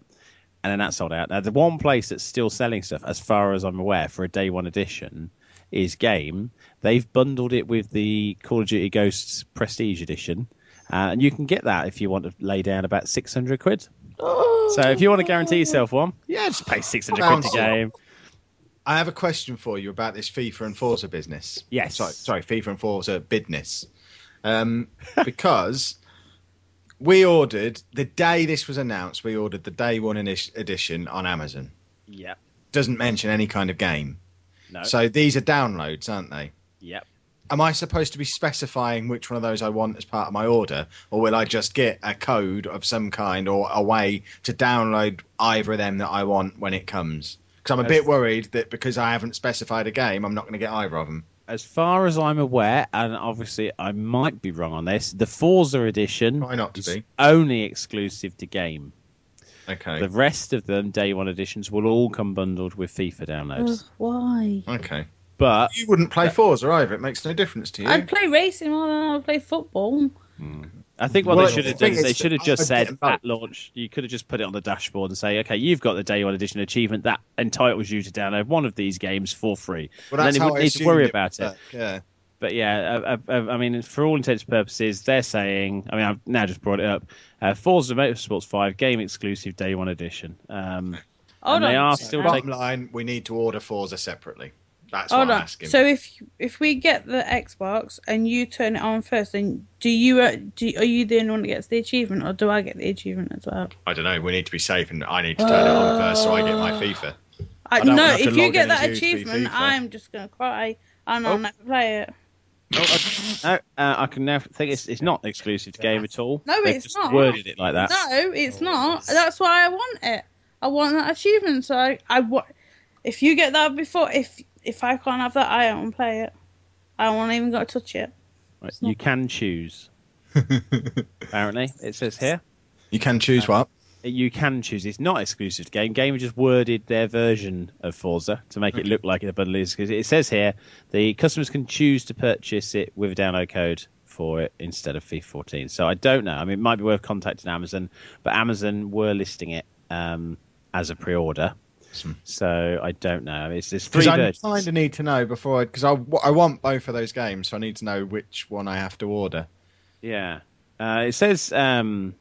And then that sold out. Now, the one place that's still selling stuff, as far as I'm aware, for a day one edition, is Game. They've bundled it with the Call of Duty Ghosts Prestige Edition, uh, and you can get that if you want to lay down about 600 quid. So if you want to guarantee yourself one, yeah, just pay 600 quid to Sounds- game. I have a question for you about this FIFA and Forza business. Yes. Sorry, sorry FIFA and Forza business. Um, because we ordered, the day this was announced, we ordered the day one edition on Amazon. Yep. Doesn't mention any kind of game. No. So these are downloads, aren't they? Yep. Am I supposed to be specifying which one of those I want as part of my order, or will I just get a code of some kind or a way to download either of them that I want when it comes? Because I'm a As- bit worried that because I haven't specified a game, I'm not going to get either of them. As far as I'm aware, and obviously I might be wrong on this, the Forza edition Try not to is be. only exclusive to game. Okay. The rest of them, day one editions, will all come bundled with FIFA downloads. Ugh, why? Okay. But You wouldn't play Forza either. It makes no difference to you. I'd play racing more than I would play football. Hmm. I think what Well, they should have the done is they should have just said get 'em at launch, you could have just put it on the dashboard and say, okay, you've got the day one edition achievement that entitles you to download one of these games for free. Well, and that's then you how wouldn't I need to worry assumed about it. work, Yeah. But yeah, I, I, I mean, for all intents and purposes, they're saying. I mean, I've now just brought it up. Uh, Forza Motorsports Five game exclusive day one edition. Um, Hold and they are still Bottom taking. line, we need to order Forza separately. That's Hold what I'm on. asking. So if if we get the Xbox and you turn it on first, then do you uh, do are you the only one that gets the achievement, or do I get the achievement as well? I don't know. We need to be safe, and I need to turn it on first so I get my FIFA. I, don't no, have to if you log get that as you to achievement, FIFA. I'm just gonna cry and I'll Oh. never play it. Oh, I, no, uh, I can now think it's, it's not exclusive to game at all. No, They've it's just not. worded it like that. No, it's not. That's why I want it. I want that achievement. So I, I wa- If you get that before, if if I can't have that, I don't play it. I won't even got to touch it. Right, you can choose. Apparently, it says here. You can choose what? You can choose. It's not exclusive to game. Game just worded their version of Forza to make it look like the bundle is. Because it says here the customers can choose to purchase it with a download code for it instead of FIFA 14. So I don't know. I mean, it might be worth contacting Amazon, but Amazon were listing it um, as a pre-order. So I don't know. It's there's three I kind of need to know before, because I, I want both of those games, so I need to know which one I have to order. Yeah. Uh, it says um,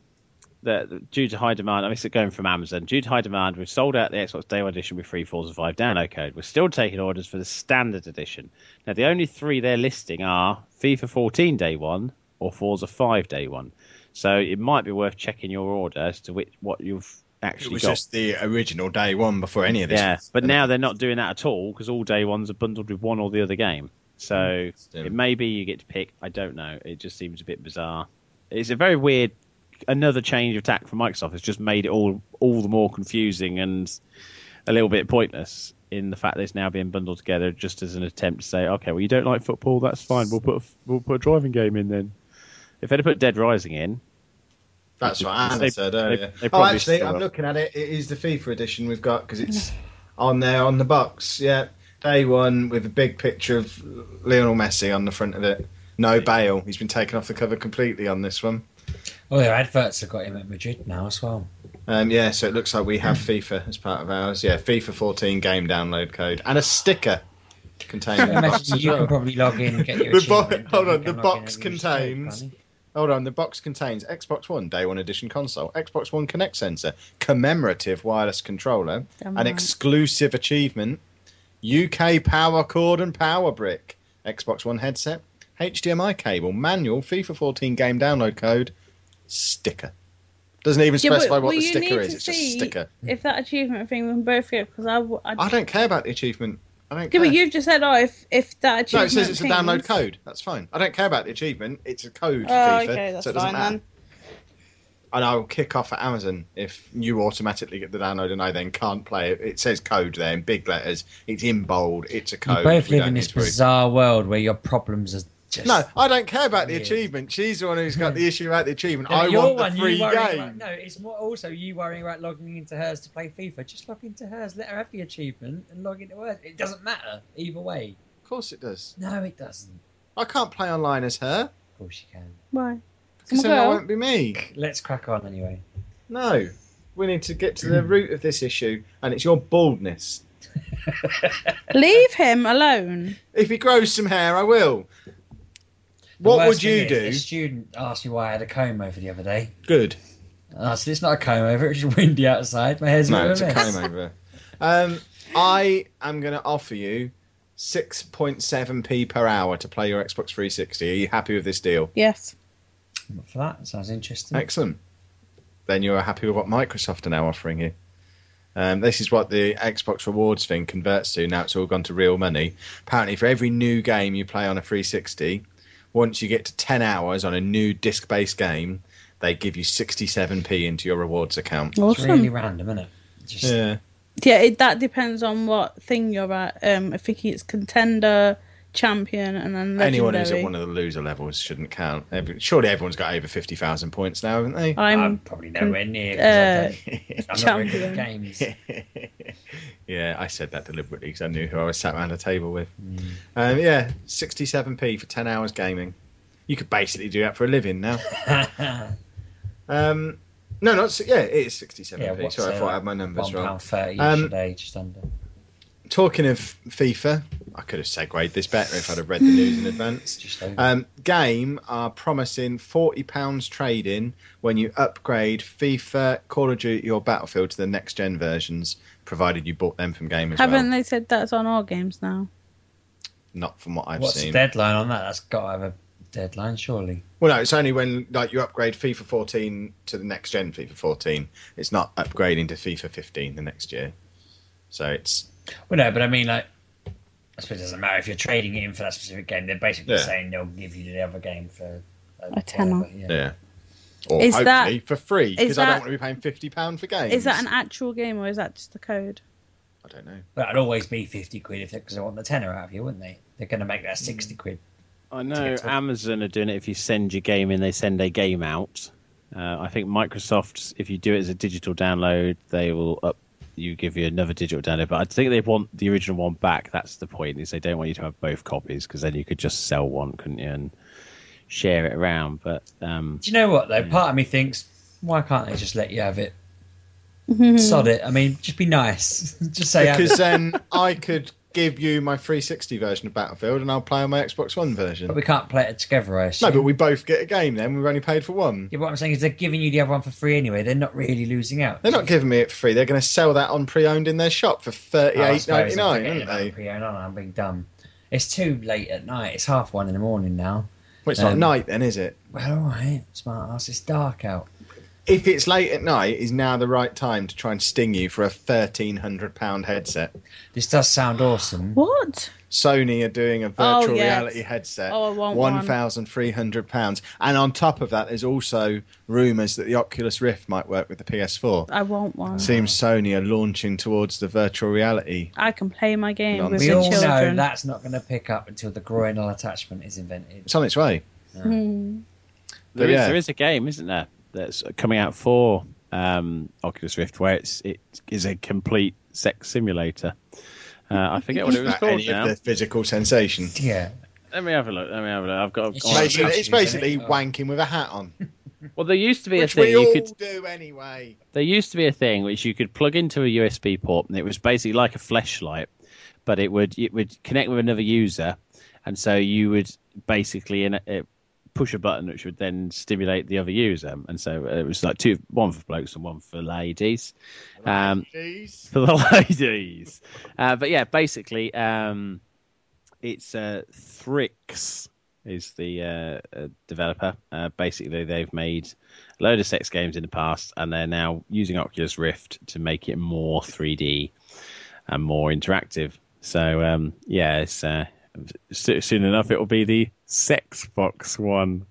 that due to high demand, I mean, it's going from Amazon. Due to high demand, we've sold out the Xbox Day One edition with free Forza 5 download code. We're still taking orders for the standard edition. Now, the only three they're listing are FIFA 14 Day One or Forza 5 Day One. So it might be worth checking your order as to which what you've It actually was got. just the original day one before any of this. yeah, was- but now they're not doing that at all because all day ones are bundled with one or the other game. So mm, Still. it may be you get to pick. I don't know. It just seems a bit bizarre. It's a very weird. Another change of tack from Microsoft has just made it all all the more confusing and a little bit pointless in the fact that it's now being bundled together just as an attempt to say, okay, well you don't like football, that's fine. We'll put a, we'll put a driving game in then. If they'd have put Dead Rising in, That's what Anna They- said they- earlier. they oh, actually, I'm will. looking at it. It is the FIFA edition we've got because it's on there on the box. Yeah, day one with a big picture of Lionel Messi on the front of it. No Bale. He's been taken off the cover completely on this one. Oh, their adverts have got him at Madrid now as well. Um, yeah, so it looks like we have FIFA as part of ours. Yeah, FIFA 14 game download code and a sticker containing the box Imagine as you well. can probably log in and get your The bo- hold on, the box and get your stroke, contains- can't you? Hold on, the box contains Xbox One Day One Edition console, Xbox One Kinect sensor, commemorative wireless controller, Damn an right. exclusive achievement, UK power cord and power brick, Xbox One headset, HDMI cable, manual, FIFA 14 game download code, sticker. Doesn't even Yeah, but specify what will the sticker is. It's just a sticker. If that achievement thing we can both get, because I. I don't care about the achievement. I don't Yeah, care. but you've just said, oh, if if that achievement. no, it says it's a download code. That's fine. I don't care about the achievement. It's a code for Oh, FIFA, okay, that's so it doesn't fine matter. then. and I'll kick off at Amazon if you automatically get the download and I then can't play it. It says code there in big letters. It's in bold. It's a You code. both We live in this to bizarre world where your problems are just. No, I don't care about the achievement. She's the one who's got the hmm. issue about the achievement. No, I your want the one, free worrying game. About, no, it's more also you worrying about logging into hers to play FIFA. Just log into hers, let her have the achievement, and log into hers. It doesn't matter either way. Of course it does. No, it doesn't. I can't play online as her Of course you can. Why? because then a that won't be me. Let's crack on anyway. No. We need to get to the root of this issue, and it's your baldness. Leave him alone. If he grows some hair, I will. The What would you thing is, do? A student asked me why I had a comb over the other day. Good. And I said, it's not a comb over, it's just windy outside. My hair's a No, it's a a mess. comb over. Um, I am going to offer you 6.7p per hour to play your Xbox 360. Are you happy with this deal? Yes. For that, sounds interesting. Excellent. Then you're happy with what Microsoft are now offering you. Um, this is what the Xbox rewards thing converts to. Now it's all gone to real money. Apparently, for every new game you play on a 360, once you get to 10 hours on a new disc based game, they give you 67p into your rewards account. It's really random, isn't it? Just, Yeah. Yeah, it, that depends on what thing you're at. Um, I think it's contender, champion, and then legendary. Anyone who's at one of the loser levels shouldn't count. Every, surely everyone's got over 50,000 points now, haven't they? I'm, I'm probably nowhere near. uh, I don't, I'm not very good champion. games. yeah, I said that deliberately because I knew who I was sat around a table with. Mm. Um, yeah, 67p for 10 hours gaming. You could basically do that for a living now. Um, no, not yeah, it is 67p. yeah, what's Sorry, I uh, thought I had my numbers one wrong. pound thirty Um, each day, just under. Talking of FIFA, I could have segued this better if I'd have read the news in advance. Just. Um, Game are promising forty pounds trade in when you upgrade FIFA, Call of Duty, or Battlefield to the next gen versions, provided you bought them from Game as Haven't well. they said that's on all games now? Not from what I've What's seen. the deadline on that? That's got to have a deadline, surely. Well, no, it's only when like you upgrade FIFA 14 to the next gen FIFA 14. It's not upgrading to FIFA 15 the next year. So it's Well, no, but I mean, like, I suppose it doesn't matter if you're trading it in for that specific game. They're basically Yeah. saying they'll give you the other game for A tenner. whatever, Yeah. yeah, or Is hopefully that- for free because I don't want to be paying 50 pound for games. Is that an actual game or is that just the code? I don't know. But it'd always be fifty quid if because they want the tenner out of you, wouldn't they? They're going to make that sixty quid. I know TikTok. Amazon are doing it. If you send your game in, they send a game out. Uh, I think Microsoft, if you do it as a digital download, they will up. You give you another digital download, but I think they want the original one back. That's the point. Is they don't want you to have both copies because then you could just sell one, couldn't you, and share it around. But um, Do you know what though? Yeah. Part of me thinks, why can't they just let you have it? Sod it. I mean, just be nice. just say Because it. then I could give you my 360 version of Battlefield and I'll play on my Xbox One version. But we can't play it together, I No, but we both get a game then. We've only paid for one. Yeah, what I'm saying is they're giving you the other one for free anyway. They're not really losing out. They're not giving me it for free. They're going to sell that on pre-owned in their shop for Oh, thirty-eight suppose ninety I'm aren't they? pre-owned? I'm being dumb. It's too late at night. It's half one in the morning now. Well, it's not Um, night then, is it? Well, all right, smart ass. It's dark out. If it's late at night, is now the right time to try and sting you for a thirteen hundred pound headset? This does sound awesome. What? Sony are doing a Oh, virtual yes. reality headset. Oh, I want one one. thousand three hundred pounds, and on top of that, there's also rumours that the Oculus Rift might work with the PS4. I want one. Seems Sony are launching towards the virtual reality. I can play my game with Nonsense. We the all know children. that's not going to pick up until the groinal attachment is invented. It's on its way. Hmm. there But is yeah. there is a game, isn't there, that's coming out for um, Oculus Rift where it's it is a complete sex simulator. Uh, I forget what it was Without called any now. of the physical sensation. Yeah. Let me have a look. Let me have a look. I've got. It's oh, Basically, it's basically wanking with a hat on, well, there used to be a thing we you all could do anyway. There used to be a thing which you could plug into a USB port, and it was basically like a flashlight, but it would it would connect with another user, and so you would basically in a, it, push a button which would then stimulate the other user, and so it was like two, one for blokes and one for ladies, um, for the ladies. Uh, but yeah, basically, um, it's uh, Thrix is the uh, uh, developer. Uh, basically, they've made a load of sex games in the past, and they're now using Oculus Rift to make it more 3D and more interactive. So um, yeah, it's, uh, soon enough it will be the Sex Box one.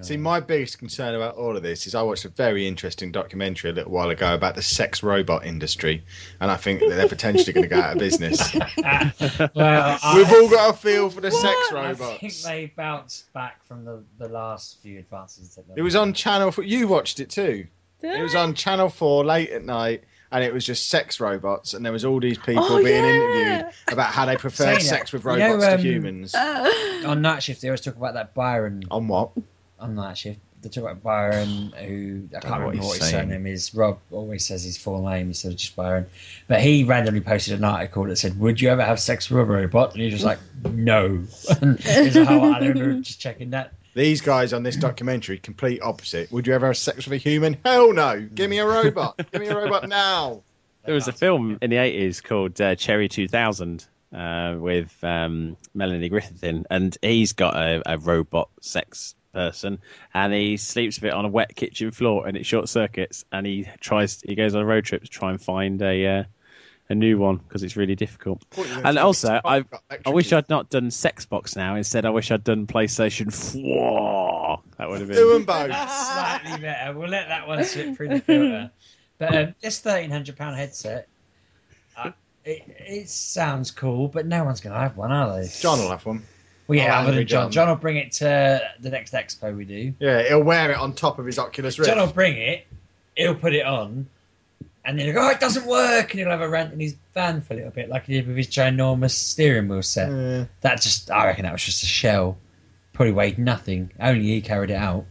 See, my biggest concern about all of this is I watched a very interesting documentary a little while ago about the sex robot industry, and I think that they're potentially going to go out of business. well, We've all got a feel for the sex I think robots. they bounced back from the, the last few advances. in. It was on Channel 4. You watched it too. Did It was on Channel 4 late at night, and it was just sex robots, and there was all these people Oh, being yeah. interviewed about how they prefer sex that, with you know, robots um, to humans. on night shift. They always talk about that Byron on what? on night shift. They talk about Byron, who I Don't know can't what remember he's what his saying. surname is. Rob always says his full name instead of just Byron. But he randomly posted an article that said, "Would you ever have sex with a robot?" And he was just like, "No." and it was a whole, I remember just checking that. These guys on this documentary, complete opposite. Would you ever have sex with a human? Hell no. Give me a robot. Give me a robot now. There was a film in the eighties called uh, Cherry Two Thousand uh, with um, Melanie Griffith in, and he's got a, a robot sex person, and he sleeps with it on a wet kitchen floor, and it short circuits, and he tries, he goes on a road trip to try and find a uh, a new one because it's really difficult. And also, I I wish I'd not done Sex Box now. Instead, I wish I'd done PlayStation Four. That would have been. Do them both. Slightly better. We'll let that one slip through the filter. But um, this thirteen hundred pound headset, uh, it, it sounds cool, but no one's going to have one, are they? John will have one. Well, yeah, other than John. John. John will bring it to the next expo we do. Yeah, he'll wear it on top of his Oculus Rift. John will bring it, he'll put it on, and then he'll go, oh, it doesn't work, and he'll have a rant in his van for a little bit, like he did with his ginormous steering wheel set. Yeah. That just, I reckon that was just a shell. Probably weighed nothing. Only he carried it out.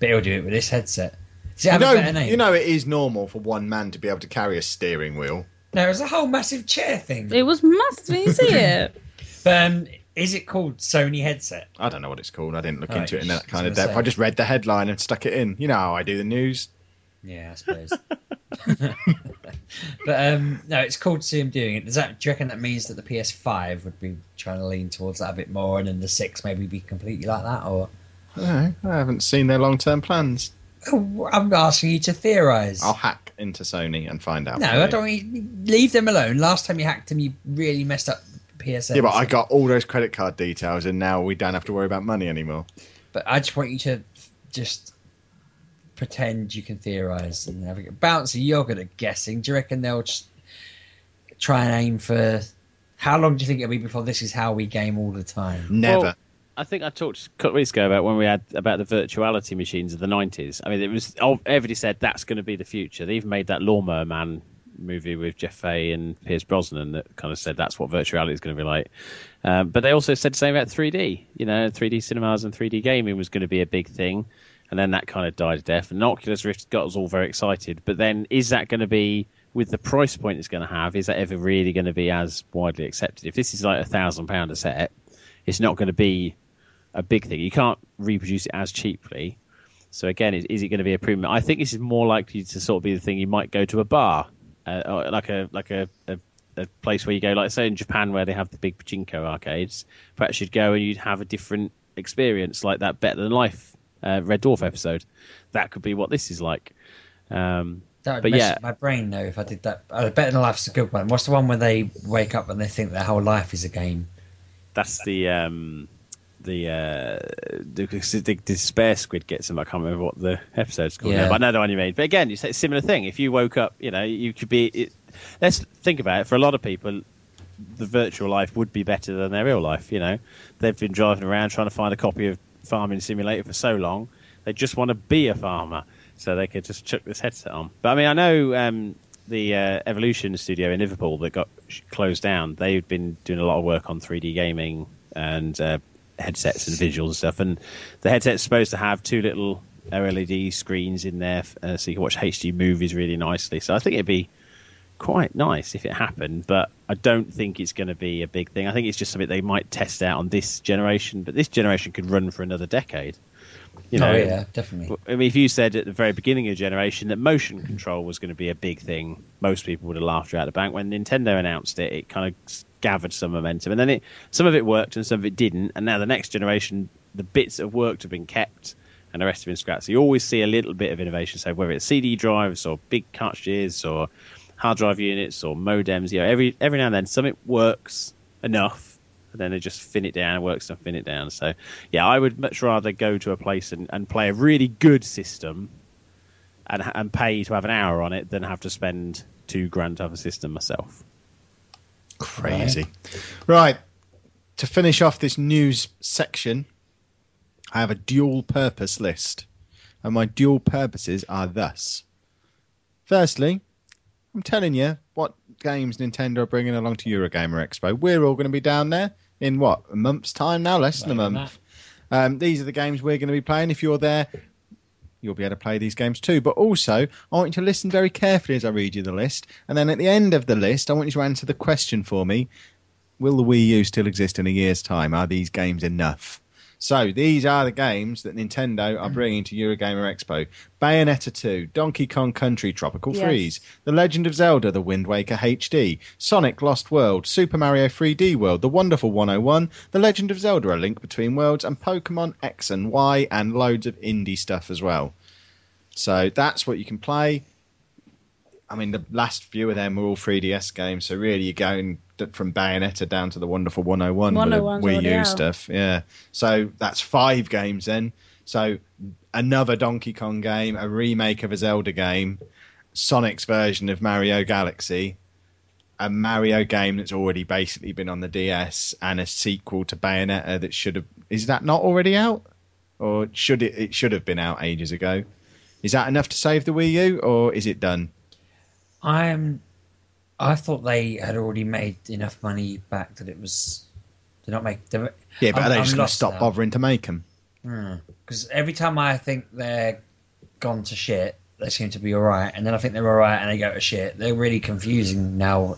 But he'll do it with this headset. Does it You have a know, better name? you know, it is normal for one man to be able to carry a steering wheel. no, it's a whole massive chair thing. It was massive. Did you see it? But um, is it called Sony headset? I don't know what it's called. I didn't look Right, into it in that kind of depth. say. I just read the headline and stuck it in. You know how I do the news. Yeah, I suppose. but um, no, it's cool to see him doing it. Does that? Do you reckon that means that the PS5 would be trying to lean towards that a bit more, and then the six maybe be completely like that? Or I. I haven't seen their long-term plans. Oh, I'm asking you to theorise. I'll hack into Sony and find out. no. I don't. want you- Leave them alone. Last time you hacked them, you really messed up PSN. Yeah, but I got all those credit card details, and now we don't have to worry about money anymore. But I just want you to just pretend you can theorise and have a bouncy. You're good at guessing. Do you reckon they'll just try and aim for How long do you think it'll be before this is how we game all the time? Never. Well, I think I talked a couple of weeks ago about when we had about the virtuality machines of the nineties. I mean, it was oh, everybody said that's going to be the future. They even made that Lawnmower Man movie with Jeff Fahey and Pierce Brosnan that kind of said that's what virtuality is going to be like. Um, but they also said the same about 3D. You know, 3D cinemas and 3D gaming was going to be a big thing, and then that kind of died a death. And Oculus Rift got us all very excited. But then, is that going to be with the price point it's going to have? Is that ever really going to be as widely accepted? If this is like a thousand pound a set, it's not going to be a big thing. You can't reproduce it as cheaply. So again, is, is it going to be a premium? I think this is more likely to sort of be the thing you might go to a bar, uh, like a like a, a, a place where you go, like say in Japan where they have the big pachinko arcades. Perhaps you'd go and you'd have a different experience, like that Better Than Life uh, Red Dwarf episode. That could be what this is like. Um, That would But mess yeah. my brain though if I did that. Uh, Better Than Life's a good one. What's the one where they wake up and they think their whole life is a game? That's the um, the, uh, the the despair squid gets him. I can't remember what the episode's called Yeah. now, but I know the one you made. But again, it's a similar thing. If you woke up, you know, you could be. It, let's think about it. For a lot of people, the virtual life would be better than their real life. You know, they've been driving around trying to find a copy of Farming Simulator for so long, they just want to be a farmer, so they could just chuck this headset on. But I mean, I know um, the uh, Evolution studio in Liverpool that got closed down. They've been doing a lot of work on 3D gaming and uh, headsets and visuals and stuff. And the headset's supposed to have two little OLED screens in there, uh, so you can watch HD movies really nicely. So I think it'd be quite nice if it happened, but I don't think it's going to be a big thing. I think it's just something they might test out on this generation, but this generation could run for another decade. You oh, know, oh yeah, definitely. I mean, if you said at the very beginning of the generation that motion control was going to be a big thing, most people would have laughed you out of the bank. When Nintendo announced it, it kind of gathered some momentum, and then it some of it worked and some of it didn't. And now the next generation, the bits that have worked have been kept, and the rest have been scrapped. So you always see a little bit of innovation. So whether it's CD drives or big cartridges or hard drive units or modems, you know, every every now and then something works enough and then they just fin it down, works and fin it down. So, yeah, I would much rather go to a place and, and play a really good system and and pay to have an hour on it than have to spend two grand to have a system myself. Crazy. Right. To finish off this news section, I have a dual purpose list. And my dual purposes are thus. Firstly, I'm telling you what games Nintendo are bringing along to Eurogamer Expo. We're all going to be down there in what, a month's time now? Less than a month. Um, these are the games we're going to be playing. If you're there, you'll be able to play these games too. But also, I want you to listen very carefully as I read you the list. And then at the end of the list, I want you to answer the question for me Will the Wii U still exist in a year's time? Are these games enough? So these are the games that Nintendo are mm. bringing to Eurogamer Expo: Bayonetta 2, Donkey Kong Country Tropical Yes. Freeze, The Legend of Zelda: The Wind Waker HD, Sonic Lost World, Super Mario 3D World, The Wonderful 101, The Legend of Zelda: A Link Between Worlds, and Pokemon X and Y, and loads of indie stuff as well. So that's what you can play. I mean, the last few of them were all 3DS games, so really you're going from Bayonetta down to the Wonderful 101 with the Wii U out. stuff. Yeah, so that's five games then. So another Donkey Kong game, a remake of a Zelda game, Sonic's version of Mario Galaxy, a Mario game that's already basically been on the DS, and a sequel to Bayonetta that should have. Is that not already out, or should it? It should have been out ages ago. Is that enough to save the Wii U, or is it done? I'm. I thought they had already made enough money back that it was. They're not make. They're, Yeah, but I'm- are they just going to stop now. bothering to make them? Because hmm. every time I think they're gone to shit, they seem to be all right, and then I think they're all right and they go to shit. They're really confusing now.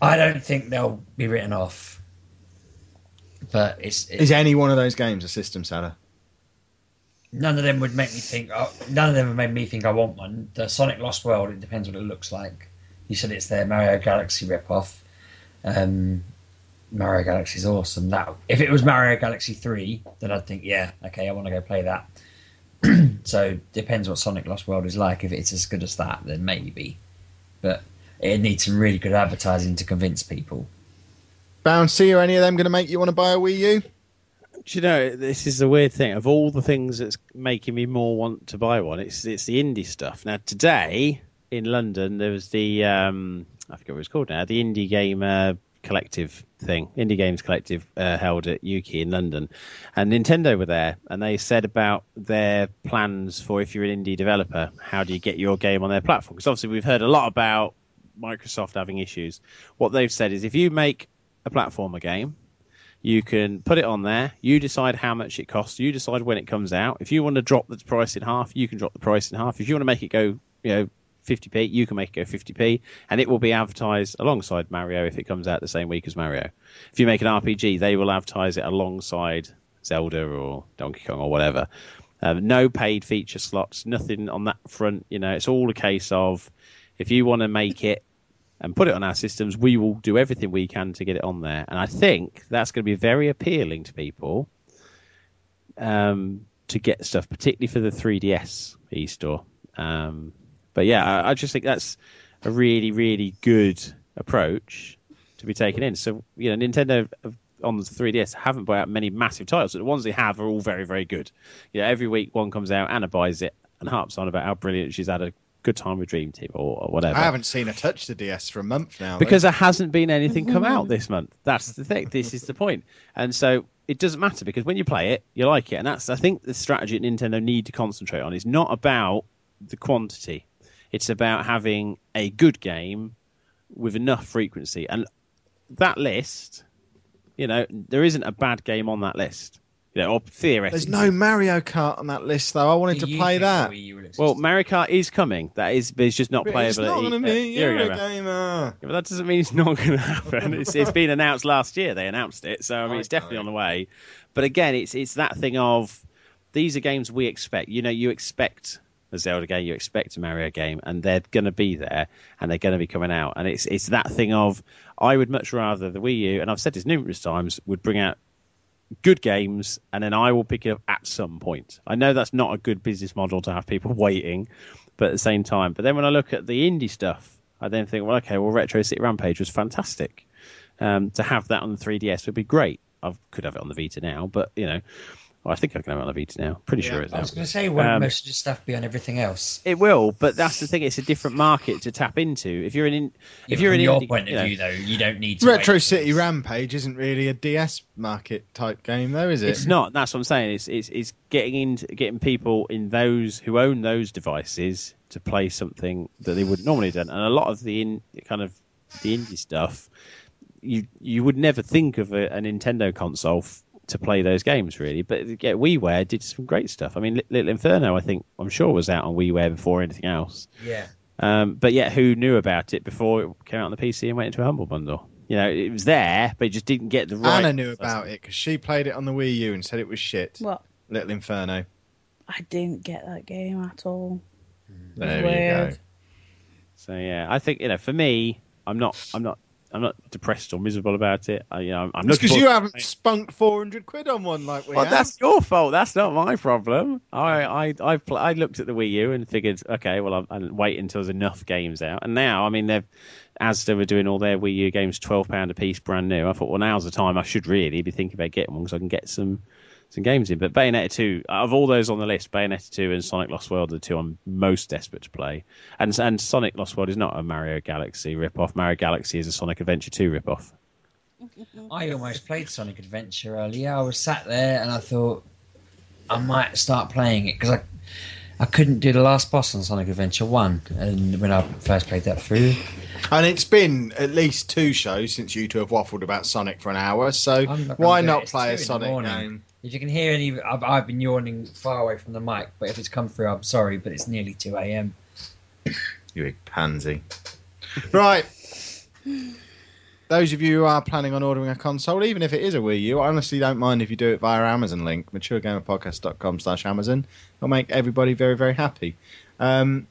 I don't think they'll be written off, but it's, it's Is any one of those games a system seller? None of them would make me think. Oh, none of them have made me think I want one. The Sonic Lost World. It depends what it looks like. You said it's their Mario Galaxy ripoff. Um, Mario Galaxy is awesome. That if it was Mario Galaxy three, then I'd think, yeah, okay, I want to go play that. so depends what Sonic Lost World is like. If it's as good as that, then maybe. But it needs some really good advertising to convince people. Bouncy, are any of them going to make you want to buy a Wii U? Do you know this is the weird thing of all the things that's making me more want to buy one? It's it's the indie stuff. Now today in London there was the um, I forget what it's called now. The indie game uh, collective thing, Indie Games Collective, uh, held at Ukie in London, and Nintendo were there, and they said about their plans for if you're an indie developer, how do you get your game on their platform? Because obviously we've heard a lot about Microsoft having issues. What they've said is if you make a platformer game, you can put it on there. You decide how much it costs. You decide when it comes out. If you want to drop the price in half, you can drop the price in half. If you want to make it go, you know, 50p, you can make it go 50p, and it will be advertised alongside Mario if it comes out the same week as Mario. If you make an RPG, they will advertise it alongside Zelda or Donkey Kong or whatever. Um, no paid feature slots, nothing on that front. You know, it's all a case of if you want to make it and put it on our systems, we will do everything we can to get it on there. And I think that's going to be very appealing to people um, to get stuff, particularly for the 3DS e-store. Um, but yeah, I, I, just think that's a really, really good approach to be taken in. So you know, Nintendo on the 3DS haven't bought out many massive titles, but the ones they have are all very, very good. You know, every week one comes out, Anna buys it and harps on about how brilliant she's had a good time with Dream Team or, or whatever. I haven't seen a touch the DS for a month now. Because though. there hasn't been anything come out mm-hmm. this month. That's the thing. This is the point. And so it doesn't matter because when you play it, you like it. And that's, I think, the strategy that Nintendo need to concentrate on. is not about the quantity, it's about having a good game with enough frequency. And that list, you know, there isn't a bad game on that list. Yeah, or theoretically. There's no Mario Kart on that list, though. I wanted to play that. Well, Mario Kart is coming. That is, but it's just not but playable. It's not going to be uh, Eurogamer. Yeah, but that doesn't mean it's not going to happen. it's, it's been announced last year. They announced it, so I mean, it's definitely on the way. But again, it's it's that thing of these are games we expect. You know, you expect a Zelda game, you expect a Mario game, and they're going to be there and they're going to be coming out. And it's it's that thing of I would much rather the Wii U, and I've said this numerous times, would bring out good games, and then I will pick it up at some point. I know that's not a good business model to have people waiting, but at the same time. But then when I look at the indie stuff, I then think, well, okay, well, Retro City Rampage was fantastic. Um, to have that on the 3DS would be great. I could have it on the Vita now, but you know, well, I think I can have it on the Vita now. Pretty yeah, sure it's. I was going to say, will um, most of the stuff be on everything else? It will, but that's the thing. It's a different market to tap into. If you're in, if you're in your indie, point of you view, though, you don't need to Retro City Rampage isn't really a DS market type game, though, is it? It's not. That's what I'm saying. It's it's, it's getting into getting people in those who own those devices to play something that they would normally do, and a lot of the in kind of the indie stuff. You you would never think of a, a Nintendo console f- to play those games really. But yeah, WiiWare did some great stuff. I mean, Little Inferno, I think I'm sure was out on WiiWare before anything else. Yeah. Um, but yet, who knew about it before it came out on the PC and went into a humble bundle? You know, it was there, but it just didn't get the right. Anna knew about it because she played it on the Wii U and said it was shit. What? Little Inferno. I didn't get that game at all. There you go. So yeah, I think you know, for me, I'm not, I'm not, I'm not depressed or miserable about it. I, you know, I'm because you haven't spunked 400 quid on one like we Well, have. that's your fault. That's not my problem. I I I, pl- I looked at the Wii U and figured, okay, well, I'll, I'll wait until there's enough games out. And now, I mean, they've Asda were doing all their Wii U games twelve pound a piece, brand new. I thought, well, now's the time I should really be thinking about getting one because I can get some some games in. But Bayonetta two, of all those on the list, Bayonetta two and Sonic Lost World are the two I'm most desperate to play. And and Sonic Lost World is not a Mario Galaxy rip off. Mario Galaxy is a Sonic Adventure two rip off. I almost played Sonic Adventure earlier. I was sat there and I thought I might start playing it because I I couldn't do the last boss on Sonic Adventure One, and when I first played that through, And it's been at least two shows since you two have waffled about Sonic for an hour, so I'm not why gonna do it. not play a Sonic morning. game? If you can hear any, I've, I've been yawning far away from the mic. But if it's come through, I'm sorry, but it's nearly two a.m. You big pansy. right. Those of you who are planning on ordering a console, even if it is a Wii U, I honestly don't mind if you do it via Amazon link, maturegamerpodcast.com slash Amazon. It'll make everybody very, very happy. Um,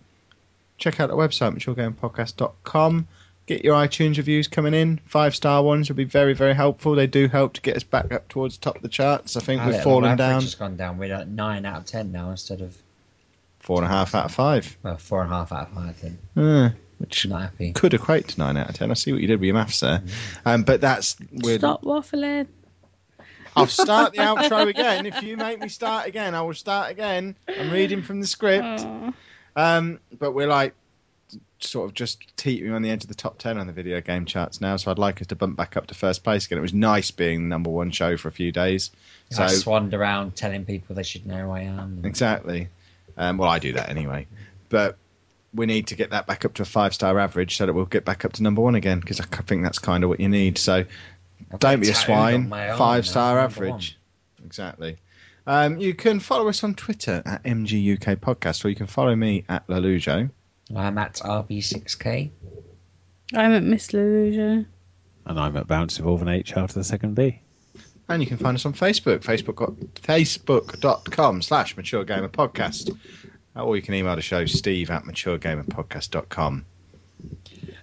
check out the website, maturegamerpodcast.com. Get your iTunes reviews coming in. Five star ones would be very, very helpful. They do help to get us back up towards the top of the charts. I think Our we've little fallen average down has gone down. We're at nine out of ten now instead of four and a half out of five, well four and a half out of five. Then uh, which not happy. could equate to nine out of ten. I see what you did with your maths there. Um, but that's we're, Stop waffling. I'll start the outro again. If you make me start again, I will start again. I'm reading from the script. Um, but we're like sort of just teetering on the edge of the top ten on the video game charts now. So I'd like us to bump back up to first place again. It was nice being the number one show for a few days. So I swanned around telling people they should know who I am. exactly. Um, well, I do that anyway, but we need to get that back up to a five star average so that we'll get back up to number one again because I think that's kind of what you need. So I've don't be a swine. Five star average. Exactly. Um, you can follow us on Twitter at MGUK Podcast, or you can follow me at Lalujo. One. I'm at RB6K. I'm at Miss Leluja. And I'm at Bounce Evolve and H after the second B. And you can find us on Facebook, Facebook facebook.com slash mature gamer podcast. Uh, or you can email the show, steve at maturegamerpodcast.com.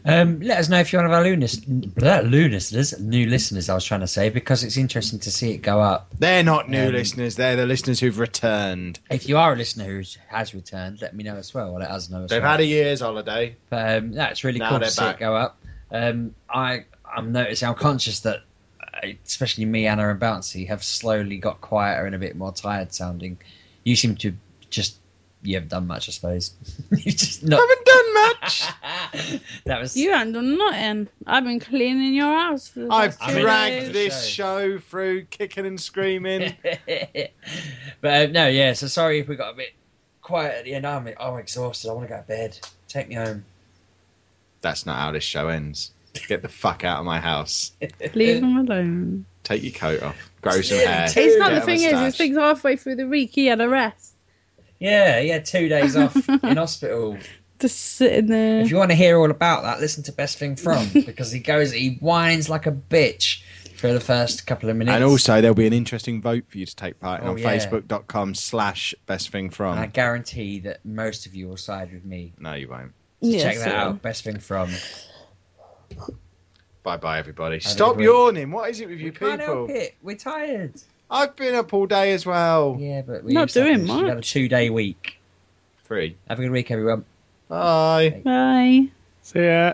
Um, let us know if you're one of our lunas, blah, listeners, new listeners. I was trying to say because it's interesting to see it go up. They're not new Um, listeners, they're the listeners who've returned. If you are a listener who has returned, let me know as well. Or let us know They've well. had a year's holiday. But um, that's really Now cool to see it go up. Um, I I'm noticing I'm conscious that uh, especially me, Anna, and Bouncy have slowly got quieter and a bit more tired sounding. You seem to just you haven't done much, I suppose. you just not. haven't done much. that was You haven't done nothing. I've been cleaning your house for the I've past dragged days. this show through kicking and screaming. but uh, no, yeah. So sorry if we got a bit quiet at the end. I'm I'm exhausted. I want to go to bed. Take me home. That's not how this show ends. Get the fuck out of my house. Leave him alone. Take your coat off. Grow some hair. It's not the thing is, moustache. it's things halfway through the week he had a rest. Yeah, he had two days off in hospital. Just sitting there. If you want to hear all about that, listen to Best Thing From because he goes, he whines like a bitch for the first couple of minutes. And also, there'll be an interesting vote for you to take part in Oh, on yeah. facebook.com slash best thing from. And I guarantee that most of you will side with me. No, you won't. So Yeah, check that so- out. Best Thing From. Bye bye, everybody. a Stop good week. yawning. What is it with you We can't help people? it. We're tired. I've been up all day as well. Yeah, but we're Not used to have doing this. We've had a two-day week. Three. Have a good week, everyone. Bye. Bye. See ya.